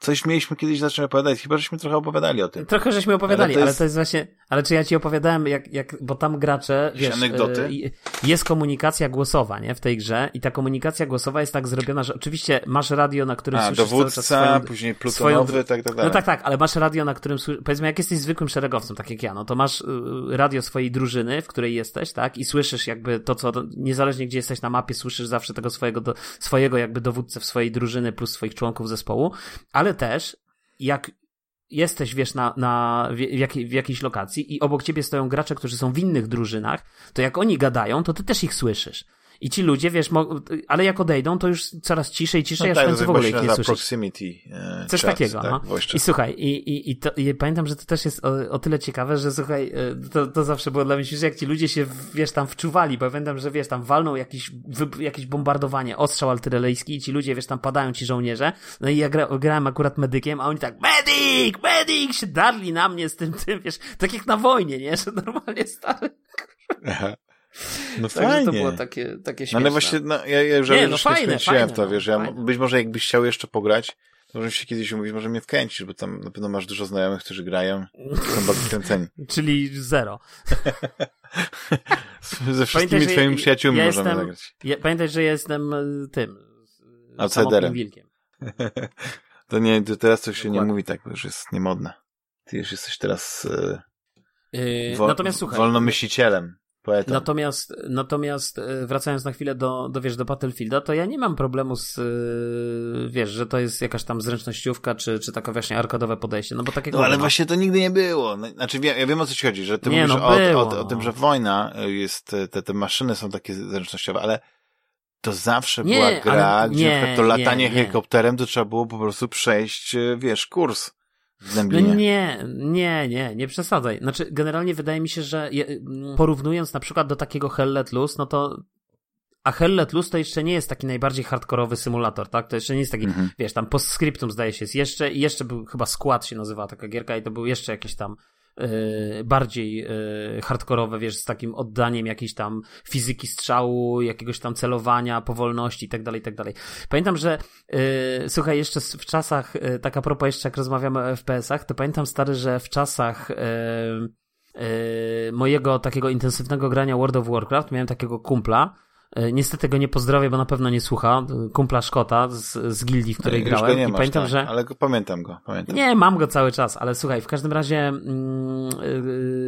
S1: Coś mieliśmy kiedyś zacząć opowiadać, chyba żeśmy trochę opowiadali o tym.
S2: Trochę żeśmy opowiadali,
S1: Ale
S2: ale
S1: to
S2: to
S1: jest-
S2: jest, właśnie, ale czy ja ci opowiadałem, jak, jak bo tam gracze, wiesz,
S1: anegdoty?
S2: y, jest komunikacja głosowa, nie, w tej grze i ta komunikacja głosowa jest tak zrobiona, że oczywiście masz radio, na którym
S1: A,
S2: słyszysz cały czas
S1: dowódca,
S2: swoją,
S1: później
S2: swoją
S1: plutonowy, tak, tak dalej.
S2: No tak, tak, ale masz radio, na którym sły- powiedzmy, jak jesteś zwykłym szeregowcem, tak jak ja, no to masz y, radio swojej drużyny, w której jesteś, tak, i słyszysz jakby to, co, niezależnie gdzie jesteś na mapie, słyszysz zawsze tego swojego, do, swojego jakby dowódcę w swojej drużyny plus swoich członków zespołu, ale też jak jesteś, wiesz, na, na, w, w jakiejś lokacji i obok ciebie stoją gracze, którzy są w innych drużynach, to jak oni gadają, to ty też ich słyszysz. I ci ludzie, wiesz, ale jak odejdą, to już coraz ciszej, ciszej,
S1: no
S2: aż
S1: tak,
S2: w końcu w ogóle ich nie słyszysz.
S1: proximity e,
S2: Coś takiego,
S1: tak,
S2: no. I słuchaj, i, i, i, to, i pamiętam, że to też jest o, o tyle ciekawe, że słuchaj, e, to, to zawsze było dla mnie śmieszne, jak ci ludzie się, wiesz, tam wczuwali, bo pamiętam, że wiesz, tam walną jakiś, wy, jakieś bombardowanie, ostrzał artyleryjski i ci ludzie, wiesz, tam padają ci żołnierze, no i ja gra, grałem akurat medykiem, a oni tak, medyk, medyk, się darli na mnie z tym, tym, wiesz, tak jak na wojnie, nie, że normalnie stary.
S1: Aha. No
S2: Także
S1: fajnie.
S2: to było takie, takie
S1: No
S2: śmieszne.
S1: ale właśnie, no, ja, ja już
S2: Nie,
S1: nie,
S2: no
S1: już
S2: fajne,
S1: nie skręciłem
S2: fajne,
S1: w to,
S2: no,
S1: wiesz, ja,
S2: fajne.
S1: być może jakbyś chciał jeszcze pograć, to możemy się kiedyś umówić, może mnie wkręcisz, bo tam na pewno masz dużo znajomych, którzy grają, są bardzo wkręceni.
S2: Czyli zero.
S1: Ze wszystkimi
S2: Pamiętaj,
S1: twoimi
S2: ja-
S1: przyjaciółmi
S2: ja
S1: możemy
S2: jestem-
S1: zagrać.
S2: Ja, pamiętaj, że jestem e, tym,
S1: Outsiderem.
S2: samotnym wilkiem.
S1: To nie, to teraz to się nie
S2: Dokładnie.
S1: mówi tak, bo już jest niemodne. Ty już jesteś teraz e,
S2: Yy,
S1: wo,
S2: natomiast słuchaj,
S1: wolnomyślicielem, poetą.
S2: natomiast, natomiast e, wracając na chwilę do, do, wiesz, do Battlefielda, to ja nie mam problemu z, e, wiesz, że to jest jakaś tam zręcznościówka, czy, czy takie właśnie arkadowe podejście, no bo takiego
S1: No ale
S2: ma.
S1: właśnie to nigdy nie było. No, Znaczy wiem, ja wiem o co ci chodzi, że ty
S2: Nie,
S1: mówisz
S2: no
S1: o,
S2: było,
S1: o, o,
S2: no.
S1: tym, że wojna jest, e, te, te maszyny są takie zręcznościowe, ale to zawsze
S2: Nie,
S1: była gra,
S2: ale
S1: gdzie
S2: nie,
S1: to
S2: nie,
S1: latanie
S2: nie.
S1: helikopterem to trzeba było po prostu przejść, wiesz, kurs
S2: No nie, nie, nie, nie przesadzaj. Znaczy, generalnie wydaje mi się, że je, m, porównując na przykład do takiego Hell Let Loose, no to a Hell Let Loose to jeszcze nie jest taki najbardziej hardkorowy symulator, tak? To jeszcze nie jest taki,
S1: Mhm.
S2: wiesz, tam postscriptum zdaje się jest jeszcze, jeszcze był chyba Skład się nazywała taka gierka i to był jeszcze jakieś tam bardziej yy, hardkorowe, wiesz, z takim oddaniem jakiejś tam fizyki strzału, jakiegoś tam celowania, powolności i tak dalej, tak dalej. Pamiętam, że yy, słuchaj, jeszcze w czasach, yy, tak a propos jeszcze jak rozmawiamy o FPS-ach, to pamiętam stary, że w czasach mojego takiego intensywnego grania World of Warcraft miałem takiego kumpla, Niestety go nie pozdrowię, bo na pewno nie słucha. yy, Kumpla Szkota z, z gildii, w której
S1: Już
S2: grałem.
S1: go nie
S2: I
S1: masz,
S2: pamiętam,
S1: tak,
S2: że.
S1: Ale go, pamiętam go, pamiętam.
S2: Nie, mam go cały czas, ale słuchaj, w każdym razie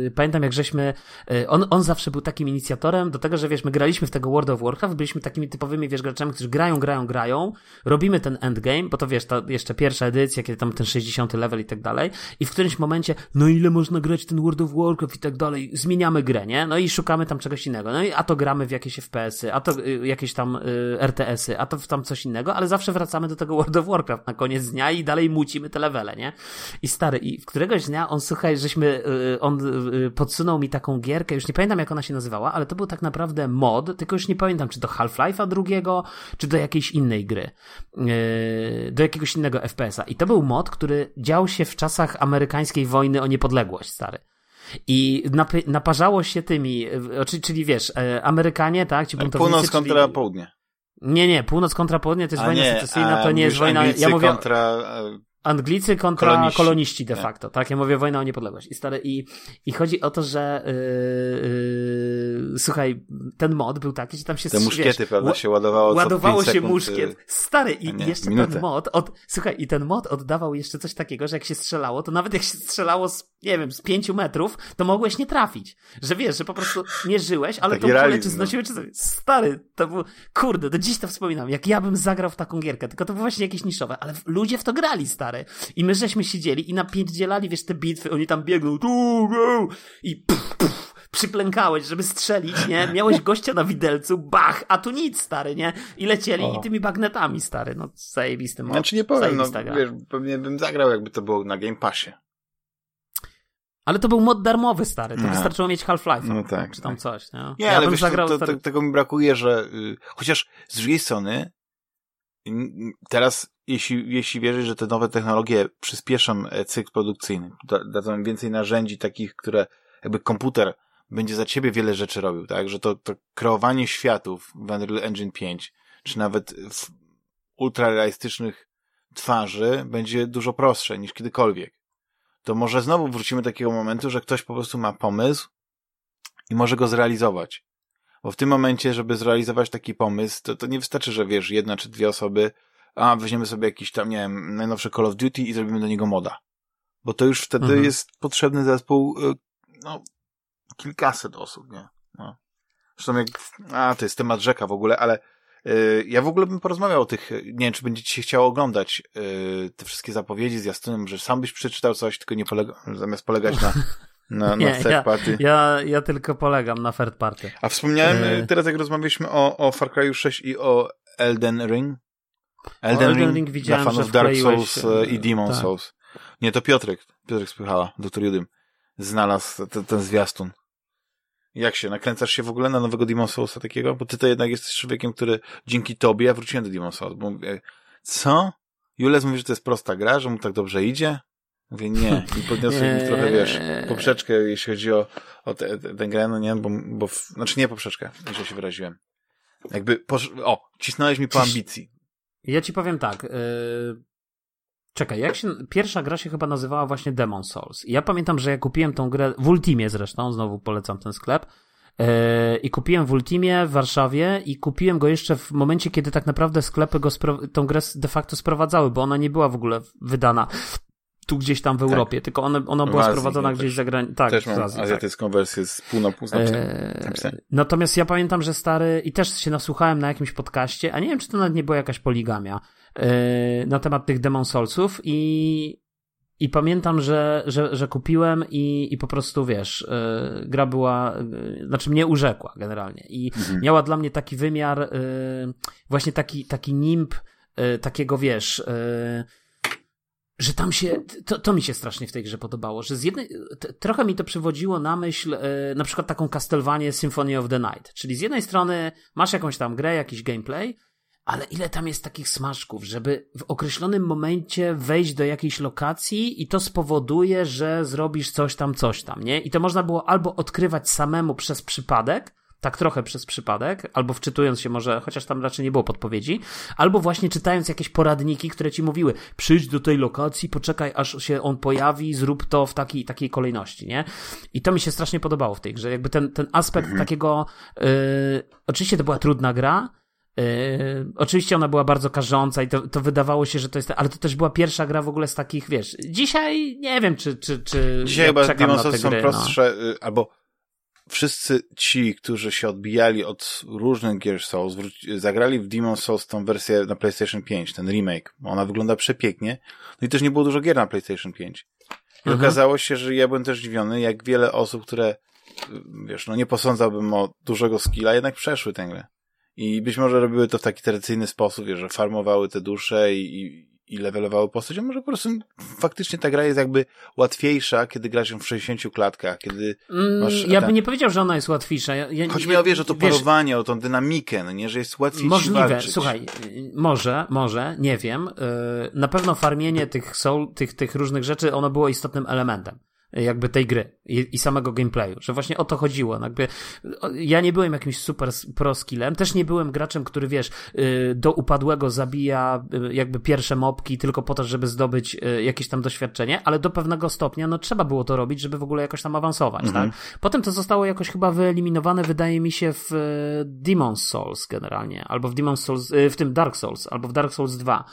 S2: yy, pamiętam jak żeśmy, yy, on, on zawsze był takim inicjatorem do tego, że wiesz, my graliśmy w tego World of Warcraft, byliśmy takimi typowymi, wiesz, graczami, którzy grają, grają, grają, robimy ten endgame, bo to wiesz, ta jeszcze pierwsza edycja, kiedy tam ten 60 level i tak dalej i w którymś momencie, no ile można grać ten World of Warcraft i tak dalej, zmieniamy grę, nie? No i szukamy tam czegoś innego, no i a to gramy w jakieś FPS-y, a to y, jakieś tam y, RTS-y, a to tam coś innego, ale zawsze wracamy do tego World of Warcraft na koniec dnia i dalej mucimy te levele, nie? I stary, i któregoś dnia on, słuchaj, żeśmy, y, on podsunął mi taką gierkę, już nie pamiętam jak ona się nazywała, ale to był tak naprawdę mod, tylko już nie pamiętam, czy do Half-Life'a drugiego, czy do jakiejś innej gry, do jakiegoś innego FPS-a. I to był mod, który dział się w czasach amerykańskiej wojny o niepodległość, stary. I naparzało się tymi, czyli, czyli wiesz, e, Amerykanie, tak, ci buntownicy.
S1: Północ kontra czyli... południe.
S2: Nie, nie, północ kontra południe to jest a wojna nie, secesyjna, to nie jest wojna.
S1: Ja mówię. Kontra e,
S2: Anglicy kontra koloniści, koloniści de facto, tak? Ja mówię wojna o niepodległość. I stary, i, i chodzi o to, że yy, yy, słuchaj, ten mod był taki, że tam się
S1: Te muszkiety, wiesz, prawda, się ładowało
S2: Ładowało się
S1: sekund,
S2: muszkiet. Y, stary, i nie, jeszcze minutę. ten mod, od, słuchaj, i ten mod oddawał jeszcze coś takiego, że jak się strzelało, to nawet jak się strzelało z, nie wiem, z pięciu metrów, to mogłeś nie trafić. Że wiesz, że po prostu nie żyłeś, ale to pole czy znosiłeś, czy Stary, to był, kurde, do dziś to wspominam, jak ja bym zagrał w taką gierkę, tylko to było właśnie jakieś niszowe, ale ludzie w to grali, stary stary. I my żeśmy siedzieli i napierdzielali, wiesz, te bitwy, oni tam biegną tu, i puf, puf, przyplękałeś, żeby strzelić, nie? Miałeś gościa na widelcu, bach, a tu nic, stary, nie? I lecieli o. i tymi bagnetami, stary, no zajebisty mod.
S1: Znaczy nie powiem, no wiesz, pewnie bym zagrał, jakby to było na Game Passie.
S2: Ale to był mod darmowy, stary. To no. wystarczyło mieć Half-Life.
S1: No tak.
S2: Czy tam tak. coś, nie?
S1: Nie, ja ale wiesz, zagrał, to, to, tego mi brakuje, że y, chociaż z drugiej strony teraz jeśli, jeśli wierzysz, że te nowe technologie przyspieszą e, cykl produkcyjny, dadzą więcej narzędzi takich, które jakby komputer będzie za ciebie wiele rzeczy robił, tak? Że to, to kreowanie światów w Unreal Engine 5, czy nawet w ultrarealistycznych twarzy będzie dużo prostsze niż kiedykolwiek. To może znowu wrócimy do takiego momentu, że ktoś po prostu ma pomysł i może go zrealizować. Bo w tym momencie, żeby zrealizować taki pomysł, to, to nie wystarczy, że wiesz, jedna czy dwie osoby a weźmiemy sobie jakiś tam, nie wiem, najnowszy Call of Duty i zrobimy do niego moda. Bo to już wtedy mhm. jest potrzebny zespół, y, no, kilkaset osób, nie? No. Zresztą jak, a, to jest temat rzeka w ogóle, ale y, ja w ogóle bym porozmawiał o tych, nie wiem, czy będziecie się chciało oglądać y, te wszystkie zapowiedzi z Jastunem, że sam byś przeczytał coś, tylko nie polega, zamiast polegać na, na,
S2: nie,
S1: na third party.
S2: Ja, ja, ja tylko polegam na third party.
S1: A wspomniałem y teraz, jak rozmawialiśmy o, o Far Cry 6 i o Elden Ring, Elden, Elden Ring, Ring
S2: widziałem,
S1: dla fanów Dark Souls e, i Demon tak. Souls. Nie, to Piotrek, Piotrek Spychala, doktor Judym, znalazł ten, ten zwiastun. Jak się, nakręcasz się w ogóle na nowego Demon Soulsa takiego? Bo ty to jednak jesteś człowiekiem, który dzięki tobie, ja wróciłem do Demon Souls, bo mówię, co? Jules mówi, że to jest prosta gra, że mu tak dobrze idzie? Mówię, nie. I podniosłem mi trochę, wiesz, poprzeczkę, jeśli chodzi o, o tę grę, no nie, bo, bo, znaczy nie poprzeczkę, jeśli się wyraziłem. Jakby, posz... o, cisnąłeś mi po ambicji.
S2: Ja ci powiem tak. Yy... Czekaj, jak się. Pierwsza gra się chyba nazywała właśnie Demon Souls. Ja pamiętam, że ja kupiłem tą grę w Ultimie zresztą, znowu polecam ten sklep. Yy, I kupiłem w Ultimie w Warszawie i kupiłem go jeszcze w momencie, kiedy tak naprawdę sklepy go tą grę de facto sprowadzały, bo ona nie była w ogóle wydana tu gdzieś tam w tak. Europie, tak. tylko ona, ona była Azji, sprowadzona gdzieś za granicą. Tak,
S1: też mam Azji, azjatycką tak. wersję z pół na pół eee,
S2: Natomiast ja pamiętam, że stary, i też się nasłuchałem na jakimś podcaście, a nie wiem, czy to nawet nie była jakaś poligamia, eee, na temat tych Demon Soulsów i, i pamiętam, że, że, że kupiłem i, i po prostu, wiesz, yy, gra była, yy, znaczy mnie urzekła generalnie i mhm. miała dla mnie taki wymiar, yy, właśnie taki, taki nimb takiego, wiesz, że tam się, to, to mi się strasznie w tej grze podobało, że z jednej, trochę mi to przywodziło na myśl, e, na przykład taką Castlevanię Symphony of the Night, czyli z jednej strony masz jakąś tam grę, jakiś gameplay, ale ile tam jest takich smaczków, żeby w określonym momencie wejść do jakiejś lokacji i to spowoduje, że zrobisz coś tam, coś tam, nie? I to można było albo odkrywać samemu przez przypadek, tak trochę przez przypadek, albo wczytując się może, chociaż tam raczej nie było podpowiedzi, albo właśnie czytając jakieś poradniki, które ci mówiły, przyjdź do tej lokacji, poczekaj aż się on pojawi, zrób to w takiej, takiej kolejności, nie? I to mi się strasznie podobało w tej grze, jakby ten, ten aspekt mhm. takiego, yy, oczywiście to była trudna gra, Yy, oczywiście ona była bardzo karząca i to, to wydawało się, że to jest. Ale to też była pierwsza gra w ogóle z takich, wiesz. Dzisiaj nie wiem, czy. czy, czy
S1: dzisiaj chyba Demon's są gry, prostsze, no. albo wszyscy ci, którzy się odbijali od różnych Gear Souls, zagrali w Demon Souls tą wersję na PlayStation 5, ten remake. Ona wygląda przepięknie. No i też nie było dużo gier na PlayStation 5. I mhm. okazało się, że ja byłem też zdziwiony, jak wiele osób, które, wiesz, no nie posądzałbym o dużego skilla, jednak przeszły tę grę. I być może robiły to w taki tradycyjny sposób, wiesz, że farmowały te dusze i, i, i levelowały postać, a może po prostu faktycznie ta gra jest jakby łatwiejsza, kiedy grasz ją w 60 klatkach, kiedy masz...
S2: Mm, ja bym nie powiedział, że ona jest łatwiejsza. Ja, ja,
S1: mi o, wiesz, o to
S2: wiesz,
S1: parowanie, o tą dynamikę, no nie, że jest łatwiej
S2: Możliwe,
S1: walczyć.
S2: słuchaj, może, może, nie wiem. Yy, Na pewno farmienie tych, soul, tych, tych różnych rzeczy, ono było istotnym elementem jakby tej gry i, i samego gameplayu, że właśnie o to chodziło. No Jakby, ja nie byłem jakimś super pro skillem, też nie byłem graczem, który wiesz, yy, do upadłego zabija yy, jakby pierwsze mopki tylko po to, żeby zdobyć yy, jakieś tam doświadczenie, ale do pewnego stopnia no trzeba było to robić, żeby w ogóle jakoś tam awansować,
S1: Mhm.
S2: tak? Potem to zostało jakoś chyba wyeliminowane, wydaje mi się, w Demon's Souls generalnie, albo w Demon's Souls, w tym Dark Souls, albo w Dark Souls 2.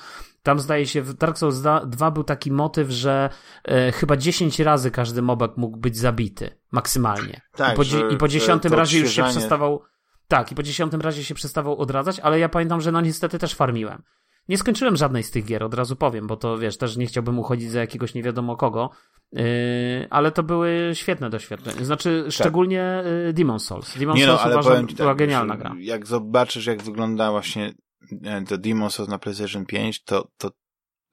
S2: Tam zdaje się, w Dark Souls 2 był taki motyw, że e, chyba 10 razy każdy mobek mógł być zabity, maksymalnie.
S1: Tak,
S2: I po,
S1: że-
S2: i po
S1: że
S2: dziesiątym
S1: to
S2: razie już się przestawał. Tak, i po dziesiątym razie się przestawał odradzać, ale ja pamiętam, że no niestety też farmiłem. Nie skończyłem żadnej z tych gier, od razu powiem, bo to wiesz, też nie chciałbym uchodzić za jakiegoś nie wiadomo kogo, yy, ale to były świetne doświadczenia. Znaczy, szczególnie yy, Demon's Souls. Demon's
S1: Tak. Nie no,
S2: Souls
S1: ale
S2: uważam,
S1: powiem ci
S2: była
S1: tak,
S2: genialna
S1: że
S2: gra.
S1: Jak zobaczysz, jak wygląda właśnie to Demon's Souls na PlayStation 5, to, to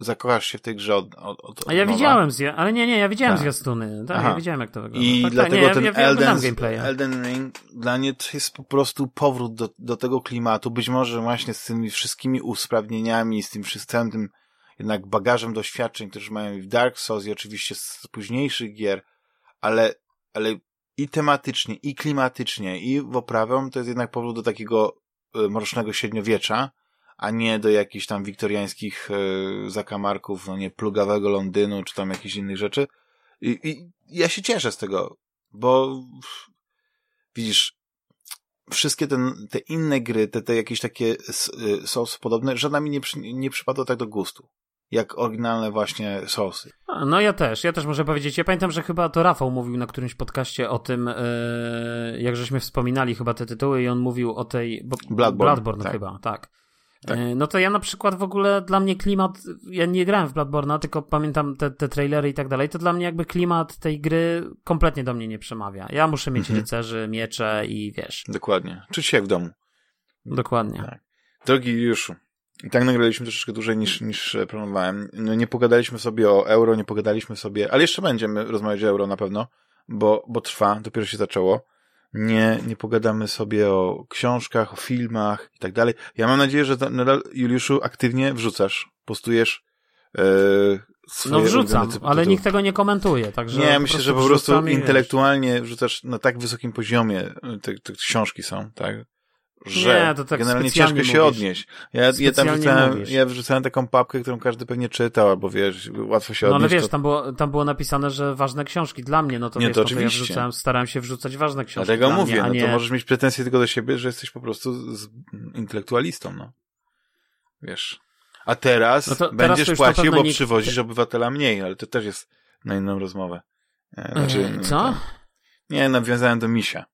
S1: zakochasz się w tej grze od, od, od
S2: A ja
S1: nowa.
S2: widziałem, zja- ale nie, nie, ja widziałem
S1: Tak.
S2: zwiastuny. Tak,
S1: Aha.
S2: ja widziałem jak to wygląda.
S1: I
S2: tak,
S1: dlatego
S2: tak, nie,
S1: ten
S2: ja, ja,
S1: Elden. Elden Ring dla mnie to jest po prostu powrót do, do tego klimatu. Być może właśnie z tymi wszystkimi usprawnieniami, z tym wszystkim tym jednak bagażem doświadczeń, które mają i w Dark Souls i oczywiście z późniejszych gier, ale, ale i tematycznie, i klimatycznie, i w oprawę to jest jednak powrót do takiego mrocznego średniowiecza, a nie do jakichś tam wiktoriańskich e, zakamarków, no nie, plugawego Londynu, czy tam jakichś innych rzeczy. I, I ja się cieszę z tego, bo widzisz, wszystkie te inne gry, te, te jakieś takie s- y, Souls podobne, żadna mi nie, nie przypadła tak do gustu. Jak oryginalne właśnie Soulsy.
S2: A, No ja też, ja też muszę powiedzieć. Ja pamiętam, że chyba to Rafał mówił na którymś podcaście o tym, e, jak żeśmy wspominali chyba te tytuły i on mówił o tej... Bo,
S1: Bloodborne,
S2: Bloodborne
S1: tak.
S2: chyba, tak.
S1: Tak.
S2: E, No to ja na przykład w ogóle dla mnie klimat, ja nie grałem w Bloodborne'a, tylko pamiętam te, te trailery i tak dalej, to dla mnie jakby klimat tej gry kompletnie do mnie nie przemawia. Ja muszę mieć
S1: Mhm.
S2: rycerzy, miecze i wiesz,
S1: Dokładnie. Czuć się jak w domu.
S2: dokładnie.
S1: Tak. Drogi Juliuszu, i tak nagraliśmy troszeczkę dłużej niż, niż e, planowałem. No, nie pogadaliśmy sobie o euro, nie pogadaliśmy sobie, ale jeszcze będziemy rozmawiać o euro na pewno, bo, bo trwa, dopiero się zaczęło. Nie, nie pogadamy sobie o książkach, o filmach i tak dalej. Ja mam nadzieję, że nadal, Juliuszu, aktywnie wrzucasz, postujesz swoje
S2: No wrzucam, ale nikt tego nie komentuje, także
S1: Nie, myślę, że po prostu
S2: wrzucam i wiesz.
S1: intelektualnie wrzucasz na tak wysokim poziomie e, te, te książki są, tak? Że
S2: Nie, to tak
S1: generalnie ciężko się
S2: mówisz.
S1: odnieść. Ja, ja tam wrzucałem,
S2: mówisz.
S1: ja wrzucałem taką papkę, którą każdy pewnie czytał, albo wiesz, łatwo się
S2: No ale
S1: odnieść.
S2: wiesz,
S1: to...
S2: tam było, tam było napisane, że ważne książki dla mnie, no to
S1: Nie,
S2: wiesz,
S1: to
S2: no to ja
S1: oczywiście.
S2: wrzucałem, starałem się wrzucać ważne książki
S1: Dlatego
S2: dla
S1: mówię,
S2: mnie, a
S1: no
S2: nie...
S1: to możesz mieć pretensje tylko do siebie, że jesteś po prostu z intelektualistą, no. Wiesz. A teraz,
S2: No to
S1: będziesz płacił, bo
S2: nikt-
S1: przywozisz obywatela mniej, ale to też jest na inną rozmowę. E,
S2: Eee, co?
S1: to- Nie, nawiązałem do misia.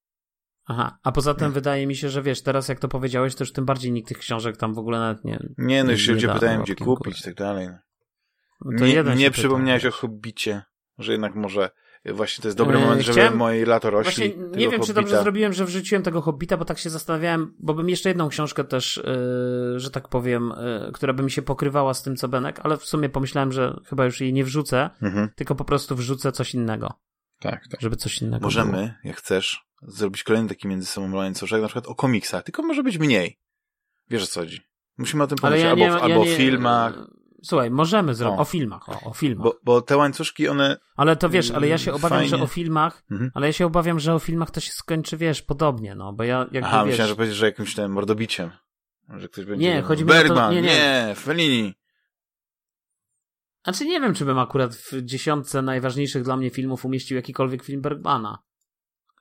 S2: Aha, a poza tym wydaje mi się, że wiesz, teraz jak to powiedziałeś, to już tym bardziej nikt tych książek tam w ogóle nawet nie...
S1: Nie, no już się ludzie pytają, gdzie kupić i tak dalej.
S2: No to
S1: nie
S2: jeden
S1: nie przypomniałeś
S2: pyta,
S1: o Hobbicie, że jednak może właśnie to jest dobry
S2: Eee,
S1: moment, żeby
S2: chciałem-
S1: moje lato rośli.
S2: Właśnie nie wiem, czy dobrze
S1: Hobbita.
S2: zrobiłem, że wrzuciłem tego Hobbita, bo tak się zastanawiałem, bo bym jeszcze jedną książkę też, yy, że tak powiem, yy, która by mi się pokrywała z tym, co Benek, ale w sumie pomyślałem, że chyba już jej nie wrzucę,
S1: Mhm,
S2: tylko po prostu wrzucę coś innego,
S1: tak, tak.
S2: żeby coś innego było.
S1: Możemy, jak chcesz, zrobić kolejny taki między sobą łańcuszek, na przykład o komiksach, tylko może być mniej. Wiesz o co chodzi. Musimy o tym pomyśleć,
S2: ja
S1: albo,
S2: nie,
S1: w- albo o filmach,
S2: Słuchaj, możemy zrobić,
S1: O.
S2: o filmach, o, o filmach.
S1: bo, bo te łańcuszki, one...
S2: Ale to wiesz, ale ja się obawiam,
S1: fajnie.
S2: że o filmach,
S1: Mhm.
S2: ale ja się obawiam, że o filmach to się skończy, wiesz, podobnie, no, bo ja jakby,
S1: Aha,
S2: wiesz...
S1: myślałem, że powiedziesz, że jakimś tym mordobiciem. Że ktoś będzie...
S2: Nie, chodzi mi o to-
S1: Bergman,
S2: nie,
S1: nie,
S2: nie.
S1: Fellini.
S2: Znaczy nie wiem, czy bym akurat w dziesiątce najważniejszych dla mnie filmów umieścił jakikolwiek film Bergmana.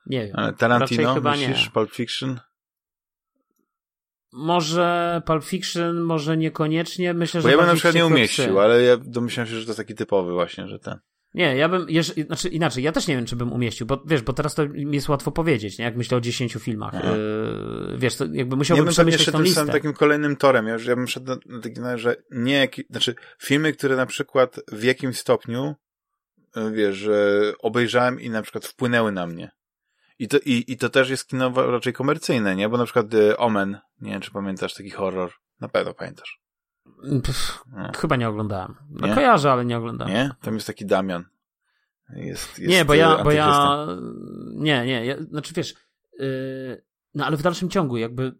S2: Nie wiem.
S1: Tarantino,
S2: chyba nie.
S1: myślisz, Pulp Fiction?
S2: Może Pulp Fiction, może niekoniecznie. Myślę,
S1: Bo
S2: że
S1: ja bym na przykład nie umieścił,
S2: psy.
S1: ale ja domyślam się, że to jest taki typowy właśnie, że ten.
S2: Nie, ja bym, jeż, znaczy inaczej, ja też nie wiem, czy bym umieścił, bo wiesz, bo teraz to mi jest łatwo powiedzieć, nie? Jak myślę o 10 filmach. Yy, wiesz, to jakby
S1: Ja
S2: musiałbym
S1: bym pewnie
S2: przemyśleć tą listę.
S1: samym takim kolejnym torem. Ja, już- ja bym szedł na, na taki, że nie, jaki, znaczy filmy, które na przykład w jakimś stopniu, y, wiesz, obejrzałem i na przykład wpłynęły na mnie. I to, i, I to też jest kino raczej komercyjne, nie? Bo na przykład y, Omen, nie wiem, czy pamiętasz taki horror. Na pewno pamiętasz.
S2: Pff,
S1: No.
S2: chyba nie oglądałem. No
S1: Nie?
S2: kojarzę, ale nie oglądałem.
S1: Nie? Tam jest taki Damian. Jest, jest
S2: nie, bo
S1: y,
S2: ja, bo ja, nie, nie, ja, znaczy wiesz, yy, no ale w dalszym ciągu jakby,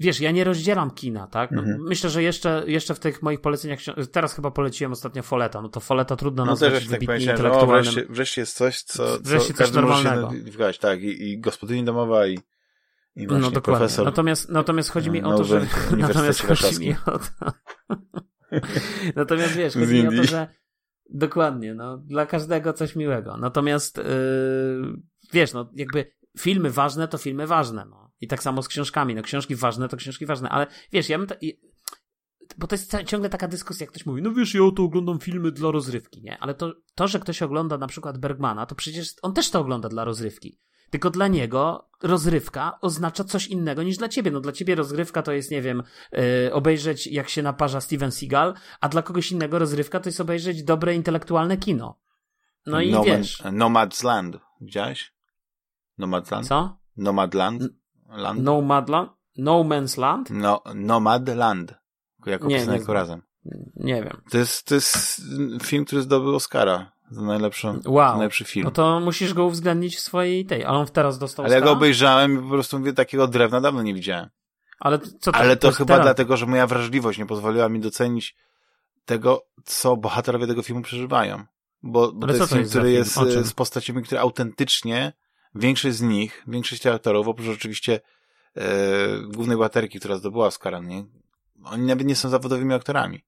S2: wiesz, ja nie rozdzielam kina, tak? No,
S1: Mhm.
S2: Myślę, że jeszcze, jeszcze w tych moich poleceniach, teraz chyba poleciłem ostatnio Foleta, no to Foleta trudno
S1: No
S2: nazwać
S1: też tak
S2: wybitnie intelektualnym.
S1: wreszcie, wreszcie jest coś, co,
S2: Wreszcie
S1: co
S2: coś normalnego.
S1: się. Tak, i, i gospodyni domowa, i, i właśnie
S2: No dokładnie.
S1: profesor.
S2: Natomiast, natomiast chodzi mi o to, że. Natomiast chodzi mi o to. natomiast wiesz, chodzi mi o to, że. Dokładnie, no, dla każdego coś miłego. Natomiast yy, wiesz, no, jakby filmy ważne to filmy ważne, no. I tak samo z książkami. No, książki ważne to książki ważne, ale wiesz, ja bym. Ta, bo to jest ciągle taka dyskusja, jak ktoś mówi, no wiesz, ja to oglądam filmy dla rozrywki, nie? Ale to, to, że ktoś ogląda na przykład Bergmana, to przecież on też to ogląda dla rozrywki. Tylko dla niego rozrywka oznacza coś innego niż dla ciebie. No dla ciebie rozrywka to jest, nie wiem, yy, obejrzeć jak się naparza Steven Seagal, a dla kogoś innego rozrywka to jest obejrzeć dobre intelektualne kino. No i
S1: No
S2: wiesz.
S1: Man, Nomad's Land. Widziałeś? Nomad's Land?
S2: Co?
S1: Nomadland? Land?
S2: No Madland? No Man's Land?
S1: No, Nomadland. Jako
S2: Nie,
S1: piosenkę
S2: nie znam.
S1: razem.
S2: Nie wiem.
S1: To jest, to jest film, który zdobył Oscara za najlepszy,
S2: Wow.
S1: najlepszy film.
S2: No to musisz go uwzględnić w swojej tej. Ale on teraz dostał
S1: Ale ja go obejrzałem i po prostu mówię, takiego drewna dawno nie widziałem.
S2: Ale co to,
S1: Ale to
S2: jest
S1: chyba
S2: teraz-
S1: dlatego, że moja wrażliwość nie pozwoliła mi docenić tego, co bohaterowie tego filmu przeżywają. Bo, bo to jest
S2: to
S1: film,
S2: jest
S1: który jest e, z postaciami, które autentycznie, większość z nich, większość tych aktorów, oprócz oczywiście e, głównej bohaterki, która zdobyła Oscara, nie? Oni nawet nie są zawodowymi aktorami.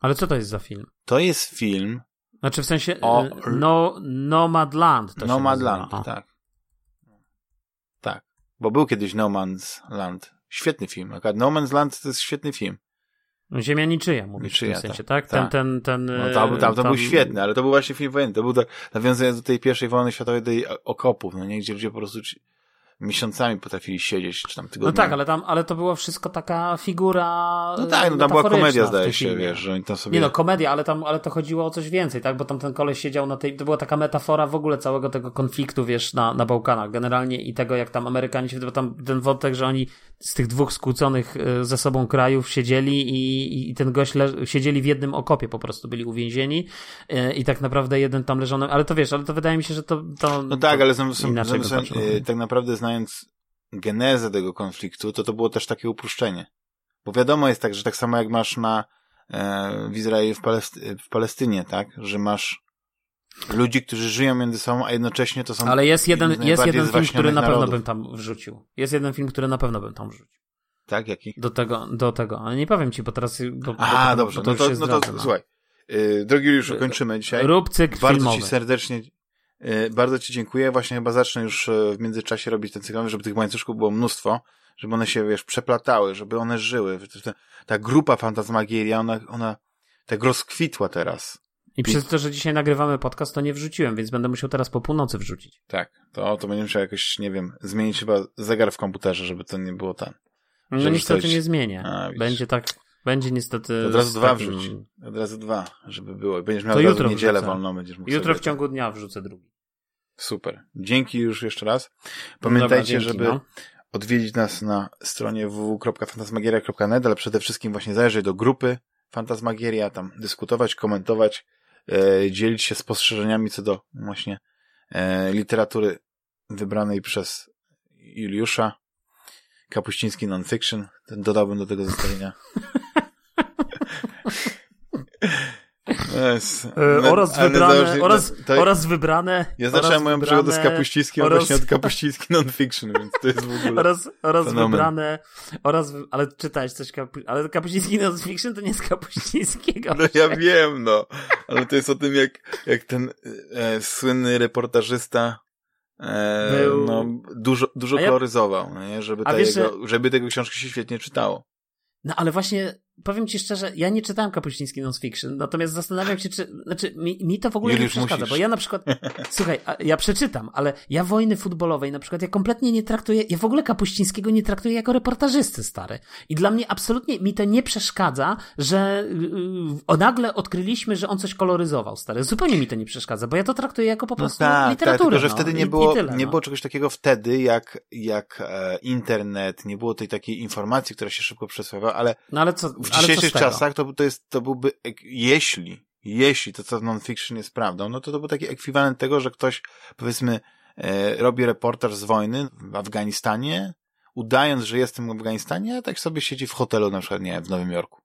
S2: Ale co to jest za film?
S1: To jest film
S2: Znaczy w sensie
S1: O-
S2: y, no, Nomadland to
S1: Nomadland, tak. Tak. Bo był kiedyś No Man's Land. Świetny film. No Man's Land to jest świetny film.
S2: Ziemia niczyja, mówisz
S1: Niczyja,
S2: w tym sensie,
S1: tak.
S2: tak?
S1: Tak.
S2: Ten, ten, ten...
S1: No to,
S2: y,
S1: tam, to
S2: tam-
S1: był świetny, ale to był właśnie film wojenny. To był do, nawiązanie do tej pierwszej wojny światowej, tej okopów, no nie? Gdzie ludzie po prostu miesiącami potrafili siedzieć, czy tam
S2: No
S1: tygodniami.
S2: tak, ale tam, ale to była wszystko taka figura
S1: No tak, no tam była komedia, zdaje się,
S2: filmie.
S1: wiesz, że oni tam sobie...
S2: Nie no, komedia, ale tam, ale to chodziło o coś więcej, tak? Bo tam ten koleś siedział na tej, to była taka metafora w ogóle całego tego konfliktu, wiesz, na, na Bałkanach generalnie i tego, jak tam Amerykanie się, bo tam ten wątek, że oni z tych dwóch skłóconych y, ze sobą krajów siedzieli i, i ten gość leż, siedzieli w jednym okopie po prostu, byli uwięzieni y, i tak naprawdę jeden tam leżał, na- ale to wiesz, ale to wydaje mi się, że to... to
S1: No tak,
S2: to
S1: ale zamysłem,
S2: inaczej patrzył.
S1: y, tak naprawdę znając genezę tego konfliktu, to to było też takie uproszczenie. Bo wiadomo jest tak, że tak samo jak masz na e, w Izraelu, w, Palesty, w Palestynie, tak, że masz ludzi, którzy żyją między sobą, a jednocześnie to są
S2: Ale jest jeden, jest jeden film, który na pewno
S1: narodów.
S2: bym tam wrzucił. Jest jeden film, który na pewno bym tam wrzucił.
S1: Tak, jaki?
S2: Do tego, do tego. Ale nie powiem ci, bo teraz... Bo,
S1: dobrze,
S2: bo
S1: no to,
S2: już się
S1: no to słuchaj. Y, drogi Juliuszu, kończymy dzisiaj.
S2: Rób cykl
S1: Bardzo
S2: filmowy.
S1: Ci serdecznie, bardzo Ci dziękuję. Właśnie chyba zacznę już y, w międzyczasie robić ten cykl, żeby tych łańcuszków było mnóstwo, żeby one się, wiesz, przeplatały, żeby one żyły. Ta, grupa Fantasmagieria, ona, ona tak rozkwitła teraz.
S2: I przez to, że dzisiaj nagrywamy podcast, to nie wrzuciłem, więc będę musiał teraz po północy wrzucić.
S1: Tak, to, to będzie musiał jakoś, nie wiem, zmienić chyba zegar w komputerze, żeby to nie było ten.
S2: No niestety
S1: coś-
S2: nie zmienię.
S1: A,
S2: będzie tak, będzie niestety...
S1: Od razu dwa wrzuć. Od razu dwa, żeby było. Będziesz miał
S2: To jutro
S1: niedzielę
S2: wrzucę.
S1: wolną, będziesz mógł
S2: Jutro w ciągu dnia wrzucę drugi.
S1: Super. Dzięki już jeszcze raz.
S2: Dobra,
S1: Pamiętajcie,
S2: dzięki,
S1: żeby
S2: no.
S1: odwiedzić nas na stronie www.fantasmagieria.net, ale przede wszystkim właśnie zajrzeć do grupy Fantasmagieria, tam dyskutować, komentować, e, dzielić się spostrzeżeniami co do właśnie e, literatury wybranej przez Juliusza. Kapuściński nonfiction. Dodałbym do tego zestawienia. Yes. No,
S2: oraz wybrane, oraz,
S1: to-
S2: oraz wybrane...
S1: ja zacząłem moją przygodę z
S2: wybrane-
S1: Kapuścińskim
S2: oraz-
S1: właśnie od Kapuściński nonfiction, więc to jest w ogóle...
S2: Oraz, oraz
S1: Fenomen.
S2: wybrane, oraz, ale czytałeś coś, kapu, ale Kapuściński non-fiction to nie jest Kapuścińskiego.
S1: No ja wiem, no. Ale to jest o tym, jak, jak ten e, słynny reportażysta e,
S2: Był-
S1: no, dużo, dużo
S2: ja-
S1: koloryzował, no nie? Żeby, ta
S2: wiesz,
S1: jego, żeby tego książki się świetnie czytało.
S2: No ale właśnie powiem ci szczerze, ja nie czytałem Kapuściński non-fiction, natomiast zastanawiam się, czy, znaczy, mi, mi to w ogóle Juliusz nie przeszkadza, musisz. bo ja na przykład, słuchaj, ja przeczytam, ale ja wojny futbolowej na przykład, ja kompletnie nie traktuję, ja w ogóle Kapuścińskiego nie traktuję jako reportażysty, stary. I dla mnie absolutnie mi to nie przeszkadza, że yy, nagle odkryliśmy, że on coś koloryzował, stary. Zupełnie mi to nie przeszkadza, bo ja to traktuję jako po no prostu no tak, literaturę. Tak,
S1: że no, wtedy nie, było, tyle, nie no. było czegoś takiego wtedy, jak, jak e, internet, nie było tej takiej informacji, która się szybko przesuwała, ale,
S2: no ale co,
S1: w dzisiejszych czasach to, to, jest, to byłby, jeśli, jeśli to co w non-fiction jest prawdą, no to to był taki ekwiwalent tego, że ktoś, powiedzmy, e, robi reportaż z wojny w Afganistanie, udając, że jestem w Afganistanie, a tak sobie siedzi w hotelu na przykład, nie w Nowym Jorku.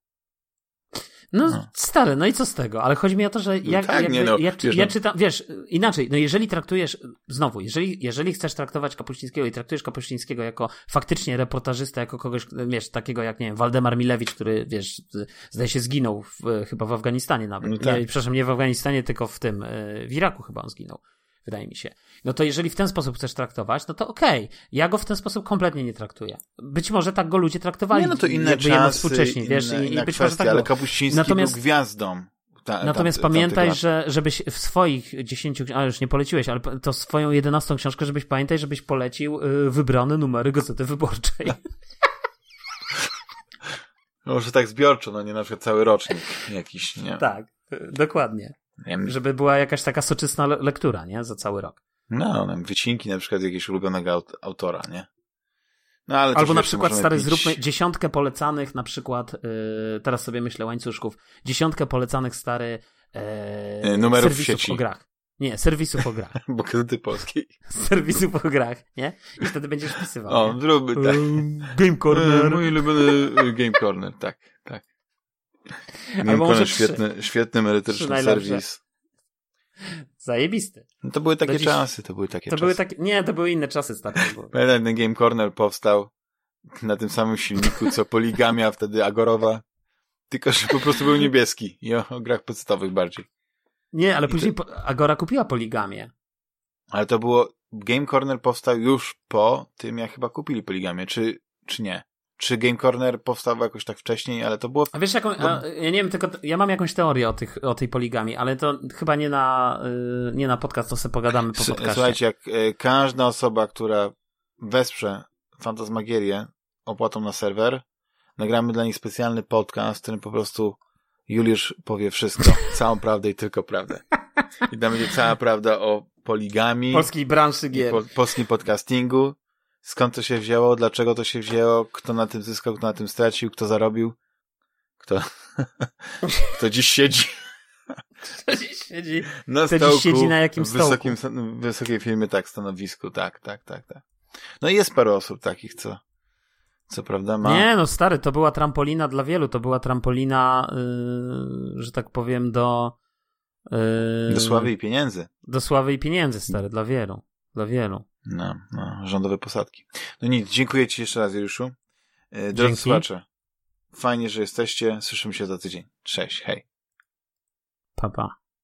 S2: No, no, stary, no i co z tego? Ale chodzi mi o to, że jak, no tak, jakby, nie no, ja, wiesz, ja no. czytam, wiesz, inaczej, no jeżeli traktujesz, znowu, jeżeli, jeżeli chcesz traktować Kapuścińskiego i traktujesz Kapuścińskiego jako faktycznie reportażysta, jako kogoś, wiesz, takiego jak, nie wiem, Waldemar Milewicz, który, wiesz, zdaje się zginął w, chyba w Afganistanie nawet. No tak. nie, przepraszam, nie w Afganistanie, tylko w tym, e, w Iraku chyba on zginął wydaje mi się. No to jeżeli w ten sposób chcesz traktować, no to okej. Okay. Ja go w ten sposób kompletnie nie traktuję. Być może tak go ludzie traktowali.
S1: Nie, no to inne czasy, współcześnie, inne, wiesz, i, być kwestia, może tak ale Kapuściński Natomiast, był gwiazdą.
S2: Ta, Natomiast ta, pamiętaj, że żebyś w swoich dziesięciu, a już nie poleciłeś, ale to swoją jedenastą książkę, żebyś pamiętaj, żebyś polecił y, wybrane numery Gazety Wyborczej.
S1: Może tak zbiorczo, no nie na przykład cały rocznik jakiś, nie?
S2: Tak, y, dokładnie. Wiem. Żeby była jakaś taka soczystna lektura, nie? Za cały rok.
S1: No, no wycinki na przykład jakiegoś ulubionego autora, nie? No, ale
S2: Albo na przykład, stary, pić... zróbmy dziesiątkę polecanych, na przykład, yy, teraz sobie myślę łańcuszków, dziesiątkę polecanych, stary, yy,
S1: numerów w sieci.
S2: o grach. Nie, serwisów o grach.
S1: Bo kiedy polskiej.
S2: Serwisów o grach, nie? I wtedy będziesz wpisywał.
S1: O, zróbmy tak.
S2: Game Corner.
S1: Mój ulubiony Game Corner, tak, tak. Corner, świetny, świetny merytoryczny serwis.
S2: Zajebisty.
S1: No to były takie dziś... czasy, to były takie
S2: to
S1: czasy.
S2: Były takie... Nie, to były inne czasy, stary.
S1: Pamiętam, ten Game Corner powstał na tym samym silniku, co Poligamia, wtedy Agorowa, tylko, że po prostu był niebieski i o, o grach podstawowych bardziej.
S2: Nie, ale I później to... Agora kupiła Poligamię.
S1: Ale to było, Game Corner powstał już po tym, jak chyba kupili Poligamię, czy, czy nie? Czy Game Corner powstał jakoś tak wcześniej, ale to było...
S2: A wiesz jaką, ja nie wiem, tylko ja mam jakąś teorię o, tych, o tej poligami, ale to chyba nie na, y, nie na podcast, to sobie pogadamy po podcaście.
S1: Słuchajcie, jak y, każda osoba, która wesprze Fantasmagierię opłatą na serwer, nagramy dla nich specjalny podcast, w którym po prostu Juliusz powie wszystko, całą prawdę i tylko prawdę. I tam będzie cała prawda o poligami.
S2: Polskiej branży gier. Po,
S1: polskim podcastingu skąd to się wzięło, dlaczego to się wzięło, kto na tym zyskał, kto na tym stracił, kto zarobił, kto, kto dziś siedzi.
S2: Kto dziś siedzi? Na kto stołku, dziś siedzi na jakim stołku?
S1: W wysokim, wysokiej firmie, tak, stanowisku, tak, tak, tak, tak. No i jest parę osób takich, co, co prawda ma...
S2: Nie, no stary, to była trampolina dla wielu, to była trampolina, yy, że tak powiem, do...
S1: Yy, do sławy i pieniędzy.
S2: Do sławy i pieniędzy, stary, dla wielu, dla wielu.
S1: No, no, rządowe posadki. No nic, dziękuję Ci jeszcze raz, Juliuszu. E, drodzy Dzięki. słuchacze, fajnie, że jesteście. Słyszymy się za tydzień. Cześć, hej.
S2: Pa, pa.